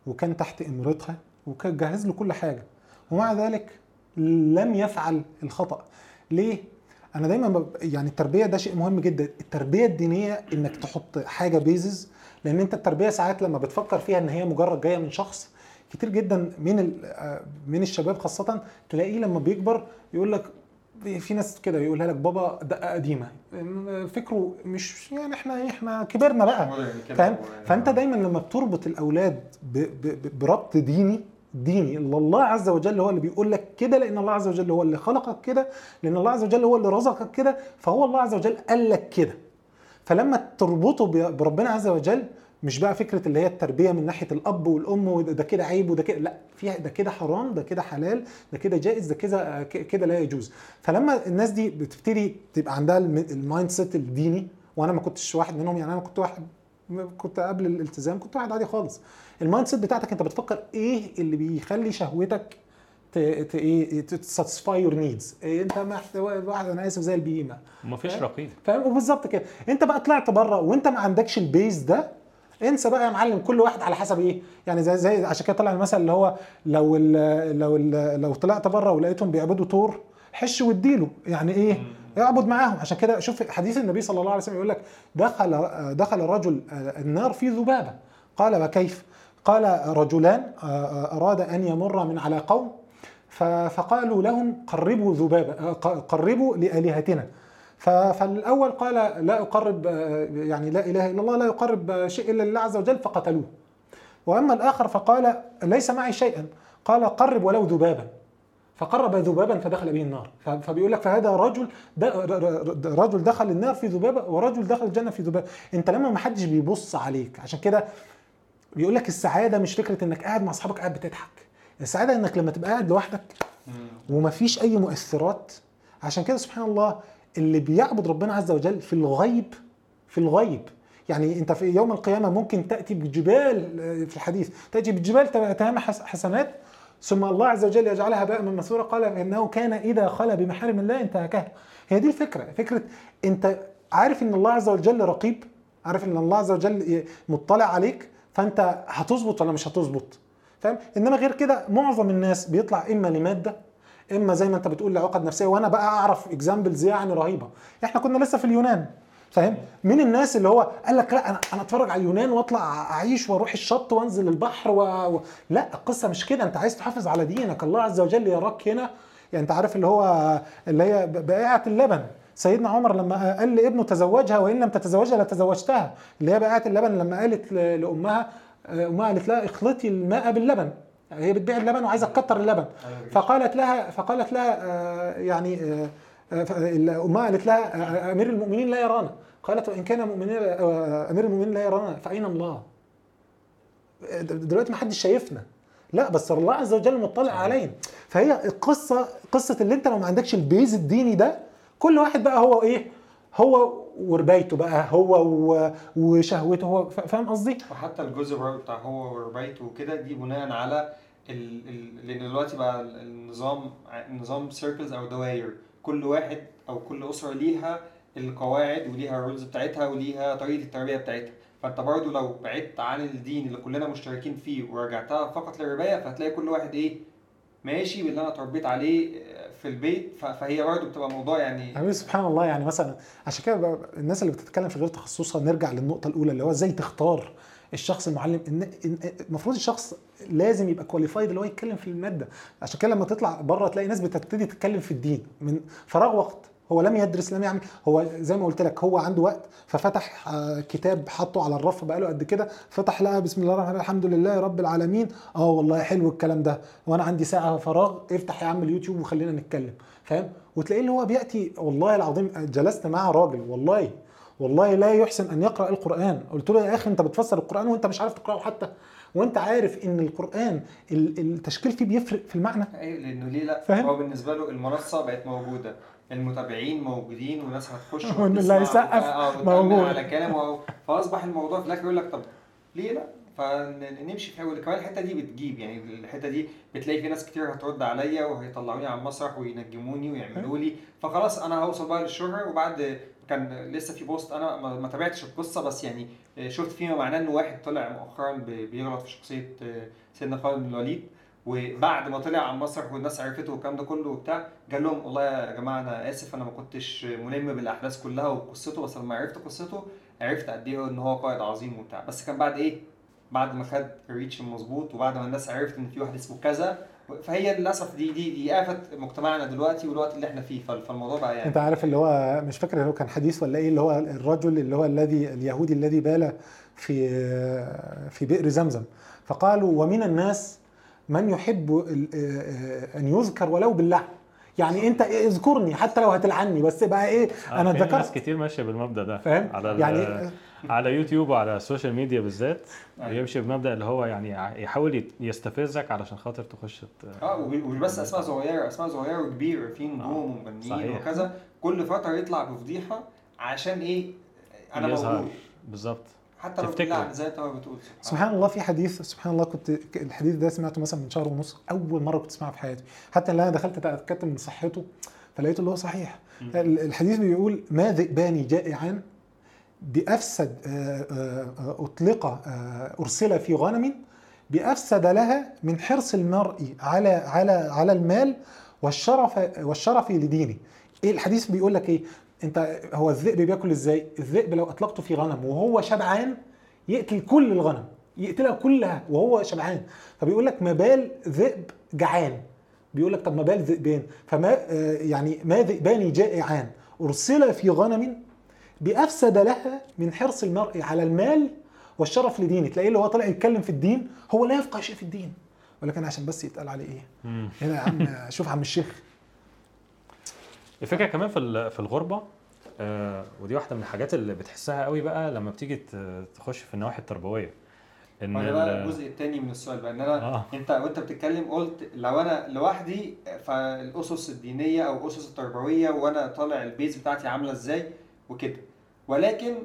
وكان تحت إمرتها وكان جاهز له كل حاجة. ومع ذلك لم يفعل الخطأ. ليه؟ أنا دايما. يعني التربية ده شيء مهم جدا. التربية الدينية إنك تحط حاجة بيزز لأن أنت التربية ساعات لما بتفكر فيها إن هي مجرد جاية من شخص كتير جدا من. آه، من الشباب خاصة تلاقيه لما بيكبر يقول لك في ناس كده يقولها لك بابا دقة قديمة. فكره مش يعني إحنا إحنا كبرنا بقى فاهم؟ فأنت دايما لما بتربط الأولاد بربط ديني ديني اللي الله عز وجل هو اللي بيقول لك كده لأن الله عز وجل هو اللي خلقك كده لأن الله عز وجل هو اللي رزقك كده فهو الله عز وجل قال لك كده. فلما تربطه بربنا عز وجل مش بقى فكرة اللي هي التربية من ناحية الأب والأم وده ده كده عيب وده كده لا فيها ده كده حرام ده كده حلال ده كده جائز ده كده كده لا يجوز. فلما الناس دي بتبتدي تبقى عندها الم- ال mindset الديني وأنا ما كنتش واحد منهم يعني أنا كنت واحد كنت قبل الالتزام كنت واحد عادي خالص. ال mindset بتاعتك أنت بتفكر إيه اللي بيخلي شهوتك إيه to satisfy your needs انت واحد أنا اسف زي البيمه ومفيش فاهم؟ رقيب. فاهم؟ وبالظبط كده. انت بقى طلعت بره وانت ما عندكش ال base ده انسى بقى يا معلم كل واحد على حسب إيه. يعني زي زي عشان كده طلع المثل اللي هو لو ال لو ال لو طلعت بره ولقيتهم بيعبدوا تور حش واديله. يعني إيه؟ اعبد معاهم. عشان كده شوف حديث النبي صلى الله عليه وسلم يقول لك دخل دخل رجل النار في ذبابة. قال وكيف؟ قال رجلان أراد أن يمر من على قوم فقالوا لهم قربوا ذبابه ق- قربوا لآلهتنا. ف- فالأول قال لا أقرب آه، يعني لا إله إلا الله لا يقرب شيء إلا لله عز وجل فقتلوه. وأما الآخر فقال ليس معي شيئا. قال قرب ولو ذبابا. فقرب ذبابا فدخل به النار. فبيقول لك فهذا رجل رجل دخل النار في ذبابه ورجل دخل الجنة في ذبابه انت لما ما حدش بيبص عليك. عشان كده بيقول لك السعادة مش فكرة إنك قاعد مع أصحابك قاعد بتضحك. السعاده إنك لما تبقى قاعد لوحدك ومفيش أي مؤثرات. عشان كده سبحان الله اللي بيعبد ربنا عز وجل في الغيب في الغيب. يعني أنت في يوم القيامة ممكن تأتي بجبال في الحديث تأتي بجبال تهام حس- حسنات ثم الله عز وجل يجعلها باء من مسورة. قال إنه كان إذا خلا بمحارم الله انتهكها هي دي الفكرة. فكرة أنت عارف إن الله عز وجل رقيب؟ عارف إن الله عز وجل مطلع عليك؟ فأنت هتظبط ولا مش هتظبط؟ فاهم إنما غير كده معظم الناس بيطلع إما لمادة إما زي ما أنت بتقول لعقد نفسية وأنا بقى أعرف اكزامبلز يعني رهيبة. إحنا كنا لسه في اليونان فاهم؟ مين الناس اللي هو قال لك لا أنا أنا أتفرج على اليونان وأطلع أعيش وأروح الشط وأنزل البحر و... و... لا القصة مش كده. أنت عايز تحافظ على دينك. الله عز وجل يراك هنا يعني أنت عارف اللي هو اللي هي بائعة اللبن. سيدنا عمر لما قال لابنه تزوجها وإن لم تتزوجها لتزوجتها. اللي هي بائعة اللبن لما قالت لأمها امها قالت لها اخلطي الماء باللبن. هي بتبيع اللبن وعايزة تكتر اللبن. فقالت لها فقالت لها آه، يعني آه، آه، امها قالت لها آه، أمير المؤمنين لا يرانا. قالت وإن كان مؤمنين آه، أمير المؤمنين لا يرانا فأين الله؟ دلوقتي ما حدش شايفنا. لا بس الله عز وجل مطلع علينا. فهي القصة قصة اللي انت لو ما عندكش البيز الديني ده كل واحد بقى هو إيه؟ هو وربايته بقى هو وشهوته هو فا- فاهم قصدي؟ وحتى الجزء بتاع هو وربيته وكده دي بناء على ال... ال... لأن دلوقتي بقى ال- النظام نظام circles أو دوائر كل واحد أو كل أسرة ليها القواعد وليها ال rules بتاعتها وليها طريقة التربية بتاعتها فأنت برضه لو بعدت عن الدين اللي كلنا مشتركين فيه ورجعتها فقط للرباية فهتلاقي كل واحد إيه ماشي باللي أنا اتربيت عليه في البيت فهي برضه بتبقى موضوع يعني يعني سبحان الله. يعني مثلا عشان كده الناس اللي بتتكلم في غير تخصصها نرجع للنقطة الأولى اللي هو إزاي تختار الشخص المعلم. المفروض الشخص لازم يبقى كواليفايد اللي هو يتكلم في المادة. عشان كده لما تطلع بره تلاقي ناس بتبتدي تتكلم في الدين من فراغ وقت. هو لم يدرس لم يعمل هو زي ما قلت لك هو عنده وقت. ففتح آه، كتاب حطه على الرف بقاله قد كده فتح لقى بسم الله الرحمن الرحيم الحمد لله رب العالمين. آه والله حلو الكلام ده. وأنا عندي ساعة فراغ افتح يا عم اليوتيوب وخلينا نتكلم. فاهم؟ وتلاقيه اللي هو بيأتي والله العظيم جلست مع راجل والله والله لا يحسن أن يقرأ القرآن. قلت له يا أخي أنت بتفسر القرآن وأنت مش عارف تقرأه حتى؟ وأنت عارف إن القرآن ال- التشكيل فيه بيفرق في المعنى؟ أيوه لأنه ليه لأ؟ فاهم؟ هو بالنسبة له المنصة بقت موجودة. المتابعين موجودين وناس هتخش [laughs] وإن اللي هيسقف موجود. على كلامه. فأصبح الموضوع في الآخر يقول لك طب ليه لا؟ فنمشي في كمان الحتة دي بتجيب. يعني الحتة دي بتلاقي في ناس كتير هترد عليا وهيطلعوني على المسرح وينجموني ويعملوا لي. فخلاص أنا هوصل بقى للشهرة وبعد كان لسه في بوست أنا ما تابعتش القصة بس يعني شفت فيما معناه إن واحد طلع مؤخرا بيغلط في شخصية سيدنا خالد بن الوليد. وبعد ما طلع على المسرح والناس عرفته والكلام ده كله وبتاع قال لهم والله يا جماعة أنا آسف أنا ما كنتش ملم بالأحداث كلها وقصته بس لما عرفت قصته عرفت قد إيه إن هو قائد عظيم وبتاع بس كان بعد إيه؟ بعد ما خد الريتش المظبوط وبعد ما الناس عرفت إن في واحد اسمه كذا فهي للأسف دي دي دي آفة مجتمعنا دلوقتي والوقت اللي إحنا فيه فال- فالموضوع بقى يعني أنت عارف اللي هو مش فاكر هو كان حديث ولا إيه اللي هو الرجل اللي هو الذي اليهودي الذي بال في في بئر زمزم فقالوا ومن الناس من يحب ال- أن يذكر ولو باللعن يعني أنت اذكرني حتى لو هتلعني بس بقى إيه أنا في ناس كتير ماشية بالمبدأ ده. فاهم؟ على يعني على يوتيوب وعلى السوشيال ميديا بالذات. يمشي بمبدأ اللي هو يعني يحاول يستفزك علشان خاطر تخش آه ومش بس أسماء صغيرة أسماء صغيرة وكبيرة في نجوم ومغنيين صحيح. وكذا كل فترة يطلع بفضيحة عشان إيه؟ أنا. موجود. بالظبط. حتى لو. بالله زي انت ما بتقول. سبحان الله في حديث سبحان الله كنت الحديث ده سمعته مثلا من شهر ونص أول مرة كنت أسمعه في حياتي. حتى اللي أنا دخلت اتاكدت من صحته فلقيته اللي هو صحيح. ال- الحديث بيقول ما ذئبان جائعان بأفسد آه، آه، أطلق آه، أرسل في غنم بأفسد لها من حرص المرء على على على المال والشرف والشرف لدينه. إيه الحديث بيقول لك إيه؟ انت هو الذئب بياكل إزاي؟ الذئب لو اطلقته في غنم وهو شبعان يقتل كل الغنم يقتلها كلها وهو شبعان. فبيقول لك ما بال ذئب جعان. بيقول لك طب ما بال ذئبان فما آه، يعني ما ذئبان جائعان. أرسل في غنم بأفسد لها من حرص المرء على المال والشرف لدينه. تلاقيه اللي هو طالع يتكلم في الدين هو لا يفقه شيء في الدين. ولكن عشان بس يتقال عليه إيه؟ هنا يا عم شوف عم الشيخ. الفكرة كمان في ال- في الغربة آه ودي واحدة من الحاجات اللي بتحسها قوي بقى لما بتيجي تخش في النواحي التربوية. إن ده بقى ال- الجزء الثاني من السؤال بقى إن أنا آه. أنت وأنت بتتكلم قلت لو أنا لوحدي فالأسس الدينية أو الاسس التربوية وأنا طالع ال base بتاعتي عاملة إزاي وكده. ولكن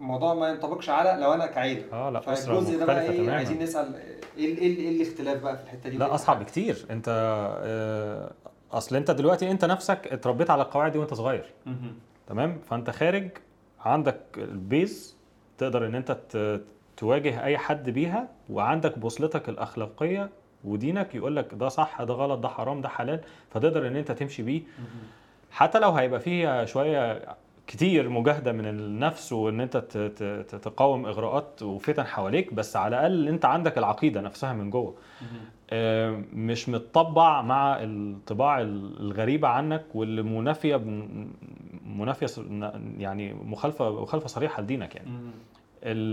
الموضوع ما ينطبقش على لو أنا كعيلة. آه لا فالجزء ده بقى إيه؟ تماما. عايزين نسأل إيه إيه ال- إيه الاختلاف بقى في الحتة دي؟ لا أصعب بكتير. أنت آه أصل أنت دلوقتي أنت نفسك اتربيت على القواعد دي وأنت صغير. تمام؟ فأنت خارج عندك ال base تقدر إن أنت تواجه أي حد بيها وعندك بوصلتك الأخلاقية ودينك يقول لك ده صح ده غلط ده حرام ده حلال فتقدر إن أنت تمشي بيه. حتى لو هيبقى فيها شوية كتير مجاهدة من النفس وإن أنت تقاوم إغراءات وفتن حواليك بس على الأقل أنت عندك العقيدة نفسها من جوه. مش متطبع مع الطباع الغريبة عنك واللي منافية منافية يعني مخالفة مخالفة صريحة لدينك يعني.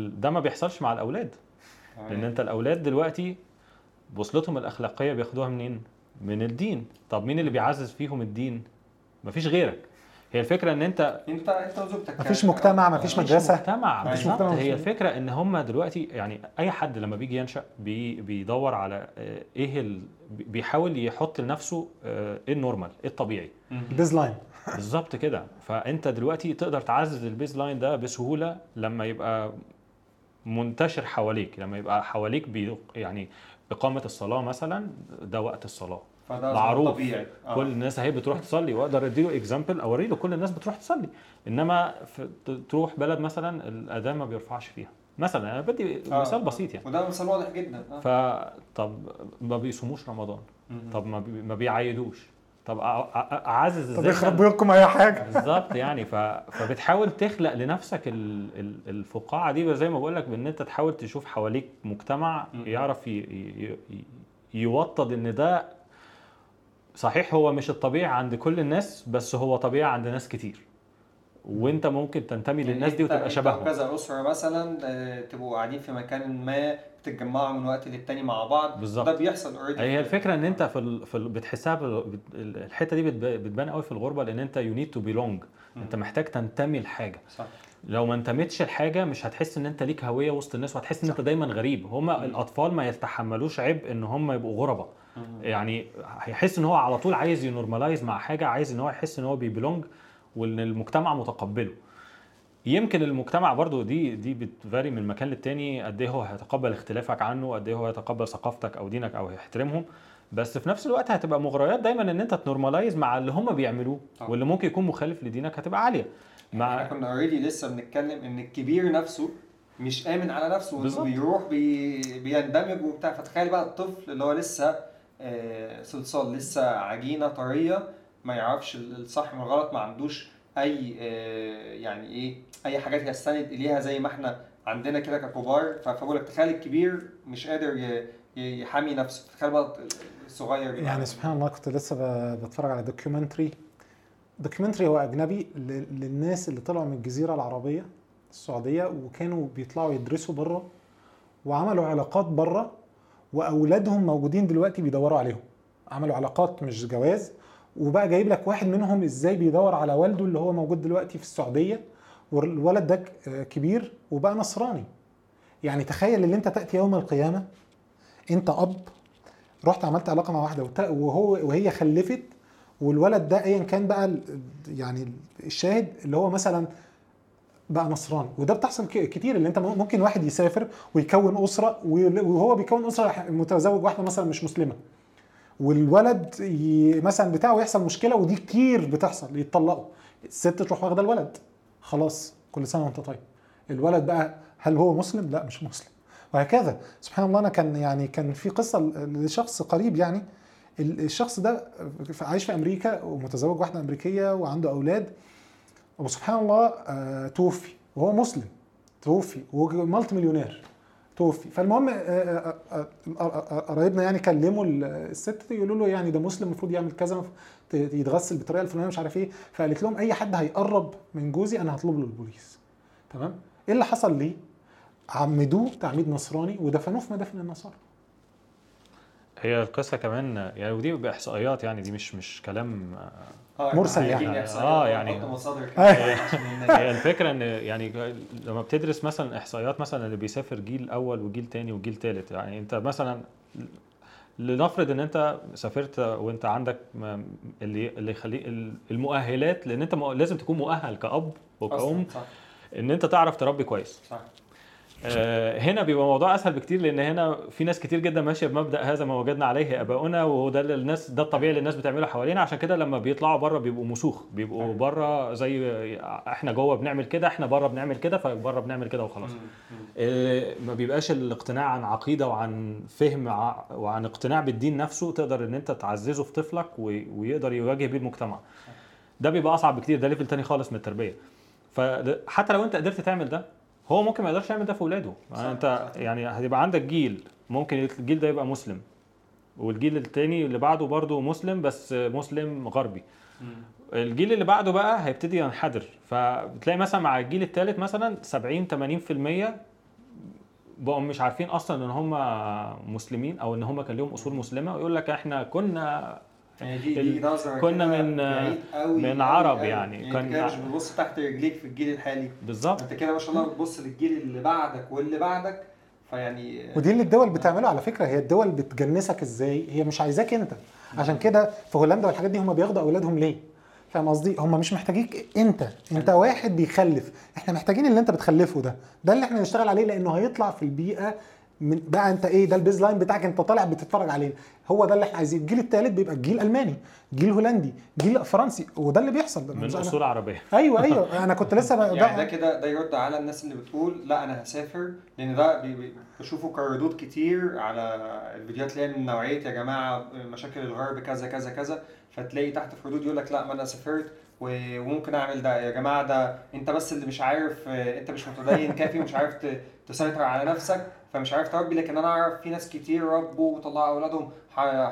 ده ما بيحصلش مع الأولاد. لأن أنت الأولاد دلوقتي بوصلتهم الأخلاقية بياخدوها منين؟ من الدين. طب مين اللي بيعزز فيهم الدين؟ مفيش غيرك. هي الفكرة إن أنت انت أنت وزوجتك مفيش مجتمع مفيش مفيش مدرسة. مجتمع. مفيش بالظبط. مجتمع هي مفيش- الفكرة إن هم دلوقتي يعني أي حد لما بيجي ينشأ بي بيدور على آه، إيه ال... بيحاول يحط لنفسه آه، إيه ال normal إيه الطبيعي. ال baseline بالظبط كده. فأنت دلوقتي تقدر تعزز ال baseline ده بسهولة لما يبقى منتشر حواليك لما يبقى حواليك بي يعني إقامة الصلاة مثلا ده وقت الصلاة فده معروف. طبيعي آه. كل الناس اهي بتروح تصلي وأقدر أديله example اوري له كل الناس بتروح تصلي إنما تروح بلد مثلا الأذان ما بيرفعش فيها مثلا أنا بدي آه. مثال بسيط يعني وده مثال واضح جدا آه. فطب ما بيصوموش رمضان مهم. طب ما, بي... ما بيعيدوش طب أعزز طب إزاي يخرب بيوتكم أي حاجة. بالظبط يعني ف... [laughs] فبتحاول تخلق لنفسك ال... ال- الفقاعة دي زي ما بقول لك بإن أنت تحاول تشوف حواليك مجتمع. يعرف ي... ي... ي... يوطد إن ده صحيح هو مش الطبيعي عند كل الناس بس هو طبيعي عند ناس كتير. وأنت ممكن تنتمي يعني للناس دي وتبقى شبههم. وكذا أسرة مثلا آه، تبقوا قاعدين في مكان ما بتتجمعوا من وقت للتاني مع بعض. بالظبط. ده بيحصل already هي الفكرة إن أنت في ال... في ال... بتحسها الحتة دي بتب... بتبان قوي في الغربة لأن أنت you need to belong أنت محتاج تنتمي لحاجة. صح. لو ما انتميتش لحاجة مش هتحس إن أنت ليك هوية وسط الناس وهتحس إن أنت دايما غريب. هما الأطفال ما يتحملوش عبء إن هم يبقوا غرباء يعني هيحس إن هو على طول عايز ي normalize مع حاجة عايز إن هو يحس إن هو بي belong وإن المجتمع متقبله. يمكن المجتمع برضو دي دي بت vary من مكان للتاني قد إيه هو هيتقبل اختلافك عنه قد إيه هو هيتقبل ثقافتك أو دينك أو هيحترمهم بس في نفس الوقت هتبقى مغريات دايما إن أنت ت normalize مع اللي هم بيعملوه طبعا. واللي ممكن يكون مخالف لدينك هتبقى عالية إحنا مع كنا already لسه بنتكلم إن الكبير نفسه مش آمن على نفسه بالظبط. بيروح بي... بيندمج وبتاع فتخيل بقى الطفل اللي هو لسه آه، صلصال لسه عجينة طرية ما يعرفش الصح من الغلط ما عندوش أي آه، يعني إيه أي حاجات يستند إليها زي ما إحنا عندنا كده ككبار. فبقول لك تخيل الكبير مش قادر يحمي نفسه. تخيل بقى الصغير يعني. عامل سبحان الله كنت لسه بتفرج على documentary documentary هو أجنبي للناس اللي طلعوا من الجزيرة العربية السعودية وكانوا بيطلعوا يدرسوا بره وعملوا علاقات بره وأولادهم موجودين دلوقتي بيدوروا عليهم. عملوا علاقات مش جواز وبقى جايب لك واحد منهم إزاي بيدور على والده اللي هو موجود دلوقتي في السعودية والولد ده ك- كبير وبقى نصراني. يعني تخيل اللي انت تأتي يوم القيامة انت أب رحت عملت علاقة مع واحدة وهو وهي خلفت والولد ده ايا كان بقى يعني الشاهد اللي هو مثلا بقى نصراني. وده بتحصل كتير اللي انت ممكن واحد يسافر ويكون أسرة وهو بيكون أسرة متزوج واحدة مثلا مش مسلمة. والولد ي... مثلا بتاعه يحصل مشكلة ودي كتير بتحصل يتطلقوا. الست تروح واخدة الولد. خلاص كل سنة وانت طيب. الولد بقى هل هو مسلم؟ لا مش مسلم. وهكذا. سبحان الله أنا كان يعني كان في قصة لشخص قريب يعني ال- الشخص ده عايش في أمريكا ومتزوج واحدة أمريكية وعنده أولاد. وسبحان الله آه، توفي. وهو مسلم. توفي. ومالتي مليونير توفي. فالمهم آه، آه، آه، قرايبنا يعني كلموا ال- الست يقولوا له يعني ده مسلم المفروض يعمل كذا يتغسل بالطريقة الفلانية مش عارف إيه. فقالت لهم أي حد هيقرب من جوزي أنا هطلب له البوليس. تمام؟ إيه اللي حصل ليه؟ عمدوه تعميد نصراني ودفنوه في مدافن النصارى. هي القصة كمان يعني ودي بإحصائيات يعني دي مش مش كلام مرسل إحنا يعني. آه، ونحط يعني- مصادر [laughs] أيوة. هي الفكرة إن يعني لما بتدرس مثلا إحصائيات مثلا اللي بيسافر جيل أول وجيل تاني وجيل تالت يعني أنت مثلا لنفرض إن أنت سافرت وأنت عندك اللي اللي يخلي المؤهلات لأن أنت لازم تكون مؤهل كأب وكأم إن أنت تعرف تربي كويس. صح. آه، هنا بيبقى الموضوع أسهل بكتير لأن هنا في ناس كتير جدا ماشية بمبدأ هذا ما وجدنا عليه آباؤنا وده اللي الناس ده الطبيعي اللي الناس بتعمله حوالينا. عشان كده لما بيطلعوا بره بيبقوا مسوخ بيبقوا بره زي إحنا جوه بنعمل كده إحنا بره بنعمل كده فبره بنعمل كده وخلاص. آه، ما بيبقاش الاقتناع عن عقيدة وعن فهم وعن اقتناع بالدين نفسه تقدر إن أنت تعززه في طفلك وي- ويقدر يواجه بيه المجتمع. ده بيبقى أصعب بكتير ده level تاني خالص من التربية. فحتى لو أنت قدرت تعمل ده هو ممكن ما يقدرش يعمل ده في اولاده يعني انت. يعني هتبقى عندك جيل ممكن الجيل ده يبقى مسلم والجيل التاني اللي بعده برضه مسلم بس مسلم غربي. الجيل اللي بعده بقى هيبتدي ينحدر فبتلاقي مثلا مع الجيل الثالث مثلا 70 80% بقوا مش عارفين أصلا إن هم مسلمين أو إن هم كان لهم أصول مسلمة ويقول لك إحنا كنا دي ال- دي نظرة كنا من- بعيد قوي من عرب قوي. يعني. يعني كده مش بتبص تحت رجليك في الجيل الحالي. بالظبط. انت كده ما شاء الله بتبص للجيل اللي بعدك واللي بعدك فيعني ودي اللي الدول بتعمله على فكرة. هي الدول بتجنسك إزاي؟ هي مش عايزاك انت. عشان كده في هولندا والحاجات دي هم بياخدوا اولادهم ليه؟ فاهم قصدي؟ هم مش محتاجيك انت. انت واحد بيخلف. إحنا محتاجين اللي انت بتخلفه ده. ده اللي إحنا نشتغل عليه لأنه هيطلع في البيئة من بقى انت إيه ده ال baseline بتاعك انت طالع بتتفرج عليه. هو ده اللي إحنا عايزينه. الجيل الثالث بيبقى الجيل ألماني جيل هولندي جيل فرنسي وده اللي بيحصل. من أنا- أصول عربية. [laughs] أيوه أيوه. أنا كنت لسه بقى يعني ده كده ده يرد على الناس اللي بتقول لا أنا هسافر لأن ده بشوفه كردود كتير على الفيديوهات اللي هي من نوعية يا جماعة مشاكل الغرب كذا كذا كذا. فتلاقي تحت في ردود يقول لك لا ما أنا سافرت و- وممكن أعمل ده. يا جماعة ده أنت بس اللي مش عارف أنت مش متدين كافي ومش عارف تسيطر على نفسك. فمش عارف تربي لكن أنا أعرف في ناس كتير ربوا وطلعوا أولادهم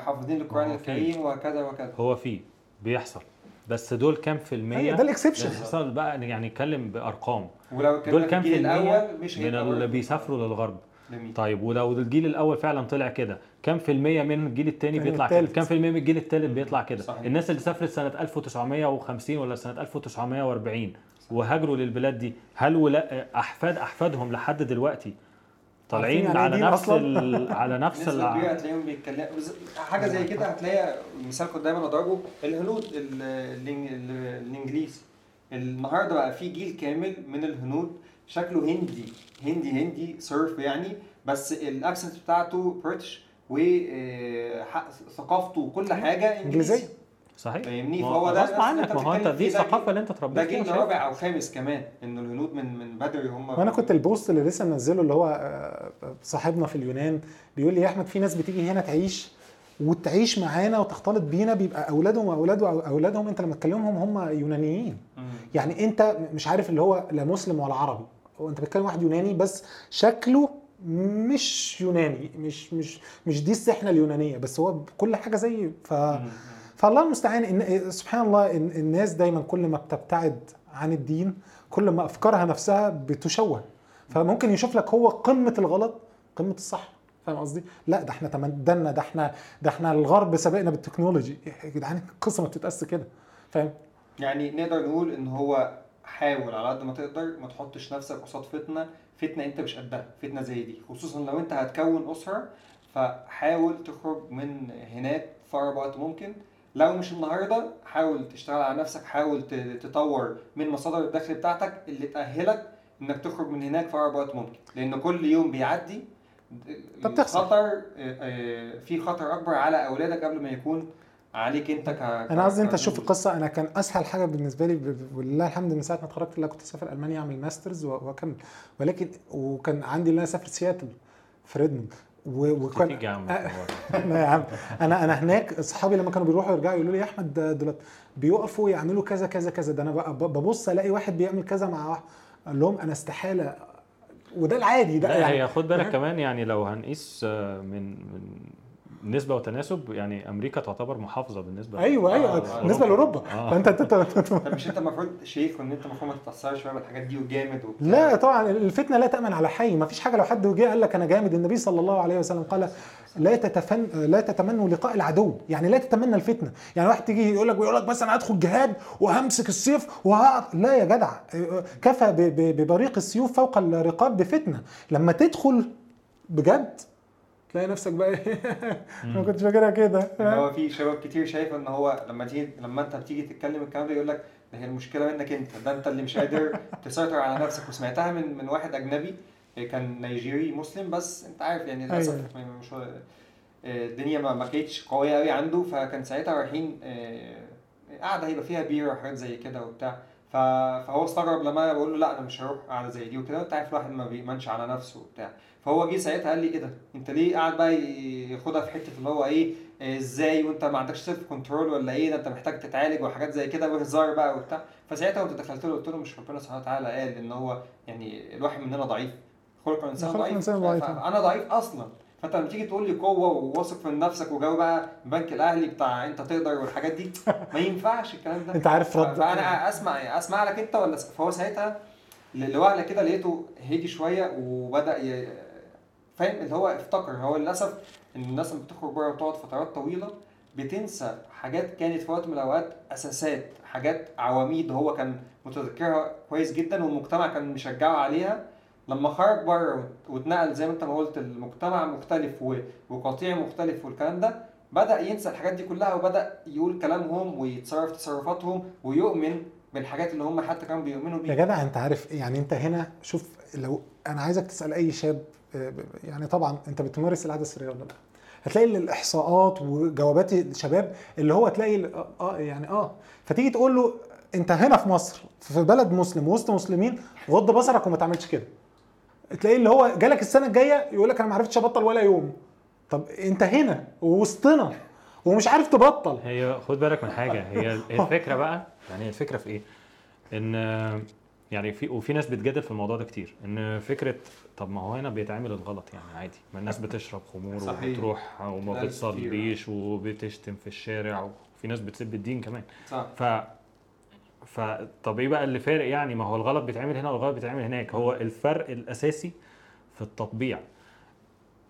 حافظين القرآن في. الكريم وكذا وكذا هو فيه بيحصل بس دول كام في المية أيوة، ده ال exception بيحصل بقى يعني نتكلم بأرقام ولو دول كام في المية مش من اللي. بيسافروا للغرب جميل. طيب ولو الجيل الأول فعلا طلع كده كام في المية من الجيل التاني التاني بيطلع كده. كام في المية من الجيل التالت بيطلع كده صحيح. الناس اللي سافرت سنة 1950 ولا سنة 1940 وهاجروا للبلاد دي هل ولا احفاد أحفادهم لحد دلوقتي طالعين على نفس. على نفس نسبة كبيرة ال... هتلاقيهم بيتكلموا حاجة زي كده هتلاقي مثال كنت دايما أضربه الهنود ال- الإنج- ال- الإنجليز. النهارده بقى في جيل كامل من الهنود شكله هندي هندي هندي صرف يعني بس ال accent بتاعته British وثقافته وكل حاجة إنجليزية. صحيح فاهمني؟ فهو هو ده غصب عنك أنت ما هو أنت دي ده الثقافه جيل- اللي أنت ده اتربيت فيها جيل وشايفها. رابع أو خامس كمان انه الهنود من من بدري هم وأنا كنت البوست اللي لسه منزله اللي هو آه، صاحبنا في اليونان بيقول لي يا أحمد في ناس بتيجي هنا تعيش وتعيش معانا وتختلط بينا بيبقى أولادهم واولاد أولادهم أنت لما تكلمهم هم يونانيين. يعني أنت مش عارف اللي هو لا مسلم ولا عربي هو أنت بتكلم واحد يوناني بس شكله مش يوناني مش مش مش دي السحنة اليونانية بس هو كل حاجة زي ف مم. فالله المستعان إن سبحان الله إن الناس دايما كل ما بتبتعد عن الدين كل ما أفكارها نفسها بتشوه. فممكن يشوف لك هو قمة الغلط قمة الصح. فاهم قصدي؟ لا ده إحنا تمدنا ده إحنا ده إحنا الغرب سبقنا بالتكنولوجي. يا جدعان القصة ما بتتقاس كده. فاهم؟ يعني نقدر نقول إن هو حاول على قد ما تقدر ما تحطش نفسك قصاد فتنة فتنة أنت مش قدها فتنة زي دي. خصوصا لو أنت هتكون أسرة فحاول تخرج من هناك في أقرب وقت ممكن. لو مش النهارده حاول تشتغل على نفسك حاول تطور من مصادر الدخل بتاعتك اللي تأهلك إنك تخرج من هناك في أقرب وقت ممكن. لأن كل يوم بيعدي. خطر في خطر أكبر على أولادك قبل ما يكون عليك أنت ك أنا قصدي أنت تشوف القصة. أنا كان أسهل حاجة بالنسبة لي ولله الحمد من ساعة ما اتخرجت لا كنت أسافر ألمانيا أعمل masters وأكمل. ولكن وكان عندي إن أنا أسافر سياتل في ريدموند. وكان يا عم [laughs] لا يا عم. أنا أنا هناك أصحابي لما كانوا بيروحوا يرجعوا يقولوا لي يا أحمد ده دولت بيقفوا يعملوا كذا كذا كذا. ده أنا ببص ألاقي واحد بيعمل كذا مع واحد. أقول لهم أنا استحالة. وده العادي ده لا يعني. هي خد بالك كمان يعني لو هنقيس آه، من من نسبة وتناسب يعني أمريكا تعتبر محافظة بالنسبة أيوه أيوه آه، بالنسبة لأوروبا. آه. فانت أنت- انت طب مش أنت المفروض شيخ وإن أنت المفروض ما تتأثرش بقى بالحاجات دي وجامد وبتاع؟ لا طبعا الفتنة لا تأمن على حي. ما فيش حاجة لو حد جه قال لك أنا جامد. النبي صلى الله عليه وسلم قال لا تتفن لا تتمنوا لقاء العدو. يعني لا تتمنى الفتنة. يعني واحد تيجي يقول لك بيقول لك مثلا هدخل جهاد وهمسك السيف وهقعد. لا يا جدع. كفى ب- ب- ببريق السيوف فوق الرقاب بفتنة. لما تدخل بجد تلاقي نفسك بقى إيه؟ [laughs] ما كنتش فاكرها كده. هو في شباب كتير شايفه إن هو لما تيجي لما أنت بتيجي تتكلم الكلام ده يقول لك ده هي المشكلة منك أنت ده أنت اللي مش قادر [laughs] تسيطر على نفسك. وسمعتها من من واحد أجنبي كان نيجيري مسلم بس أنت عارف يعني للأسف أيوة. ما- مش هو- الدنيا ما ما كانتش قوية قوي عنده. فكان ساعتها رايحين آه، قاعدة هيبقى فيها بيره وحاجات زي كده وبتاع. فهو استغرب لما بقول له لا أنا مش هروح قاعدة زي دي وكده. أنت عارف الواحد ما بيأمنش على نفسه وبتاع. فهو جه ساعتها قال لي إيه ده؟ أنت ليه قاعد بقى ياخدها في حتة اللي هو إيه؟ إزاي وأنت ما عندكش self control ولا إيه؟ ده أنت محتاج تتعالج وحاجات زي كده وهزار بقى وبتاع. فساعتها كنت دخلت له قلت له مش ربنا سبحانه وتعالى قال إن هو يعني الواحد مننا ضعيف. خلق الإنسان ضعيف. ضعيف. أنا ضعيف أصلا. فانت لما تيجي تقول لي قوة وواثق من نفسك وجو بقى البنك الأهلي بتاع أنت تقدر والحاجات دي ما ينفعش الكلام ده. [laughs] أنت عارف رد. فأنا أسمع أسمع لك أنت ولا فهو ساعتها لوهلة كده لقيته هدي شوية وبدأ ي... فاهم؟ اللي هو افتكر. هو للأسف إن الناس لما بتخرج بره وتقعد فترات طويلة بتنسى حاجات كانت في وقت من الأوقات أساسات حاجات عواميد هو كان متذكرها كويس جدا والمجتمع كان مشجعه عليها. لما خرج بره وات- واتنقل زي ما انت ما قلت المجتمع مختلف وقطيع مختلف والكلام ده بدأ ينسى الحاجات دي كلها وبدأ يقول كلامهم ويتصرف تصرفاتهم ويؤمن بالحاجات اللي هم حتى كانوا بيؤمنوا يا بيها جدع انت عارف يعني انت هنا شوف لو أنا عايزك تسأل اي شاب آه، يعني طبعا انت بتمارس العادة السرية ولا لا؟ هتلاقي ال- الإحصاءات وجوابات الشباب اللي هو تلاقي ال- آه آه، يعني آه. فتيجي تقول له انت هنا في مصر في بلد مسلم وسط مسلمين غض بصرك وما تعملش كده. تلاقيه اللي هو جالك السنة الجاية يقول لك أنا ما عرفتش أبطل ولا يوم. طب أنت هنا ووسطنا ومش عارف تبطل. هي خد بالك من حاجة هي [laughs] الفكرة بقى يعني الفكرة في إيه؟ إن يعني في وفي ناس بتجادل في الموضوع ده كتير إن فكرة طب ما هو هنا بيتعمل الغلط يعني عادي. ما الناس بتشرب خمور صحيح. وبتروح وما بتصليش وبتشتم في الشارع وفي ناس بتسب الدين كمان. صح. ف ف طب إيه بقى اللي فارق يعني؟ ما هو الغلط بيتعمل هنا والغلط بيتعمل هناك. هو الفرق الأساسي في التطبيع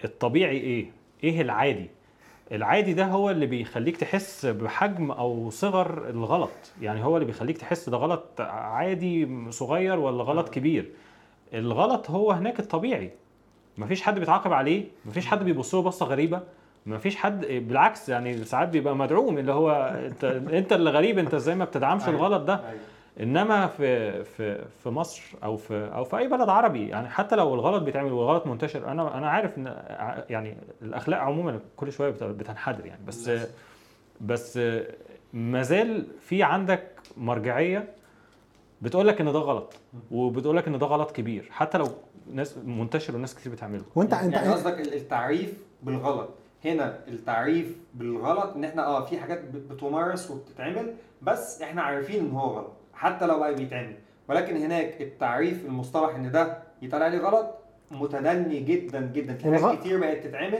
الطبيعي إيه؟ إيه العادي؟ العادي ده هو اللي بيخليك تحس بحجم أو صغر الغلط. يعني هو اللي بيخليك تحس ده غلط عادي صغير ولا غلط كبير. الغلط هو هناك الطبيعي. مفيش حد بيتعاقب عليه مفيش حد بيبص له بصة غريبة. مفيش حد بالعكس يعني ساعات بيبقى مدعوم اللي هو انت انت اللي غريب انت إزاي ما بتدعمش أيوة. الغلط ده أيوة. انما في في في مصر أو في أو في اي بلد عربي يعني حتى لو الغلط بيتعمل والغلط منتشر أنا أنا عارف ان يعني الاخلاق عموما كل شوية بت- بتنحدر يعني بس. بس ما زال في عندك مرجعية بتقول لك إن ده غلط وبتقول لك إن ده غلط كبير حتى لو ناس منتشر وناس كتير بتعمله وأنت أنت يعني قصدك ال- التعريف بالغلط هنا التعريف بالغلط إن إحنا آه في حاجات بت- بتمارس وبتتعمل بس إحنا عارفين إن هو غلط حتى لو بقى بيتعمل. ولكن هناك التعريف المصطلح إن ده يتقال عليه غلط متدني جدا جدا. في حاجات كتير بقت تتعمل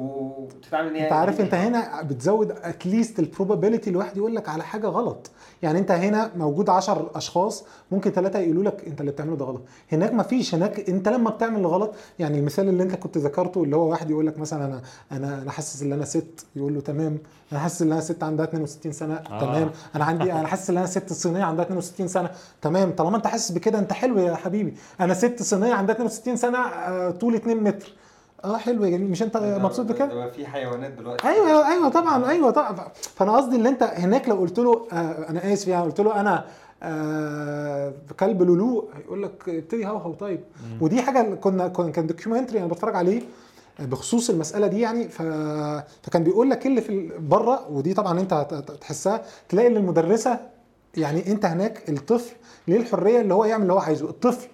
وبتتعامل ان هي انت عارف انت هنا بتزود اتليست البروبابيلتي الواحد يقول لك على حاجة غلط. يعني انت هنا موجود 10 أشخاص ممكن ثلاثة يقولوا لك انت اللي بتعمله ده غلط. هناك ما فيش هناك انت لما بتعمل غلط يعني المثال اللي انت كنت ذكرته اللي هو واحد يقول لك مثلا أنا أنا أنا حاسس إن أنا ست يقول له تمام. أنا حاسس إن أنا ست عندها 62 سنة آه. تمام. أنا عندي أنا حاسس إن أنا ست صينية عندها 62 سنة تمام. طالما أنت حاسس بكده أنت حلو يا حبيبي. أنا ست صينية عندها 62 سنة آه، طول 2 متر. آه حلو يا جميل. مش أنت مبسوط ده- بكده؟ ده في حيوانات دلوقتي. أيوه أيوه طبعا أيوه طبعا. فأنا قصدي اللي أنت هناك لو قلت له آه أنا آسف يعني قلت له أنا آه كلب لولو هيقول لك ابتدي هوهو طيب. ودي حاجة كنا كان دوكيومنتري أنا بتفرج عليه بخصوص المسألة دي يعني. ف... فكان بيقول لك إيه اللي في بره ودي طبعا أنت هت- هت- تحسها تلاقي إن المدرسة يعني أنت هناك الطفل ليه الحرية اللي هو يعمل اللي هو عايزه. الطفل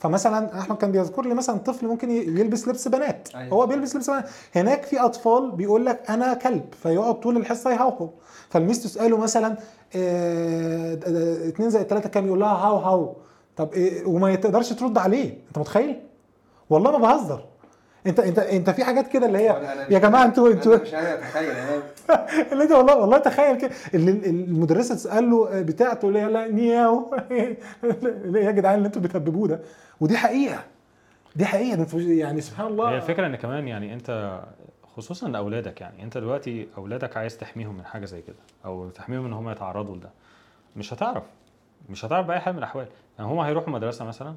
فمثلا أحمد كان بيذكر لي مثلا طفل ممكن يلبس لبس بنات أيوة. هو بيلبس لبس بنات. هناك في أطفال بيقول لك أنا كلب فيقعد طول الحصة يهوهو فالميس تساله مثلا آه، د- د- اتنين زائد تلاتة كام؟ يقول لها هاو هاو طب إيه وما تقدرش ترد عليه. أنت متخيل؟ والله ما بهزر. انت انت انت في حاجات كده اللي هي يا جماعة أنتوا أنتوا مش قادر أتخيل [laughs] اللي انت والله والله تخيل كده. اللي المدرسة تسأل له بتاعته اللي هي لا نياو. [laughs] يا جدعان اللي أنتوا بتهببوه ده. ودي حقيقة. دي حقيقة. يعني سبحان الله. هي الفكرة إن كمان يعني أنت خصوصا لاولادك يعني أنت دلوقتي أولادك عايز تحميهم من حاجة زي كده أو تحميهم إن هم يتعرضوا لده. مش هتعرف. مش هتعرف بأي حال من الأحوال. يعني هم هيروحوا مدرسة مثلا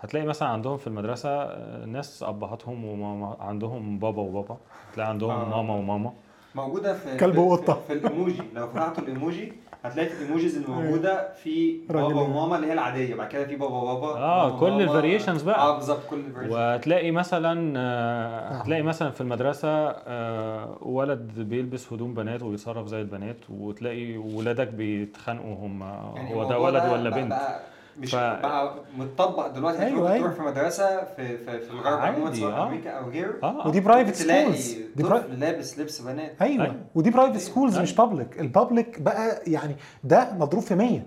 هتلاقي مثلا عندهم في المدرسة آه، ناس أبهاتهم وماما عندهم بابا وبابا تلاقي عندهم آه. ماما وماما موجودة في كلب في- وقطة. في, في الإيموجي لو فتحتوا الإيموجي هتلاقي في ال emojis اللي موجودة في بابا راجلين. وماما اللي هي العادية بعد كده في بابا بابا آه، ماما كل. ال variations بقى. آه بالظبط كل ال variations وهتلاقي مثلا آه، هتلاقي مثلا في المدرسة آه، ولد بيلبس هدوم بنات وبيتصرف زي البنات وتلاقي ولادك بيتخانقوا هم هو ده ولد ولا بنت بقى مش ف- بقى متطبق دلوقتي أيوة، أيوة أيوة. تروح في مدرسة في في, في الغرب عموما سواء آه. أمريكا أو غيره آه ودي private schools دي pri... لابس لبس بنات أيوه أيوة. ودي private أيوة. schools مش public ال public بقى يعني ده مضروب في 100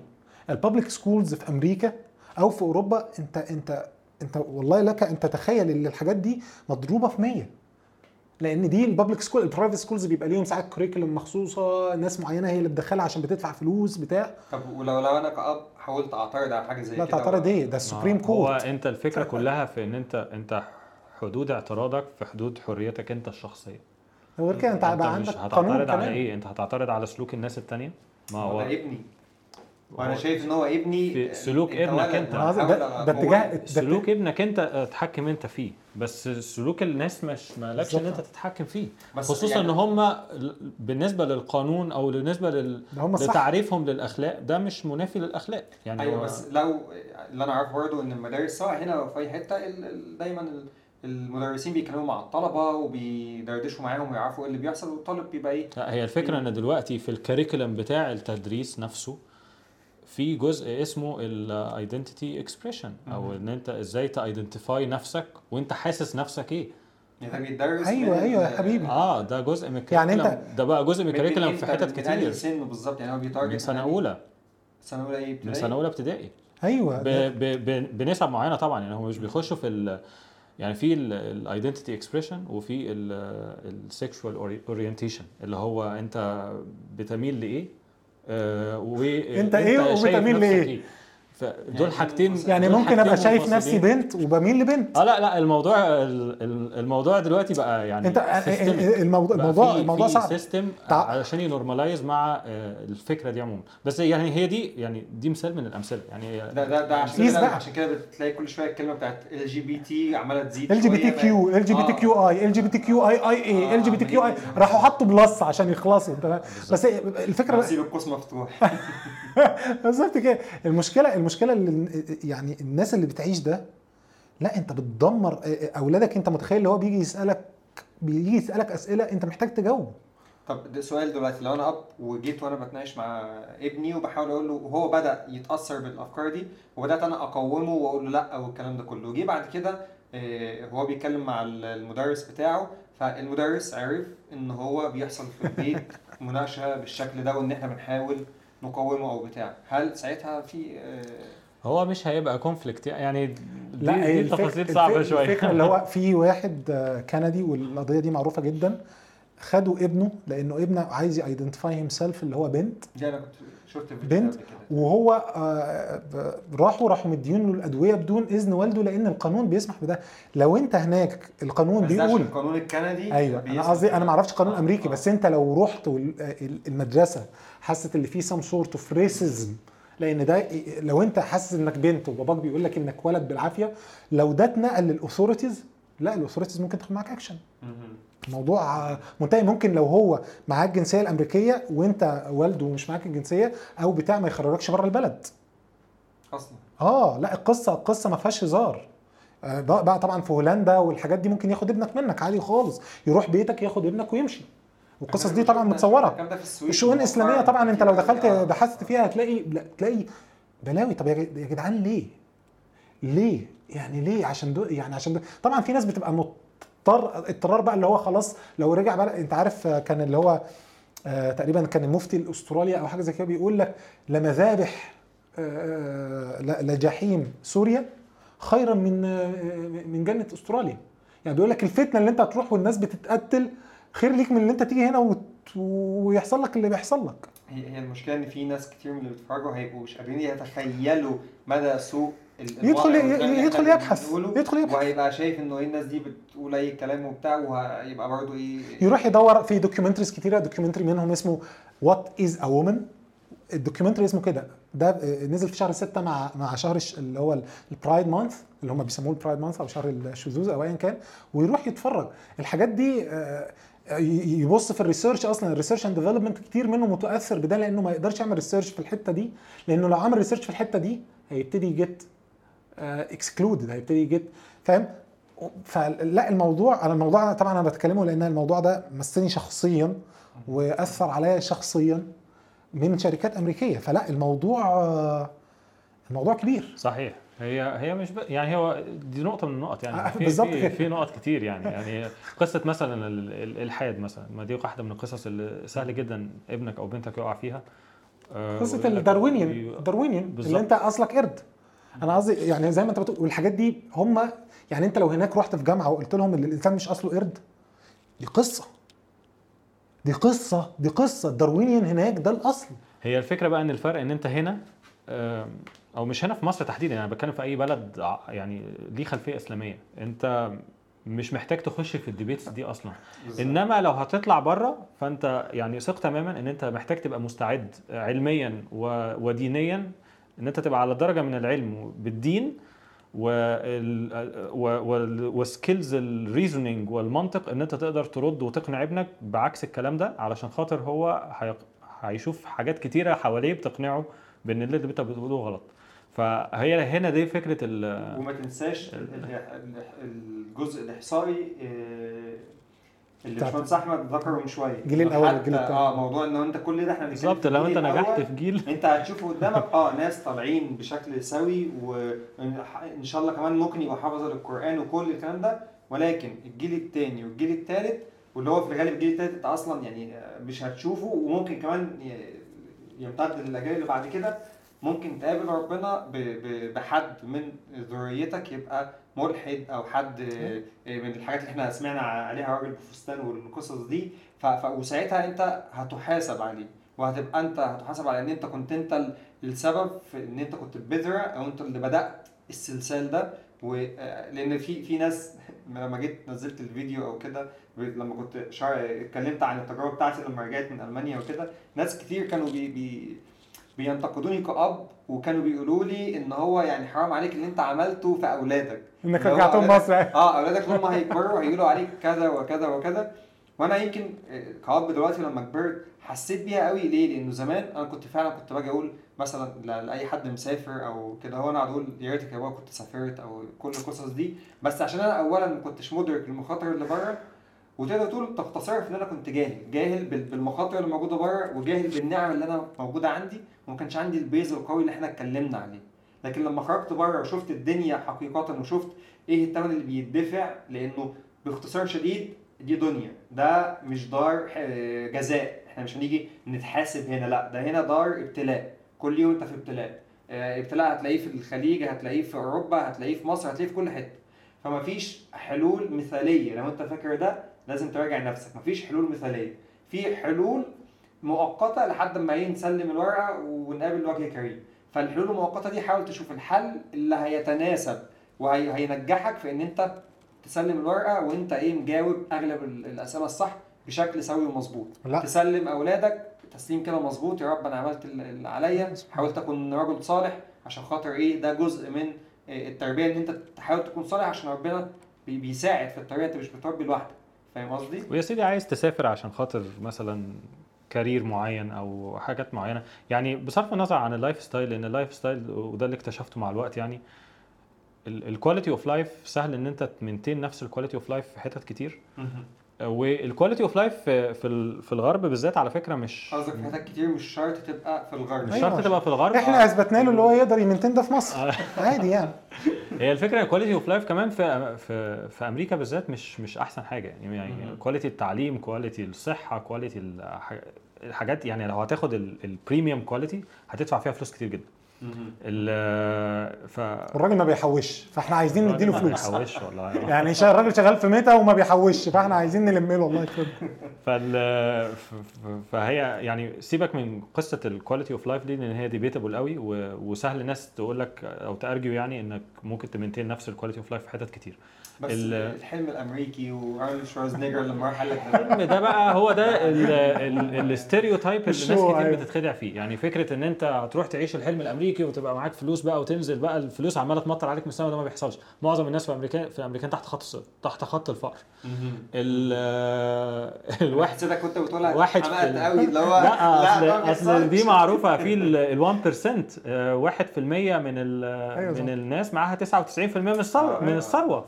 ال public schools في أمريكا أو في أوروبا أنت أنت أنت والله لك أن تتخيل إن الحاجات دي مضروبة في 100 لأن دي ال public school ال private schools بيبقى ليهم ساعات curriculum مخصوصة ناس معينة هي اللي بتدخلها عشان بتدفع فلوس بتاع. طب ولو لو أنا كأب حاولت أعترض على حاجة زي لا كده تعترض إيه؟ ده ال supreme هو court أنت الفكرة كلها في إن أنت أنت حدود اعتراضك في حدود حريتك أنت الشخصية. غير كده أنت بقى مش عندك قانون هتعترض على كمان. إيه؟ أنت هتعترض على سلوك الناس التانية؟ ما هو هو ده ابني. وأنا شايف إن هو ابني في سلوك ابنك. وأنا ده-. اتجاه- سلوك ابنك أنت اتحكم أنت فيه بس سلوك الناس مش مالكش إن. أنت تتحكم فيه بس خصوصا يعني- إن هم بالنسبة للقانون أو بالنسبة لل... لتعريفهم للأخلاق ده مش منافي للأخلاق يعني أيوه بس لو اللي أنا عارفه برضه إن المدارس سواء هنا أو في أي حتة دايما ال- المدرسين بيتكلموا مع الطلبة وبيدردشوا معاهم ويعرفوا إيه اللي بيحصل والطالب بيبقى إيه لا هي الفكرة إن دلوقتي في ال curriculum بتاع التدريس نفسه في جزء اسمه ال identity expression أو إن أنت إزاي ت identify نفسك وأنت حاسس نفسك إيه. يعني ده بيتدرس أيوة، من- أيوة يا حبيبي. آه ده جزء من يعني ال curriculum ده بقى جزء من من- ال curriculum من في حتت من كتير. سن بالظبط؟ يعني هو بي target من سنة أولى. سنة أولى إيه من سنة أولى ابتدائي. أيوه ب ب ب بنسب معينة طبعا يعني هم مش بيخشوا في ال يعني في ال identity expression وفي ال sexual orientation اللي هو أنت بتميل لإيه؟ آه وانت إيه وبتميل لإيه؟ فدول يعني حاجتين يعني دول ممكن أبقى شايف نفسي. بنت وبميل لبنت آه لا لا الموضوع ال- ال- الموضوع دلوقتي بقى يعني أنت systemic. الموضوع بقى الموضوع في- الموضوع في صعب سيستم تع- علشان ينورماليز مع آه، الفكرة دي عموما بس يعني هي دي يعني دي مثال من الأمثلة يعني ده ده ده عشان كده. عشان كده بتلاقي كل شوية الكلمة بتاعت ال جي بي تي عمالة تزيد ال جي بي تي. كيو ال جي بي تي آه. كيو اي ال جي بي تي كيو اي اي اي آه، ال جي بي تي كيو اي راحوا حطوا بلس عشان يخلصوا انت بس الفكرة هسيب القوس مفتوح [laughs] بالظبط كده المشكلة المشكلة اللي يعني الناس اللي بتعيش ده لا انت بتدمر أولادك. انت متخيل اللي هو بيجي يسألك بيجي يسألك أسئلة انت محتاج تجاوب. طب ده سؤال دلوقتي لو أنا أب وجيت وأنا بتناقش مع ابني وبحاول أقول له وهو بدأ يتأثر بالأفكار دي وبدأت أنا اقومه وأقول له لأ والكلام ده كله. جه بعد كده آه، هو بيتكلم مع المدرس بتاعه فالمدرس عرف إن هو بيحصل في البيت [laughs] مناقشة بالشكل ده وإن إحنا بنحاول نقومه أو بتاع. هل ساعتها في آه، هو مش هيبقى conflict يعني؟ دي, لا دي تفاصيل صعبة شوية. الفكرة اللي هو [laughs] في واحد آه، كندي والقضية دي معروفة جدا. خدوا ابنه لأنه ابنه عايز ي identify himself اللي هو بنت. دي أنا كنت شفت بنت. وهو آه، راحوا راحوا مدين له الأدوية بدون إذن والده لأن القانون بيسمح بده. لو أنت هناك القانون بيقول القانون الكندي أيوه أنا قصدي أنا ما أعرفش قانون أمريكي. بس أنت لو رحت المدرسة حست اللي فيه some sort of racism لأن ده لو أنت حاسس إنك بنت وباباك بيقول لك إنك ولد بالعافية لو ده اتنقل لل authorities لا ال authorities ممكن تاخد معاك اكشن. الموضوع منتهي. ممكن لو هو معاه الجنسيه الأمريكية وأنت والده مش معاك الجنسية أو بتاع ما يخرجكش بره البلد. أصلا. آه لا القصة القصة ما فيهاش هزار. آه، بقى طبعا في هولندا والحاجات دي ممكن ياخد ابنك منك عادي خالص. يروح بيتك ياخد ابنك ويمشي. والقصص دي طبعا متصورة الشؤون الإسلامية طبعا أنت لو دخلت آه. بحثت فيها هتلاقي لا تلاقي بلاوي طب يا جد- يا جدعان ليه؟ ليه؟ يعني ليه؟ عشان دو يعني عشان دو طبعا في ناس بتبقى مضطر اضطرار بقى اللي هو خلاص لو رجع بقى أنت عارف آه، كان اللي هو آه تقريبا كان المفتي الاستراليا أو حاجة زي كده بيقول لك لمذابح آه ل- لجحيم سوريا خيرا من آه من جنة أستراليا يعني بيقول لك الفتنة اللي أنت هتروح والناس بتتقتل خير ليك من اللي انت تيجي هنا وت... ويحصل لك اللي بيحصل لك هي هي المشكلة إن في ناس كتير من اللي بيتفرجوا هيبقوا مش قادرين يتخيلوا مدى سوء ال- يدخل- يدخل يبحث. يدخل يبحث. وهيبقى شايف إنه إيه الناس دي بتقول أي كلام وبتاع وهيبقى برضه إيه يروح يدور في documentaries كتيرة documentary منهم اسمه What is a woman ال documentary اسمه كده ده نزل في شهر 6 مع مع شهر اللي هو ال pride month اللي هم بيسموه ال pride month أو شهر الشذوذ أو ايا كان ويروح يتفرج الحاجات دي آه، يبص في ال research أصلا ال research and development كتير منه متأثر بده لأنه ما يقدرش يعمل research في الحتة دي. لأنه لو عمل research في الحتة دي هيبتدي ي get excluded هيبتدي ي get فاهم؟ فلا الموضوع أنا الموضوع طبعا أنا بتكلمه لأن الموضوع ده مسني شخصيا وأثر عليا شخصيا من شركات أمريكية. فلا الموضوع آه، الموضوع كبير. صحيح. هي هي مش ب... يعني هو دي نقطة من النقط آه، يعني في بالظبط في, كده. في نقط كتير يعني يعني قصة مثلا ال- ال- الالحاد مثلا ما دي واحدة من القصص اللي سهل جدا ابنك أو بنتك يقع فيها. آه، قصة الداروينيان وي- الداروينيان اللي. أنت اصلك قرد. أنا قصدي يعني زي ما أنت بتقول والحاجات دي هم يعني أنت لو هناك رحت في جامعة وقلت لهم إن الإنسان مش أصله قرد دي قصة. دي قصة دي قصة. ال Darwinian هناك ده الأصل. هي الفكرة بقى إن الفرق إن أنت هنا أو مش هنا في مصر تحديدا يعني بتكلم في أي بلد يعني ليه خلفية إسلامية. أنت مش محتاج تخش في ال debates دي أصلا. إنما لو هتطلع بره فأنت يعني ثق تماما إن أنت محتاج تبقى مستعد علميا ودينيا إن أنت تبقى على درجة من العلم بالدين و skills ال reasoning والمنطق إن أنت تقدر ترد وتقنع ابنك بعكس الكلام ده علشان خاطر هو هيشوف حاجات كتيرة حواليه بتقنعه بإن اللي أنت بتقوله غلط. فهي هنا دي فكرة ال وما تنساش ال- ال- ال- الجزء الإحصائي آه، اللي بتاعت- باشمهندس أحمد ذكره من شوية. الجيل الأول حتى- والجيل التاني. آه موضوع إن أنت كل ده إحنا بالظبط لو أنت الجيل نجحت في جيل. أنت هتشوف قدامك آه ناس طالعين بشكل سوي وإن شاء الله كمان ممكن يبقى حافظ للقران وكل الكلام ده ولكن الجيل الثاني والجيل الثالث واللي هو في الغالب الجيل الثالث انت أصلا يعني آه، مش هتشوفه وممكن كمان يمتد للأجيال اللي بعد كده. ممكن تقابل ربنا بحد من ذريتك يبقى ملحد أو حد آه، من الحاجات اللي إحنا سمعنا عليها راجل بفستان والقصص دي. وساعتها أنت هتحاسب عليه وهتبقى أنت هتحاسب على إن أنت كنت أنت ال- السبب في إن أنت كنت بذره أو أنت اللي بدأت السلسال ده و... آه، لأن في في ناس [laughs] لما جيت نزلت الفيديو أو كده لما كنت. اتكلمت عن التجربة بتاعتي لما رجعت من ألمانيا وكده ناس كتير كانوا بي... بي... بينتقدوني كأب وكانوا بيقولوا لي إن هو يعني حرام عليك اللي أنت عملته في أولادك. انك رجعتهم مصر. آه أولادك لما هيكبروا هيقولوا عليك كذا وكذا وكذا. وأنا يمكن آه، كأب دلوقتي لما كبرت حسيت بيها قوي. ليه؟ لأنه زمان أنا كنت فعلا كنت باجي أقول مثلا لأي حد مسافر أو كده هو أنا اقعد أقول يا ريتك يا بابا كنت سافرت أو كل القصص دي. بس عشان أنا اولا ما كنتش مدرك المخاطر اللي بره وتقدر تقول تختصر في إن أنا كنت جاهل. جاهل بال- بالمخاطر اللي موجودة بره وجاهل بالنعم اللي أنا موجودة عندي وما كانش عندي البيز القوي اللي إحنا اتكلمنا عليه. لكن لما خرجت بره وشفت الدنيا حقيقه وشفت إيه الثمن اللي بيدفع لأنه باختصار شديد دي دنيا. ده مش دار آه، جزاء. إحنا مش هنيجي نتحاسب هنا لأ ده هنا دار ابتلاء. كل يوم أنت في ابتلاء. آه، ابتلاء هتلاقيه في الخليج هتلاقيه في أوروبا هتلاقيه في مصر هتلاقيه في كل حتة. فما فيش حلول مثالية. لو أنت فاكر ده لازم تراجع نفسك. مفيش حلول مثالية. في حلول مؤقتة لحد ما إيه نسلم الورقة ونقابل وجه كريم. فالحلول المؤقتة دي حاول تشوف الحل اللي هيتناسب وهينجحك في إن أنت تسلم الورقة وأنت إيه مجاوب أغلب ال- الأسئلة الصح بشكل سوي ومظبوط. تسلم أولادك تسليم كده مظبوط. يا رب أنا عملت ال- اللي عليا. حاولت أكون رجل صالح عشان خاطر إيه ده جزء من إيه، التربية إن أنت تحاول تكون صالح عشان ربنا بي- بيساعد في التربية. أنت مش بتربي لوحدك. فاهم قصدي؟ ويا سيدي عايز تسافر عشان خاطر مثلا career معين أو حاجات معينة. يعني بصرف النظر عن ال lifestyle لأن ال lifestyle وده اللي اكتشفته مع الوقت يعني. ال quality of life سهل إن أنت ت maintain نفس ال quality of life في حتت كتير. وال quality of life في في ال- في الغرب بالذات على فكرة مش قصدك في حتت كتير مش شرط تبقى في الغرب. مش أيوة. شرط تبقى في الغرب. إحنا أثبتنا له اللي هو يقدر ي maintain ده في مصر. آه. [laughs] عادي يعني. هي الفكرة quality of life كمان في في في أمريكا بالذات مش مش أحسن حاجة. يعني يعني. quality التعليم quality الصحة quality الح- الحاجات يعني لو هتاخد ال premium quality هتدفع فيها فلوس كتير جدا. ال ف والراجل ما بيحوش فاحنا عايزين نديله ما فلوس. بيحوش والله. [laughs] يعني شا- الراجل شغال في ميتا وما بيحوش فاحنا عايزين نلم له الله يكرمه [laughs] فال ف- ف- فهي يعني سيبك من قصة ال quality of life دي لأن هي debatable قوي و- وسهل الناس تقول لك أو ت argue يعني إنك ممكن ت maintain نفس ال quality of life في حتت كتير. بس ال- الحلم الأمريكي وأرنولد شوارزنيجر لما راح قال لك الفيلم ده بقى هو ده ال stereotype اللي الناس كتير أيوة. بتتخدع فيه يعني فكرة إن أنت تروح تعيش الحلم الأمريكي وتبقى معاك فلوس بقى وتنزل بقى الفلوس عمالة تمطر عليك من السما ده ما بيحصلش معظم الناس في أمريكا في الامريكان تحت خط تحت خط الفقر ال الواحد حسيتك كنت بتقولها واحد قوي اللي هو لا اصل دي. معروفة في ال 1% آه، 1% من ال أيوة من. الناس معاها 99% من الثروه آه. من الثروة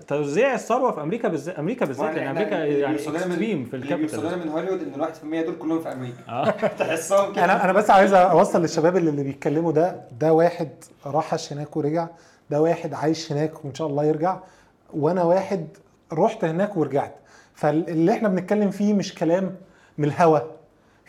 فتوزيع الثروة في أمريكا بالذات أمريكا بالذات لأن إحنا أمريكا يعني اكستريم في اللي بيوصلنا الكابيتال من هوليوود إن الواحد في المية دول كلهم في أمريكا. آه. [laughs] تحسهم كده. أنا أنا بس عايز أوصل للشباب اللي, اللي بيتكلموا ده. ده واحد راح عاش هناك ورجع. ده واحد عايش هناك وإن شاء الله يرجع. وأنا واحد رحت هناك ورجعت. فاللي إحنا بنتكلم فيه مش كلام من الهوا.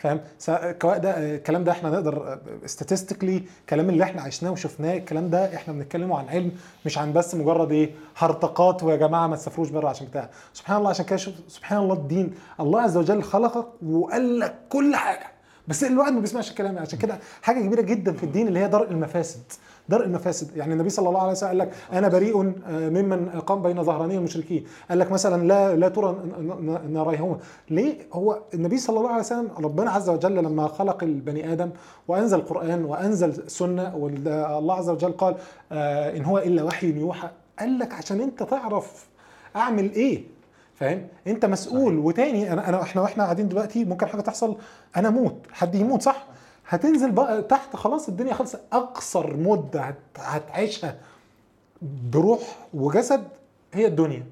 فاهم؟ س- كوا- ده الكلام ده إحنا نقدر statistically الكلام اللي إحنا عشناه وشفناه الكلام ده إحنا بنتكلمه عن علم مش عن بس مجرد إيه هرطقات ويا جماعة ما تسافروش بره عشان بتاع. سبحان الله عشان كده سبحان الله الدين الله عز وجل خلقك وقال لك كل حاجة. بس الواحد ما بيسمعش الكلام عشان كده حاجة كبيرة جدا في الدين اللي هي درء المفاسد. درء المفاسد. يعني النبي صلى الله عليه وسلم قال لك أنا بريء آه، ممن قام بين ظهراني المشركين قال لك مثلا لا لا ترى ناريهما ليه؟ هو النبي صلى الله عليه وسلم ربنا عز وجل لما خلق البني آدم وأنزل القرآن وأنزل سنه والله عز وجل قال آه، إن هو إلا وحي يوحى. قال لك عشان أنت تعرف أعمل إيه؟ فاهم؟ أنت مسؤول. وتاني أنا أنا إحنا وإحنا قاعدين دلوقتي ممكن حاجة تحصل أنا أموت. حد يموت صح؟ هتنزل بقى تحت خلاص الدنيا خلص أقصر مدة هت- هتعيشها بروح وجسد هي الدنيا.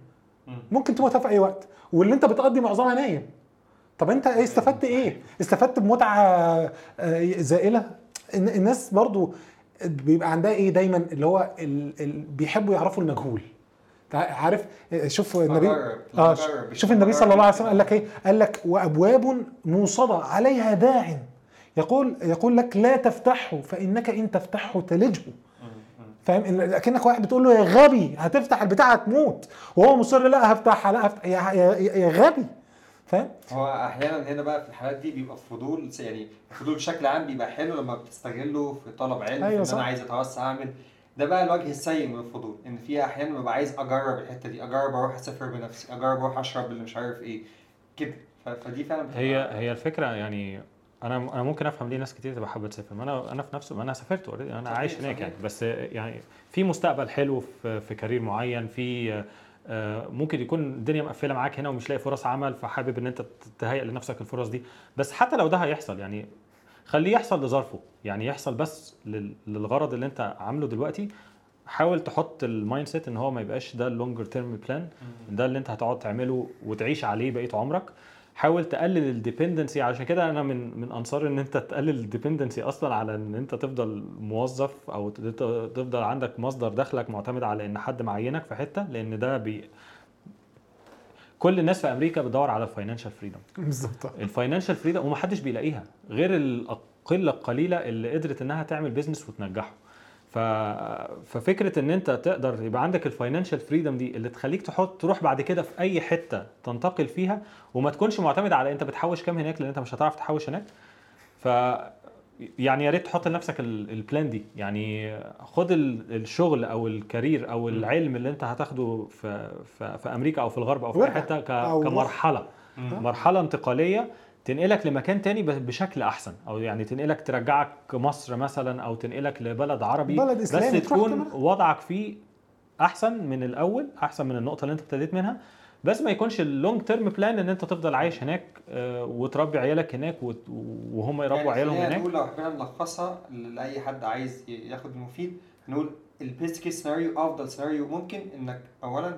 ممكن تموتها في أي وقت. واللي أنت بتقضي معظمها نايم. طب أنت إيه استفدت إيه؟ استفدت بمتعة آه، زائلة؟ الن- الناس برضو بيبقى عندها إيه دايما؟ اللي هو ال... ال... بيحبوا يعرفوا المجهول. عارف؟ شوف النبي آه. شوف النبي صلى الله عليه وسلم قال لك إيه؟ قال لك وأبواب موصده عليها داع. يقول يقول لك لا تفتحه فإنك إن تفتحه تلجه. فاهم؟ اكنك واحد بتقول له يا غبي هتفتح البتاع هتموت. وهو مصر لا هفتحها لا هفتح يا, يا, يا غبي. فاهم؟ هو أحيانا هنا بقى في الحالات دي بيبقى فضول يعني الفضول بشكل عام بيبقى حلو لما بتستغله في طلب علم أيوة. إن أنا عايز أتوسع أعمل. ده بقى الوجه السيء من الفضول إن في أحيانا ببقى عايز أجرب الحتة دي أجرب أروح أسافر بنفسي أجرب أروح أشرب اللي مش عارف إيه كده. فدي فعلا هي هي الفكرة يعني أنا أنا ممكن أفهم ليه ناس كتير تبقى حابة تسافر. ما أنا أنا في نفسه ما أنا سافرت already أنا عايش هناك. يعني. بس يعني في مستقبل حلو في في career معين في آه، ممكن يكون الدنيا مقفلة معاك هنا ومش لاقي فرص عمل فحابب إن أنت تهيئ لنفسك الفرص دي. بس حتى لو ده هيحصل يعني خليه يحصل لظرفه. يعني يحصل بس لل- للغرض اللي أنت عامله دلوقتي. حاول تحط ال mindset إن هو ما يبقاش ده ال longer term plan ده اللي أنت هتقعد تعمله وتعيش عليه بقية عمرك. حاول تقلل ال dependency عشان كده أنا من من أنصار إن أنت تقلل ال dependency أصلا على إن أنت تفضل موظف أو تفضل عندك مصدر دخلك معتمد على إن حد معينك في حتة لأن ده بي كل الناس في أمريكا بتدور على ال financial freedom بالظبط. ال financial freedom ومحدش بيلاقيها غير الاقله القليله اللي قدرت إنها تعمل business وتنجحه. ف... ففكرة إن أنت تقدر يبقى عندك ال financial freedom دي اللي تخليك تحط تروح بعد كده في أي حتة تنتقل فيها وما تكونش معتمد على أنت بتحوش كام هناك لأن أنت مش هتعرف تحوش هناك ف يعني يا ريت تحط لنفسك ال- ال plan دي يعني خد ال- الشغل أو ال career أو العلم اللي أنت هتاخده في في, في أمريكا أو في الغرب أو في أي. حتة. كمرحلة مرحلة انتقالية تنقلك لمكان تاني ب- بشكل أحسن. أو يعني تنقلك ترجعك مصر مثلا أو تنقلك لبلد عربي. بلد بس إسلامي تروح تكون. وضعك فيه أحسن من الأول أحسن من النقطة اللي أنت ابتديت منها. بس ما يكونش ال long term plan إن أنت تفضل عايش هناك آه، وتربي عيالك هناك وهم يربوا عيالهم خلينا هناك. نقول لو حبينا نلخصها لأي حد عايز ياخد المفيد هنقول ال best case scenario أفضل سيناريو ممكن إنك اولا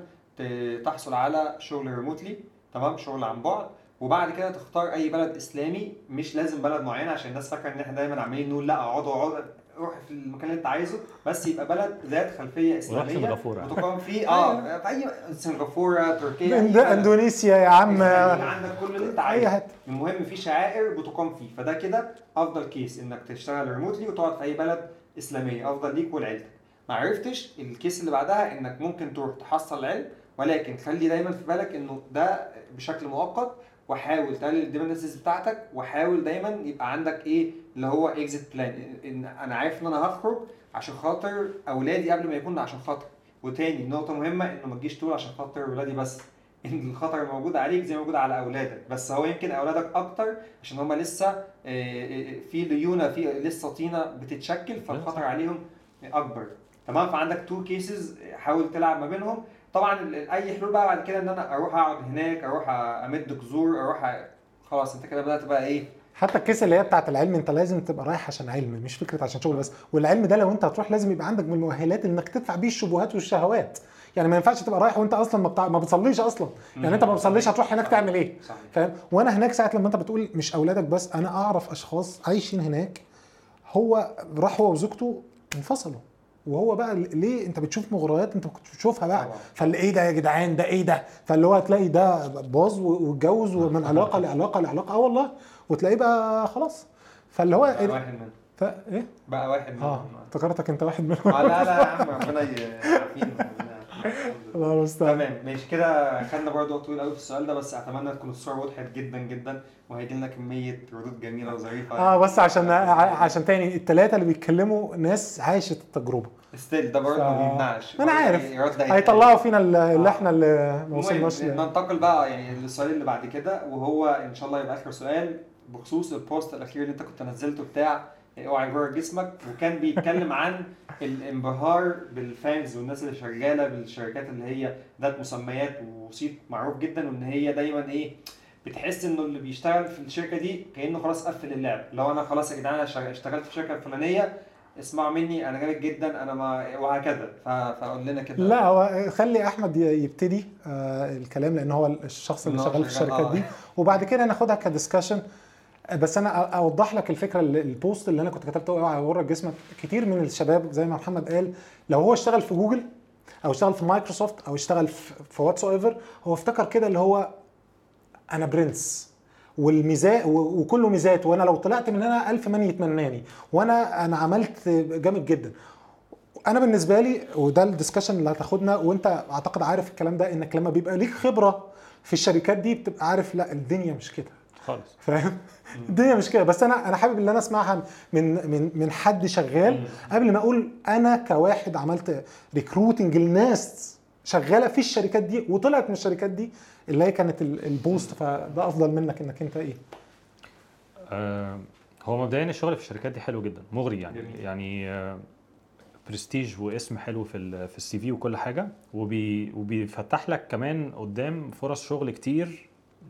تحصل على شغل ريموتلي تمام؟ شغل عن بعد. وبعد كده تختار أي بلد إسلامي مش لازم بلد معين عشان الناس فاكرة إن إحنا دايما عمالين نقول لأ اقعدوا اقعدوا روح في المكان اللي أنت عايزه. بس يبقى بلد ذات خلفية إسلامية سنغافورة. يعني. وتقام فيه. [laughs] آه في أي سنغافورة تركيا. إندونيسيا يا عم. عندك كل اللي أنت أي عايزه. المهم في شعائر بتقام فيه. فده كده أفضل كيس إنك تشتغل ريموتلي وتقعد في أي بلد إسلامية. أفضل ليك ولعيلتك ما عرفتش ال case اللي بعدها إنك ممكن تروح تحصل العلم ولكن خلي دايما في بالك إنه ده بشكل مؤقت وحاول تقلل ال dependencies بتاعتك وحاول دايما يبقى عندك إيه اللي هو exit plan إن أنا عارف إن أنا هخرج عشان خاطر أولادي قبل ما يكون عشان خاطر وتاني نقطة مهمة إنه ما تجيش تقول عشان خاطر ولادي بس. إن الخطر موجود عليك زي ما موجود على أولادك. بس هو يمكن أولادك أكتر عشان هم لسه آه، آه، في ليونة في لسه طينة بتتشكل فالخطر عليهم أكبر. تمام؟ فعندك two cases حاول تلعب ما بينهم. طبعا أي حلول بقى بعد كده إن أنا أروح أقعد هناك أروح أمد جذور أروح أ- خلاص أنت كده بدأت بقى إيه؟ حتى ال case اللي هي بتاعت العلم أنت لازم تبقى رايح عشان علم مش فكرة عشان شغل بس. والعلم ده لو أنت هتروح لازم يبقى عندك من المؤهلات إنك تدفع بيه الشبهات والشهوات. يعني ما ينفعش تبقى رايح وأنت أصلا ما, بتاع... ما بتصليش أصلا. يعني أنت ما بتصليش هتروح هناك تعمل إيه؟ فاهم؟ وأنا هناك ساعه لما أنت بتقول مش أولادك بس أنا أعرف أشخاص عايشين هناك هو راح هو وزوجته انفصلوا. وهو بقى ليه انت بتشوف مغريات انت ما كنتش بتشوفها بقى. فاللي إيه ده يا جدعان؟ ده إيه ده؟ فاللي هو هتلاقي ده باظ واتجوز ومن علاقة لعلاقة لعلاقة. آه والله. وتلاقيه بقى خلاص. فاللي هو بقى إيه؟ ده؟ واحد منهم. ف... إيه؟ بقى واحد منهم. آه افتكرتك أنت واحد منهم. آه لا لا يا عم [laughs] ربنا يعافينا. الله المستعان تمام ماشي كده خدنا برضه وقت طويل قوي في السؤال ده بس أتمنى تكون الصورة وضحت جدا جدا وهيجي لنا كمية ردود جميلة وظريفة آه بس عشان عشان تاني الثلاثه اللي بيتكلموا ناس عاشت التجربة still ده برضه ف- ما بيمنعش برضه عارف. يعني. هيطلعوا فينا ال- اللي آه. إحنا اللي ما وصلناش ننتقل بقى يعني للسؤال اللي بعد كده وهو إن شاء الله يبقى آخر سؤال بخصوص ال post الأخير اللي أنت كنت نزلته بتاع اوعى يغرك جسمك وكان بيتكلم عن الانبهار بال FAANG والناس اللي شغالة بالشركات اللي هي ذات مسميات وصيت معروف جدا وإن هي دايما إيه بتحس إنه اللي بيشتغل في الشركة دي كأنه خلاص قفل اللعب. لو أنا خلاص يا جدعان أنا اشتغلت في الشركة الفلانية اسمعوا مني أنا جامد جدا أنا ما وهكذا. فقول لنا كده. لا هو خلي أحمد يبتدي آه الكلام لأن هو الشخص اللي شغال في الشركات آه. دي. وبعد كده ناخدها ك discussion. بس أنا أوضح لك الفكرة اللي- ال post اللي أنا كنت كتبته اوعى يغرك جسمك. كتير من الشباب زي ما محمد قال لو هو اشتغل في جوجل أو اشتغل في مايكروسوفت أو اشتغل في, whatsoever هو افتكر كده اللي هو أنا برنس والميزات و- وكله ميزات. وأنا لو طلعت من هنا ألف من يتمناني. وأنا أنا عملت جامد جدا. أنا بالنسبة لي وده ال discussion اللي هتاخدنا وأنت أعتقد عارف الكلام ده إنك لما بيبقى ليك خبرة في الشركات دي بتبقى عارف لا الدنيا مش كده. خالص. فاهم؟ الدنيا مش كده. بس أنا أنا حابب إن أنا أسمعها من من من حد شغال. قبل ما أقول أنا كواحد عملت recruiting لناس شغالة في الشركات دي وطلعت من الشركات دي اللي هي كانت ال- ال post. فده أفضل منك إنك أنت إيه؟ آه، هو مبدئيا الشغل في الشركات دي حلو جدا مغري يعني. جميل. يعني آه، برستيج واسم حلو في في ال CV وكل حاجة. وبي وبيفتح لك كمان قدام فرص شغل كتير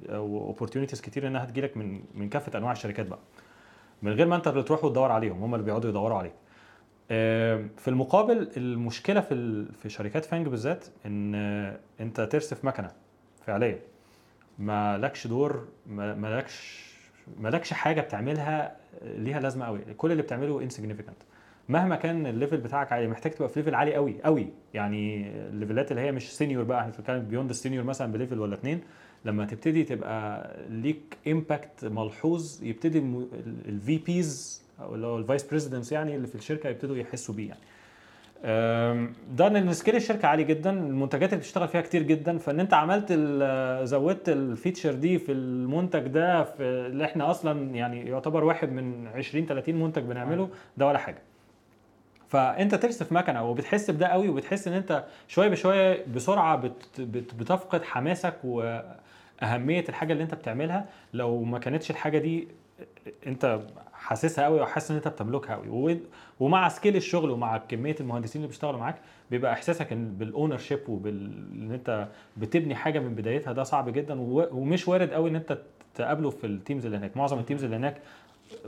و opportunities كتير إنها تجيلك من من كافة أنواع الشركات بقى. من غير ما أنت اللي تروح وتدور عليهم هم اللي بيقعدوا يدوروا عليك. في المقابل المشكلة في في شركات FAANG بالذات إن أنت ترس في مكنة فعليا. ما لكش دور ما ما لكش ما لكش حاجة بتعملها ليها لازمة قوي كل اللي بتعمله insignificant مهما كان ال level بتاعك عالي محتاج تبقى في level عالي قوي قوي يعني الليفلات اللي هي مش senior بقى إحنا بنتكلم beyond ال senior مثلا ب level ولا اتنين. لما تبتدي تبقى ليك impact ملحوظ يبتدي ال VPs أو اللي هو ال vice presidents يعني اللي في الشركة يبتدوا يحسوا بيه يعني. ده إن scale الشركة عالي جدا المنتجات اللي بتشتغل فيها كتير جدا. فإن أنت عملت زودت ال feature دي في المنتج ده في اللي إحنا أصلا يعني يعتبر واحد من 20 30 منتج بنعمله ده ولا حاجة. فأنت ترس في مكنة وبتحس بده قوي وبتحس إن أنت شوية بشوية بسرعة بت بت بتفقد حماسك واهميه الحاجة اللي أنت بتعملها لو ما كانتش الحاجة دي أنت حاسسها قوي وحاسس إن أنت بتملكها قوي ومع scale الشغل ومع كمية المهندسين اللي بيشتغلوا معاك بيبقى إحساسك بال ownership وبال إن أنت بتبني حاجة من بدايتها ده صعب جدا. ومش وارد قوي إن أنت تقابله في ال teams اللي هناك. معظم ال teams اللي هناك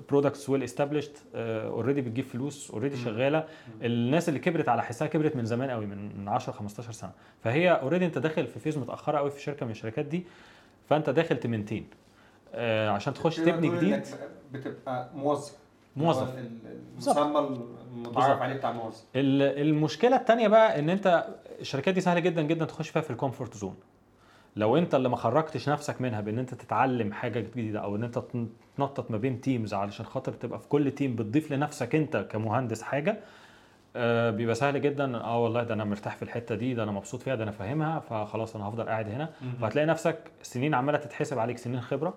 products well established already بتجيب فلوس already شغالة. الناس اللي كبرت على حسها كبرت من زمان قوي من 10 15 سنة. فهي already أنت داخل في phase متأخرة قوي في شركة من الشركات دي. فأنت داخل ت maintain. آه عشان تخش تبني جديد بتبقى موظف. موظف. المسمى المتعارف. عليه بتاع موظف. ال- المشكلة الثانية بقى إن أنت الشركات دي سهلة جدا جدا تخش فيها في ال comfort zone لو أنت اللي ما خرجتش نفسك منها بإن أنت تتعلم حاجة جديدة أو إن أنت تن- تنطط ما بين teams علشان خاطر تبقى في كل team بتضيف لنفسك أنت كمهندس حاجة آه بيبقى سهل جدا. آه والله ده أنا مرتاح في الحتة دي ده أنا مبسوط فيها ده أنا فاهمها فخلاص أنا هفضل قاعد هنا. فهتلاقي نفسك سنين عمالة تتحسب عليك سنين خبرة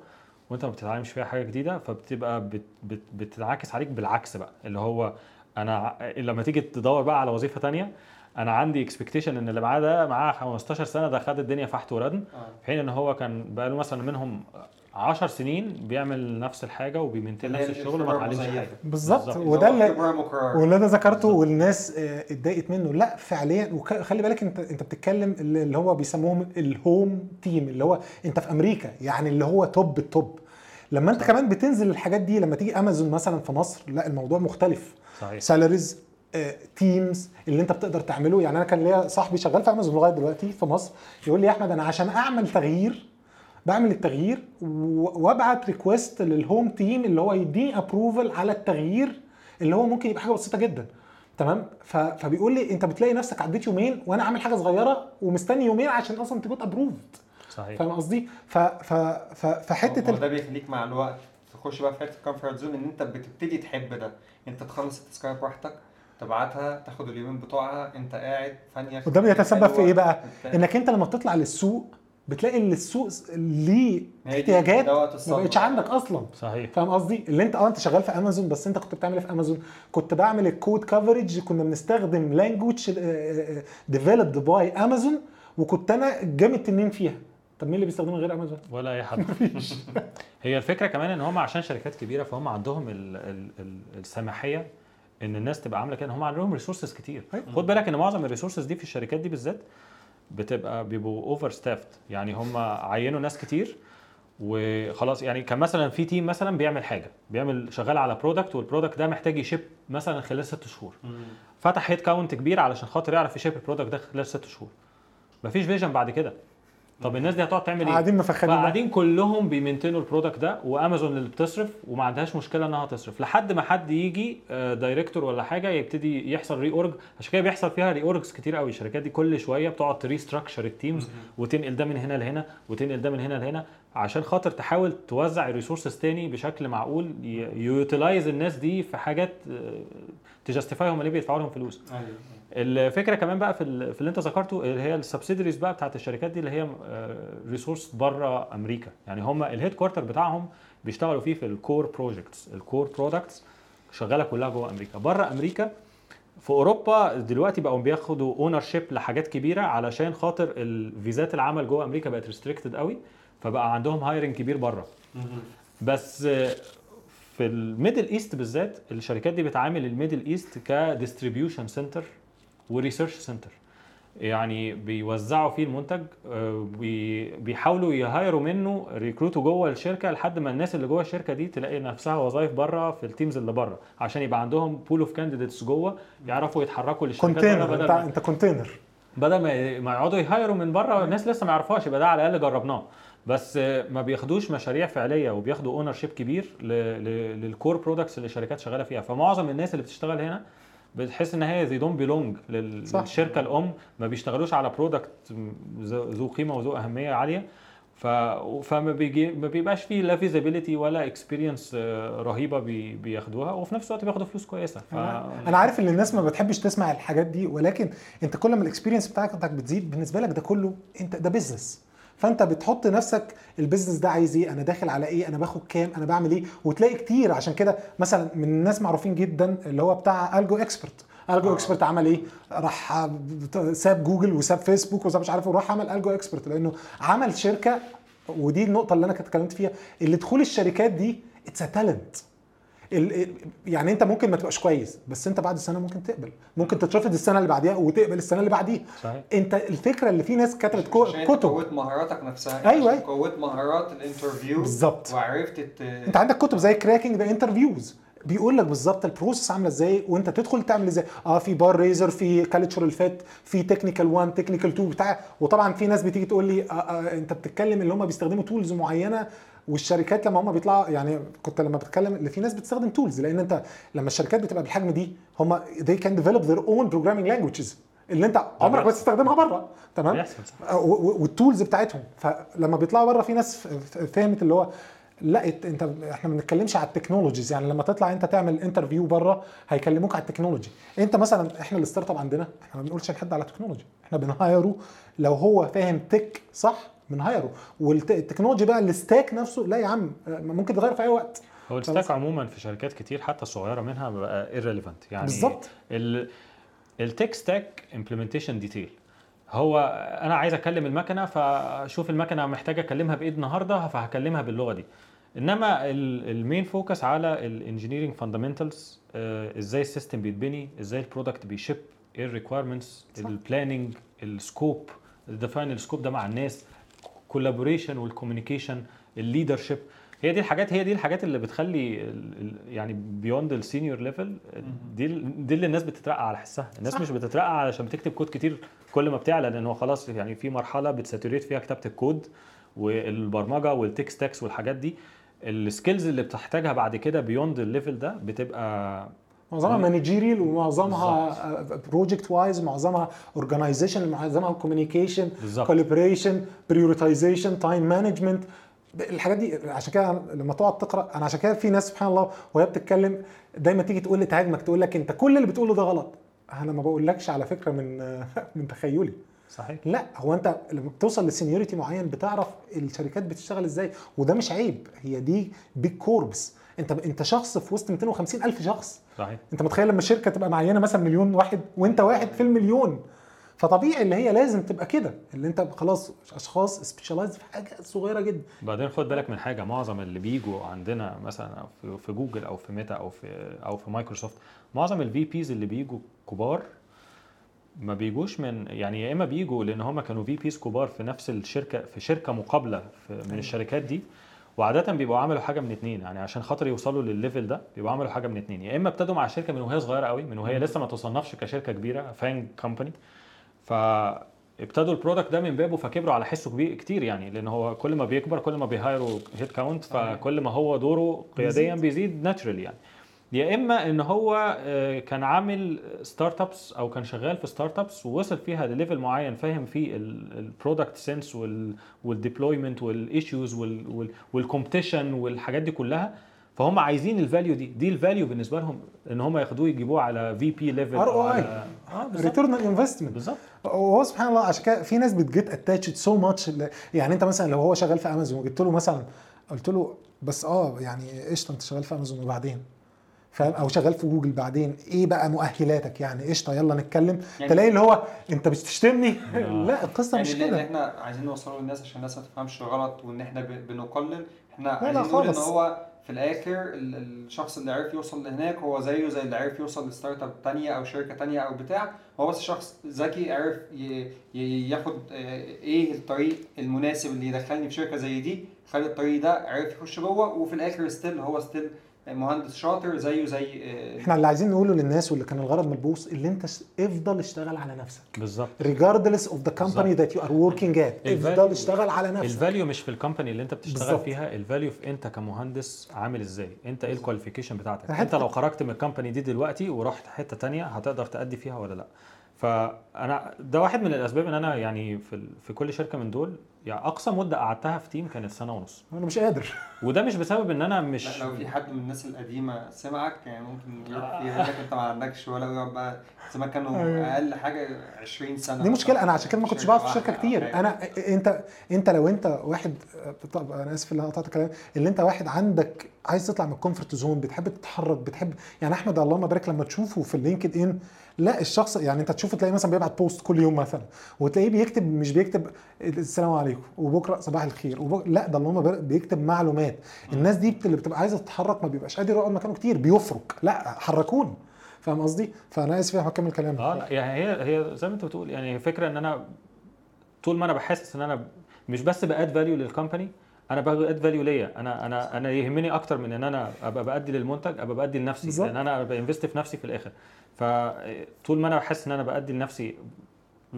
وأنت ما بتتعلمش فيها حاجة جديدة فبتبقى بت بت بتتعاكس عليك بالعكس بقى. اللي هو أنا لما تيجي تدور بقى على وظيفة تانية أنا عندي اكسبكتيشن إن اللي معاه ده معاه 15 سنة ده خد الدنيا فحت وردن آه. في حين إن هو كان بقى له مثلا منهم 10 سنين بيعمل نفس الحاجة هي نفس الشغل وما اتعلمش. حاجة. بالظبط. وده اللي. واللي أنا ذكرته والناس آه، اتضايقت منه. لا فعليا وخلي بالك أنت أنت بتتكلم اللي اللي هو بيسموهم ال home team اللي هو أنت في أمريكا يعني اللي هو top ال top. لما أنت كمان بتنزل الحاجات دي لما تيجي أمازون مثلا في مصر لا الموضوع مختلف. صحيح. salaries teams اللي أنت بتقدر تعمله. يعني أنا كان ليا صاحبي شغال في أمازون لغاية دلوقتي في مصر يقول لي يا أحمد أنا عشان أعمل تغيير بعمل التغيير وابعت request لل home team اللي هو يديني approval على التغيير اللي هو ممكن يبقى حاجة بسيطة جدا. تمام؟ فبيقول لي انت بتلاقي نفسك عديت يومين وأنا عامل حاجة صغيرة ومستني يومين عشان أصلا تبقى approved صحيح. فاهم قصدي؟ ف ف ف فحتة ده بيخليك مع الوقت تخش بقى في حتة ال comfort zone ان انت بتبتدي تحب ده. انت تخلص التذكره براحتك تبعتها تاخد اليومين بتوعها انت قاعد ثانية وده بيتسبب في إيه بقى؟ انك إنك أنت لما بتطلع للسوق بتلاقي اللي السوق ليه احتياجات ما. بقتش عندك أصلا صحيح فاهم قصدي؟ اللي أنت آه أنت شغال في امازون بس أنت كنت بتعمل إيه في امازون؟ كنت بعمل ال code coverage كنا بنستخدم language developed by Amazon وكنت أنا جامد تنين فيها طب مين اللي بيستخدمها غير امازون؟ ولا أي حد [laughs] هي الفكرة كمان إن هم عشان شركات كبيرة فهم عندهم ال ال ال السماحية إن الناس تبقى عاملة كده هم عندهم resources كتير أيوة. خد بالك إن معظم ال resources دي في الشركات دي بالذات بتبقى بيبقوا overstaffed يعني هم عينوا ناس كتير وخلاص يعني كان مثلا في team مثلا بيعمل حاجة بيعمل شغال على product وال product ده محتاج ي ship مثلا خلال ست شهور. فتح headcount كبير علشان خاطر يعرف ي ship ال product ده خلال ست شهور. مفيش vision بعد كده. طب الناس دي هتقعد تعمل إيه؟ قاعدين مفخدين بقى. فقاعدين كلهم بي maintain وا ال product ده وأمازون اللي بتصرف وما عندهاش مشكلة إنها تصرف. لحد ما حد يجي آه، director ولا حاجة يبتدي يحصل re-org عشان كده بيحصل فيها re-orgs كتير قوي. الشركات دي كل شوية بتقعد ت restructure ال teams وتنقل ده من هنا لهنا وتنقل ده من هنا لهنا عشان خاطر تحاول توزع ال resources تاني بشكل معقول ي utilize الناس دي في حاجات ت justify هم ليه بيدفعوا لهم فلوس. أيوه. الفكرة كمان بقى في, في اللي انت ذكرته اللي هي ال subsidiaries بقى بتاعت الشركات دي اللي هي resource بره أمريكا. يعني هم ال headquarter بتاعهم بيشتغلوا فيه في ال core projects ال core products شغالة كلها جوه أمريكا. بره أمريكا في أوروبا دلوقتي بقوا بياخدوا ownership لحاجات كبيرة علشان خاطر الفيزات العمل جوه أمريكا بقت restricted قوي فبقى عندهم hiring كبير بره بس في ال Middle East بالذات الشركات دي بتعامل ال Middle East ك distribution center و research center. يعني بيوزعوا فيه المنتج آه، بي- بيحاولوا ي hire وا منه recruit وا جوه الشركة لحد ما الناس اللي جوه الشركة دي تلاقي نفسها وظائف بره في ال teams اللي بره عشان يبقى عندهم pool of candidates جوه يعرفوا يتحركوا للشركات container بدل انت أنت container بدل ما ما يقعدوا ي hire وا من بره الناس لسه ما يعرفوهاش يبقى ده على الأقل جربناه. بس ما بياخدوش مشاريع فعلية وبياخدوا ownership كبير لل core products اللي الشركات شغالة فيها. فمعظم الناس اللي بتشتغل هنا بتحس إن هي they don't belong صح. للشركة الأم ما بيشتغلوش على product ذو قيمة وذو أهمية عالية. ف فما بيجي ما بيبقاش فيه لا visibility ولا experience رهيبة بي... بياخدوها وفي نفس الوقت بياخدوا فلوس كويسة. ف... أنا عارف إن الناس ما بتحبش تسمع الحاجات دي ولكن أنت كل ما ال experience بتاعتك بتزيد بالنسبة لك ده كله انت ده business فانت بتحط نفسك ال business ده عايز إيه؟ أنا داخل على إيه؟ أنا باخد كام؟ أنا بعمل إيه؟ وتلاقي كتير. عشان كده مثلا من الناس معروفين جدا اللي هو بتاع AlgoExpert. AlgoExpert عمل إيه؟ راح ساب جوجل وساب فيسبوك وساب مش عارف وراح عمل AlgoExpert. لأنه عمل شركة ودي النقطة اللي أنا كنت اتكلمت فيها اللي دخول الشركات دي it's talent يعني انت ممكن ما تبقاش كويس بس انت بعد سنه ممكن تقبل. ممكن تترفض السنة اللي بعديها وتقبل السنة اللي بعديها. صحيح. انت الفكرة اللي في ناس كتبت كتب. قوت مهاراتك نفسها. أيوة. قوت مهارات ال interview. بالظبط. وعرفت ت... انت عندك كتب زي Cracking the Interviews بيقول لك بالظبط ال process عاملة إزاي وانت تدخل تعمل إزاي. آه في bar raiser في cultural fit في technical 1 technical 2 بتاع. وطبعا في ناس بتيجي تقول لي آه آه انت بتتكلم اللي هم بيستخدموا tools معينة والشركات لما هم بيطلعوا يعني كنت لما بتكلم اللي في ناس بتستخدم tools لأن أنت لما الشركات بتبقى بالحجم دي هم they can develop their own programming languages اللي أنت عمرك ما. تستخدمها بره تمام؟ و- وال tools بتاعتهم. فلما بيطلعوا بره في ناس فهمت اللي هو لا أنت إحنا ما بنتكلمش على ال technologies يعني لما تطلع أنت تعمل interview بره هيكلموك على ال technology. أنت مثلا إحنا ال startup عندنا إحنا ما بنقولش لحد على technology إحنا بن hire ه لو هو فاهم tech صح بن hire ه وال technology بقى ال stack نفسه لا يا عم ممكن تغير في أي وقت. هو ال stack عموما في شركات كتير حتى الصغيره منها بقى irrelevant. يعني بالظبط. ال ال tech stack implementation detail هو أنا عايز أكلم المكنة فأشوف المكنة محتاجة أكلمها بايه النهارده فهكلمها باللغة دي. إنما ال main focus على ال engineering fundamentals إزاي ال system بيتبني إزاي ال product بي ship إيه الريكويرمنتس. البلاننج السكوب ديفاين السكوب ده مع الناس. collaboration وال communication ال leadership هي دي الحاجات هي دي الحاجات اللي بتخلي يعني beyond ال senior level دي دي اللي الناس بتترقى على حسها. الناس صح. مش بتترقى علشان بتكتب كود كتير كل ما بتعلى لأن هو خلاص يعني في مرحلة بت saturate فيها كتابة الكود والبرمجة وال tech stacks والحاجات دي. ال skills اللي بتحتاجها بعد كده beyond ال level ده بتبقى معظمها managerial ومعظمها project wise معظمها organization معظمها communication. collaboration prioritization time management الحاجات دي عشان كده لما تقعد تقرأ أنا عشان كده في ناس سبحان الله وهي بتتكلم دايما تيجي تقول لي تهاجمك تقول لك أنت كل اللي بتقوله ده غلط. أنا ما بقولكش على فكرة من [laughs] من تخيلي. صحيح. لا هو أنت لما بتوصل ل seniority معين بتعرف الشركات بتشتغل إزاي وده مش عيب. هي دي big corps انت انت شخص في وسط 250 ألف شخص. صحيح. انت متخيل لما الشركة تبقى معينة مثلا مليون واحد وانت واحد في المليون. فطبيعي اللي هي لازم تبقى كده. اللي انت خلاص أشخاص specialized في حاجة صغيرة جدا. بعدين خد بالك من حاجة معظم اللي بيجوا عندنا مثلا في- في جوجل أو في ميتا أو في أو في مايكروسوفت معظم ال VPs اللي بيجوا كبار ما بيجوش من يعني يا إما بيجوا لأن هم كانوا VPs كبار في نفس الشركة في شركة مقابلة في من الشركات دي وعادة بيبقوا عملوا حاجة من اتنين يعني عشان خاطر يوصلوا لل level ده بيبقوا عملوا حاجة من اتنين. يا إما ابتدوا مع شركة من وهي صغيرة قوي من وهي لسه ما تصنفش كشركة كبيرة FAANG company فابتدوا ال product ده من بابه فكبروا على حسه كبير كتير يعني لأن هو كل ما بيكبر كل ما بي hire وا head count فكل ما هو دوره قياديا بيزيد. natural يعني. يا إما إن هو آه، كان عامل startups أو كان شغال في startups ووصل فيها لل level معين فاهم فيه ال product sense وال deployment وال issues وال competition والحاجات دي كلها فهم عايزين ال value دي. دي ال value بالنسبة لهم إن هم ياخدوه يجيبوه على VP level ROI. آه بالظبط. return investment بالظبط. وهو سبحان الله عشان كده في ناس بت get attached so much يعني أنت مثلا لو هو شغال في امازون وجبت له مثلا قلت له بس آه يعني قشطة أنت شغال في امازون وبعدين؟ فاهم؟ أو شغال في جوجل بعدين. إيه بقى مؤهلاتك يعني؟ قشطة يلا نتكلم. يعني- تلاقي اللي هو أنت بتشتمني؟ [laughs] لا القصة يعني مش كده. إحنا عايزين نوصله للناس عشان الناس ما تفهمش غلط وإن إحنا بنقلل إحنا عايزين نقول إن. هو في الآخر ال- الشخص اللي عرف يوصل لهناك هو زيه زي اللي عرف يوصل ل startup تانية أو شركة تانية أو بتاع. هو بس شخص ذكي عرف ياخد آه، إيه الطريق المناسب اللي يدخلني في شركة زي دي. خلي الطريق ده عرف يخش جوه وفي الآخر still هو still مهندس شاطر زيه زي آه، إحنا اللي عايزين نقوله للناس واللي كان الغرض من ال post اللي انت افضل اشتغل على نفسك. بالظبط. Regardless of the company that you are working at ال value- افضل اشتغل على نفسك. ال value مش في ال company اللي انت بتشتغل بالظبط. فيها ال value في انت كمهندس عامل إزاي انت إيه ال qualification بتاعتك؟ حتى- انت لو خرجت من ال company دي دلوقتي ورحت حتة تانية هتقدر تأدي فيها ولا لأ؟ فأنا ده واحد من الأسباب إن أنا يعني في في كل شركة من دول يعني أقصى مدة قعدتها في team كانت سنة ونص. أنا مش قادر. وده مش بسبب إن أنا مش لا لو في حد من الناس القديمة سمعك يعني ممكن يروح يقول لك أنت ما عندكش ولا ويقعد بقى زمان كانوا أيوة. أقل حاجة 20 سنة. دي مشكلة. أنا عشان كده ما كنتش بقعد في شركة واحدة. كتير. أنا أنت أنت لو أنت واحد طب أنا آسف اللي قطعت الكلام. اللي أنت واحد عندك عايز تطلع من ال comfort zone بتحب تتحرك بتحب يعني أحمد اللهم بارك لما تشوفه في ال LinkedIn لا الشخص يعني أنت تشوفه تلاقيه مثلا بيبعت post كل يوم مثلا وتلاقيه بيكتب مش بيكتب السلام عليكم. وبكرة صباح الخير وبك... لا ده اللهم بارك بيكتب معلومات. الناس دي اللي بتبقى عايزة تتحرك ما بيبقاش قادر يقعد مكانه كتير بيفرك. لا حركوني. فاهم قصدي؟ فأنا آسف هكمل كلامك. آه لا يعني هي هي زي ما أنت بتقول يعني فكرة إن أنا طول ما أنا بحسس إن أنا مش بس ب add value لل company أنا ب add value ليا. أنا أنا أنا يهمني أكتر من إن أنا أبقى بأدي للمنتج أبقى بأدي لنفسي بالظبط. لأن أنا ب invest في نفسي في الآخر. فطول ما أنا بحس إن أنا بأدي لنفسي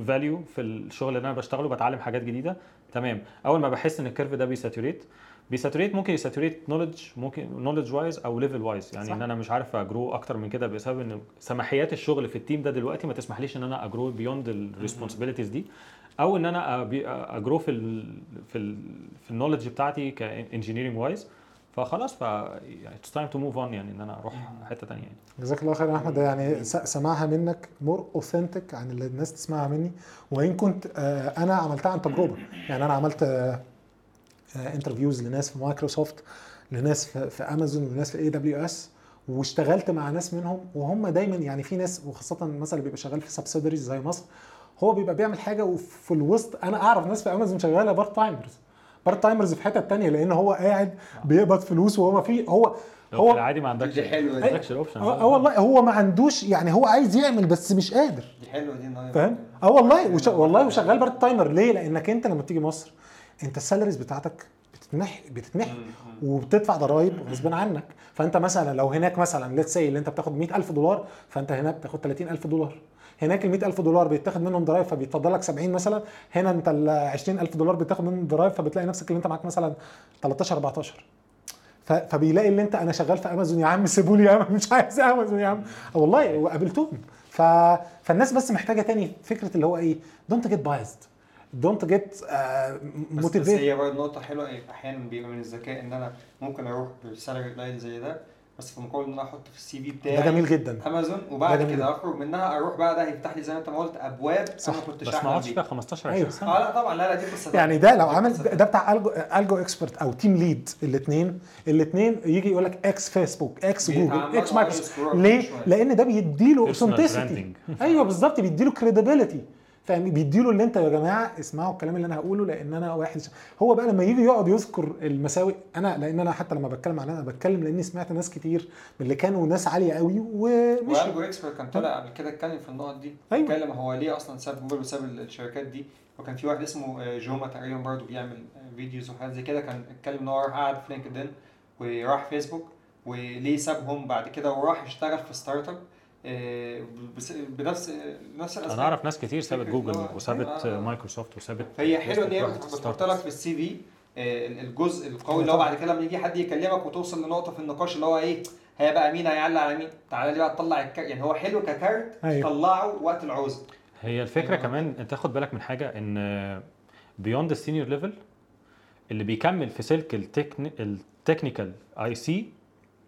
value في الشغل اللي أنا بشتغله بتعلم حاجات جديدة. تمام. أول ما بحس إن ال curve ده بي saturate بي saturate ممكن ي saturate knowledge ممكن knowledge wise أو level wise يعني صح. إن أنا مش عارف a grow أكتر من كده بسبب إن سماحيات الشغل في ال team ده دلوقتي ما تسمحليش إن أنا a grow beyond ال responsibilities دي. أو إن أنا a grow في ال في ال في ال knowledge بتاعتي ك engineering wise فخلاص ف it's time to move on يعني إن أنا أروح حتة ثانية يعني. جزاك الله خير يا أحمد. يعني سماعها منك more authentic عن اللي الناس تسمعها مني. وإن كنت آه، أنا عملتها عن تجربة. يعني أنا عملت interviews لناس في مايكروسوفت لناس في, أمازون وناس في AWS واشتغلت مع ناس منهم. وهم دايما يعني في ناس وخاصة مثلا بيبقى شغال في subsidiaries زي مصر هو بيبقى بيعمل حاجة وفي الوسط أنا أعرف ناس في أمازون شغالة part timers part timers في حتة تانية لأن هو قاعد بيقبض فلوس وهو ما في هو هو في العادي ما عندكش دي. ما عندكش ال option آه آه والله هو ما عندوش يعني هو عايز يعمل بس مش قادر. دي حلوة دي فاهم؟ آه والله وش... والله وشغال part timer ليه؟ لأنك أنت لما بتيجي مصر أنت ال salaries بتاعتك بتتمحي بتتمحي وبتدفع ضرائب غصب عنك. فأنت مثلا لو هناك مثلا let's say اللي أنت بتاخد 100000 دولار فأنت هناك بتاخد 30000 دولار. هناك ال 100000 دولار بيتاخد منهم ضرائب فبيتفضل لك 70 مثلا. هنا انت ال 20000 دولار بتاخد منهم ضرائب فبتلاقي نفسك اللي انت معاك مثلا 13 14 ف- فبيلاقي اللي انت أنا شغال في أمازون يا عم سيبوا لي يا عم مش عايز أمازون يا عم. والله وقابلتهم. ف... فالناس بس محتاجة تاني فكرة اللي هو إيه don't get biased don't get بس, بس motivate هي برضه نقطة حلوة إيه، أحيانا بيبقى من الذكاء إن أنا ممكن أروح بال salary قليل زي ده بس في مقابل إن أنا أحط في ال CV بتاعي ده جميل جدا أمازون وبعد كده أخرج منها أروح بقى ده هيفتح لي زي ما أنت ما قلت أبواب صح. أنا ما كنتش بس ما اقعدش فيها بيها 15 أيوة. 20 سنة آه لا طبعا لا لا دي قصة يعني. ده لو عمل ده. بتاع Algo AlgoExpert أو Tech Lead الاثنين الاثنين يجي يقول لك إكس فيسبوك إكس جوجل إكس مايكروسوفت ليه؟ لأن ده بيديله authenticity. أيوه بالظبط بيديله credibility فاهم؟ بيديله اللي انت يا جماعة اسمعوا الكلام اللي أنا هقوله لأن أنا واحد هو بقى لما يجي يقعد يذكر المساوئ أنا لأن أنا حتى لما بتكلم عن أنا بتكلم لأني سمعت ناس كتير من اللي كانوا ناس عالية قوي ومش و Algo Expert كان طالع قبل كده اتكلم في النقط دي أيوة. اتكلم هو ليه أصلا ساب جوجل وساب الشركات دي؟ وكان في واحد اسمه آه، Joma تقريبا برضه بيعمل آه، videos وحاجات زي كده كان اتكلم إن هو قعد في لينكدين وراح فيسبوك وليه سابهم بعد كده وراح يشتغل في start up. بنفس نفس الأسباب أنا أعرف ناس كتير سابت جوجل وسابت آه، آه. مايكروسوفت وسابت فهي حلوة إن هي بتحط لك. في ال CV آه، الجزء القوي اللي هو بعد كده لما يجي حد يكلمك وتوصل لنقطة في النقاش اللي هو إيه هي بقى مين هيعلق على مين تعالى لي بقى تطلع الك... يعني هو حلو ككارت أيوة. طلعه وقت العوزه هي الفكرة أيوة. كمان أنت تاخد بالك من حاجة إن beyond ال senior level اللي بيكمل في سلك ال technical IC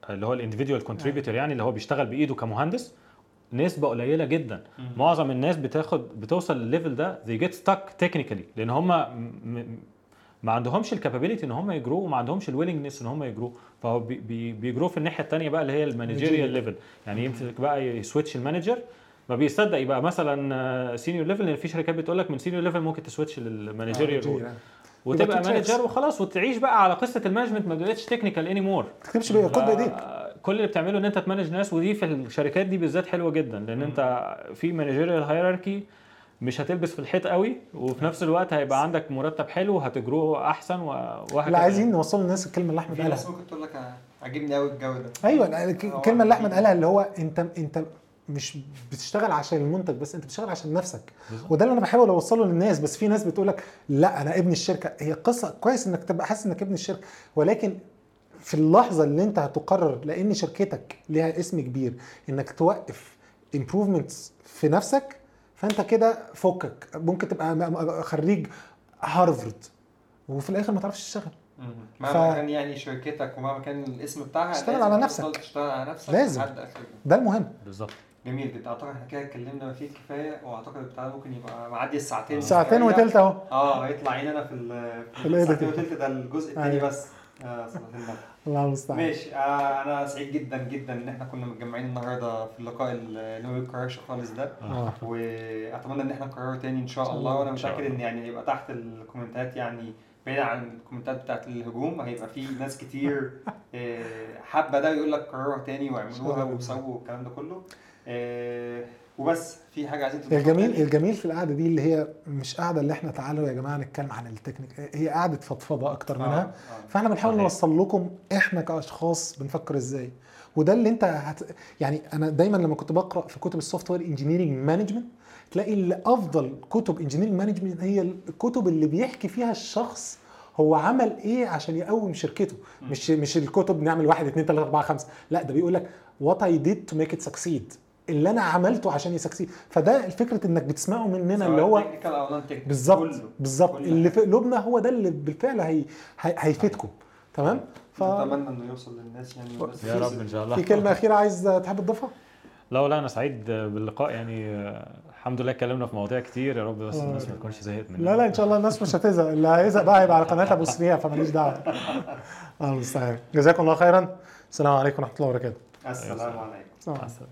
اللي هو ال individual contributor يعني اللي هو بيشتغل بإيده كمهندس نسبة قليلة جدا. معظم الناس بتاخد بتوصل للل level ده they get stuck technically لأن هم ما عندهمش ال capability إن هم ي grow وا وما عندهمش ال willingness إن هم ي grow وا فهو بي- بي- بي grow وا في الناحية الثانية بقى اللي هي ال managerial level يعني يمسك بقى ي switch ل manager. ما بيصدق يبقى مثلا senior level لأن في شركات بتقول لك من senior level ممكن ت switch لل managerial وتبقى manager. وخلاص وتعيش بقى على قصة ال management ما بقتش technical any more ما تكتبش بيه كود بايديك كل اللي بتعمله إن أنت ت manage ناس ودي في الشركات دي بالذات حلوة جدا لأن أنت في managerial hierarchy مش هتلبس في الحيط قوي وفي نفس الوقت هيبقى عندك مرتب حلو هت grow أحسن و- وهكذا. اللي عايزين نوصل للناس الكلمة اللي أحمد في قالها. ناس ممكن تقول لك عاجبني قوي الجو ده. أيوه الكلمة اللي أحمد قالها اللي هو أنت أنت مش بتشتغل عشان المنتج بس انت بتشتغل عشان نفسك. بالظبط. وده اللي أنا بحاول أوصله للناس. بس في ناس بتقول لك لا أنا ابن الشركة. هي قصة كويس إنك تبقى حاسس إنك ابن الشركة ولكن في اللحظة اللي أنت هتقرر لأن شركتك ليها اسم كبير إنك توقف improvements في نفسك فأنت كده فكك. ممكن تبقى خريج هارفرد وفي الآخر ما تعرفش تشتغل. مهما ف- كان يعني شركتك ومهما كان الاسم بتاعها اشتغل على نفسك. تشتغل على نفسك لازم. ده المهم. بالظبط. جميل جدا أعتقد إحنا كده اتكلمنا فيه كفاية وأعتقد بتاع ممكن يبقى معدي الساعتين ساعتين. وتلت أهو آه هيطلع عيننا في ال في الإيديت. ساعتين وتلت ده الجزء الثاني أيوة. بس آه. الله المستعان ماشي آه أنا سعيد جدا جدا إن إحنا كنا متجمعين النهارده في اللقاء اللي ما بيتكررش خالص ده آه. وأتمنى إن إحنا نكرره تاني إن شاء الله. وأنا متأكد. إن يعني يبقى تحت الكومنتات يعني بعيد عن الكومنتات بتاعت الهجوم هيبقى في ناس كتير آه، حابة ده يقول لك كرروها تاني واعملوها. وسووا والكلام ده كله وبس في حاجة عايزين الجميل تاني؟ الجميل في القعدة دي اللي هي مش قاعدة اللي إحنا تعالوا يا جماعة نتكلم عن التكنيك هي قعده فضفضة أكتر آه، منها آه. فاحنا بنحاول. نوصل لكم إحنا كأشخاص بنفكر إزاي وده اللي انت هت... يعني أنا دايما لما كنت بقرأ في كتب ال software engineering management تلاقي اللي أفضل كتب engineering management هي الكتب اللي بيحكي فيها الشخص هو عمل إيه عشان يقوم شركته مش مش الكتب نعمل واحد اتنين تلاتة أربعة خمسة لا ده بيقول لك what I did to make it succeed اللي أنا عملته عشان ي succeed فده فكرة إنك بتسمعه مننا اللي هو. بالظبط. بالظبط. اللي. في قلوبنا هو ده اللي بالفعل هي هي هيفيدكم. تمام؟ ف نتمنى إنه يوصل للناس يعني يا رب إن شاء الله. في كلمة أخيرة عايز تحب تضيفها؟ لا والله أنا سعيد باللقاء. يعني الحمد لله اتكلمنا في مواضيع كتير. يا رب بس. الناس ما تكونش زهقت مننا. لا لا إن شاء الله الناس مش هتزهق. اللي هيزهق بقى هيبقى على قناة أبو سريع فماليش دعوة. [laughs] الله المستعان. جزاكم الله خيرا. السلام عليكم ورحمة الله وبركاته. السلام عليكم. السلام مع عليكم.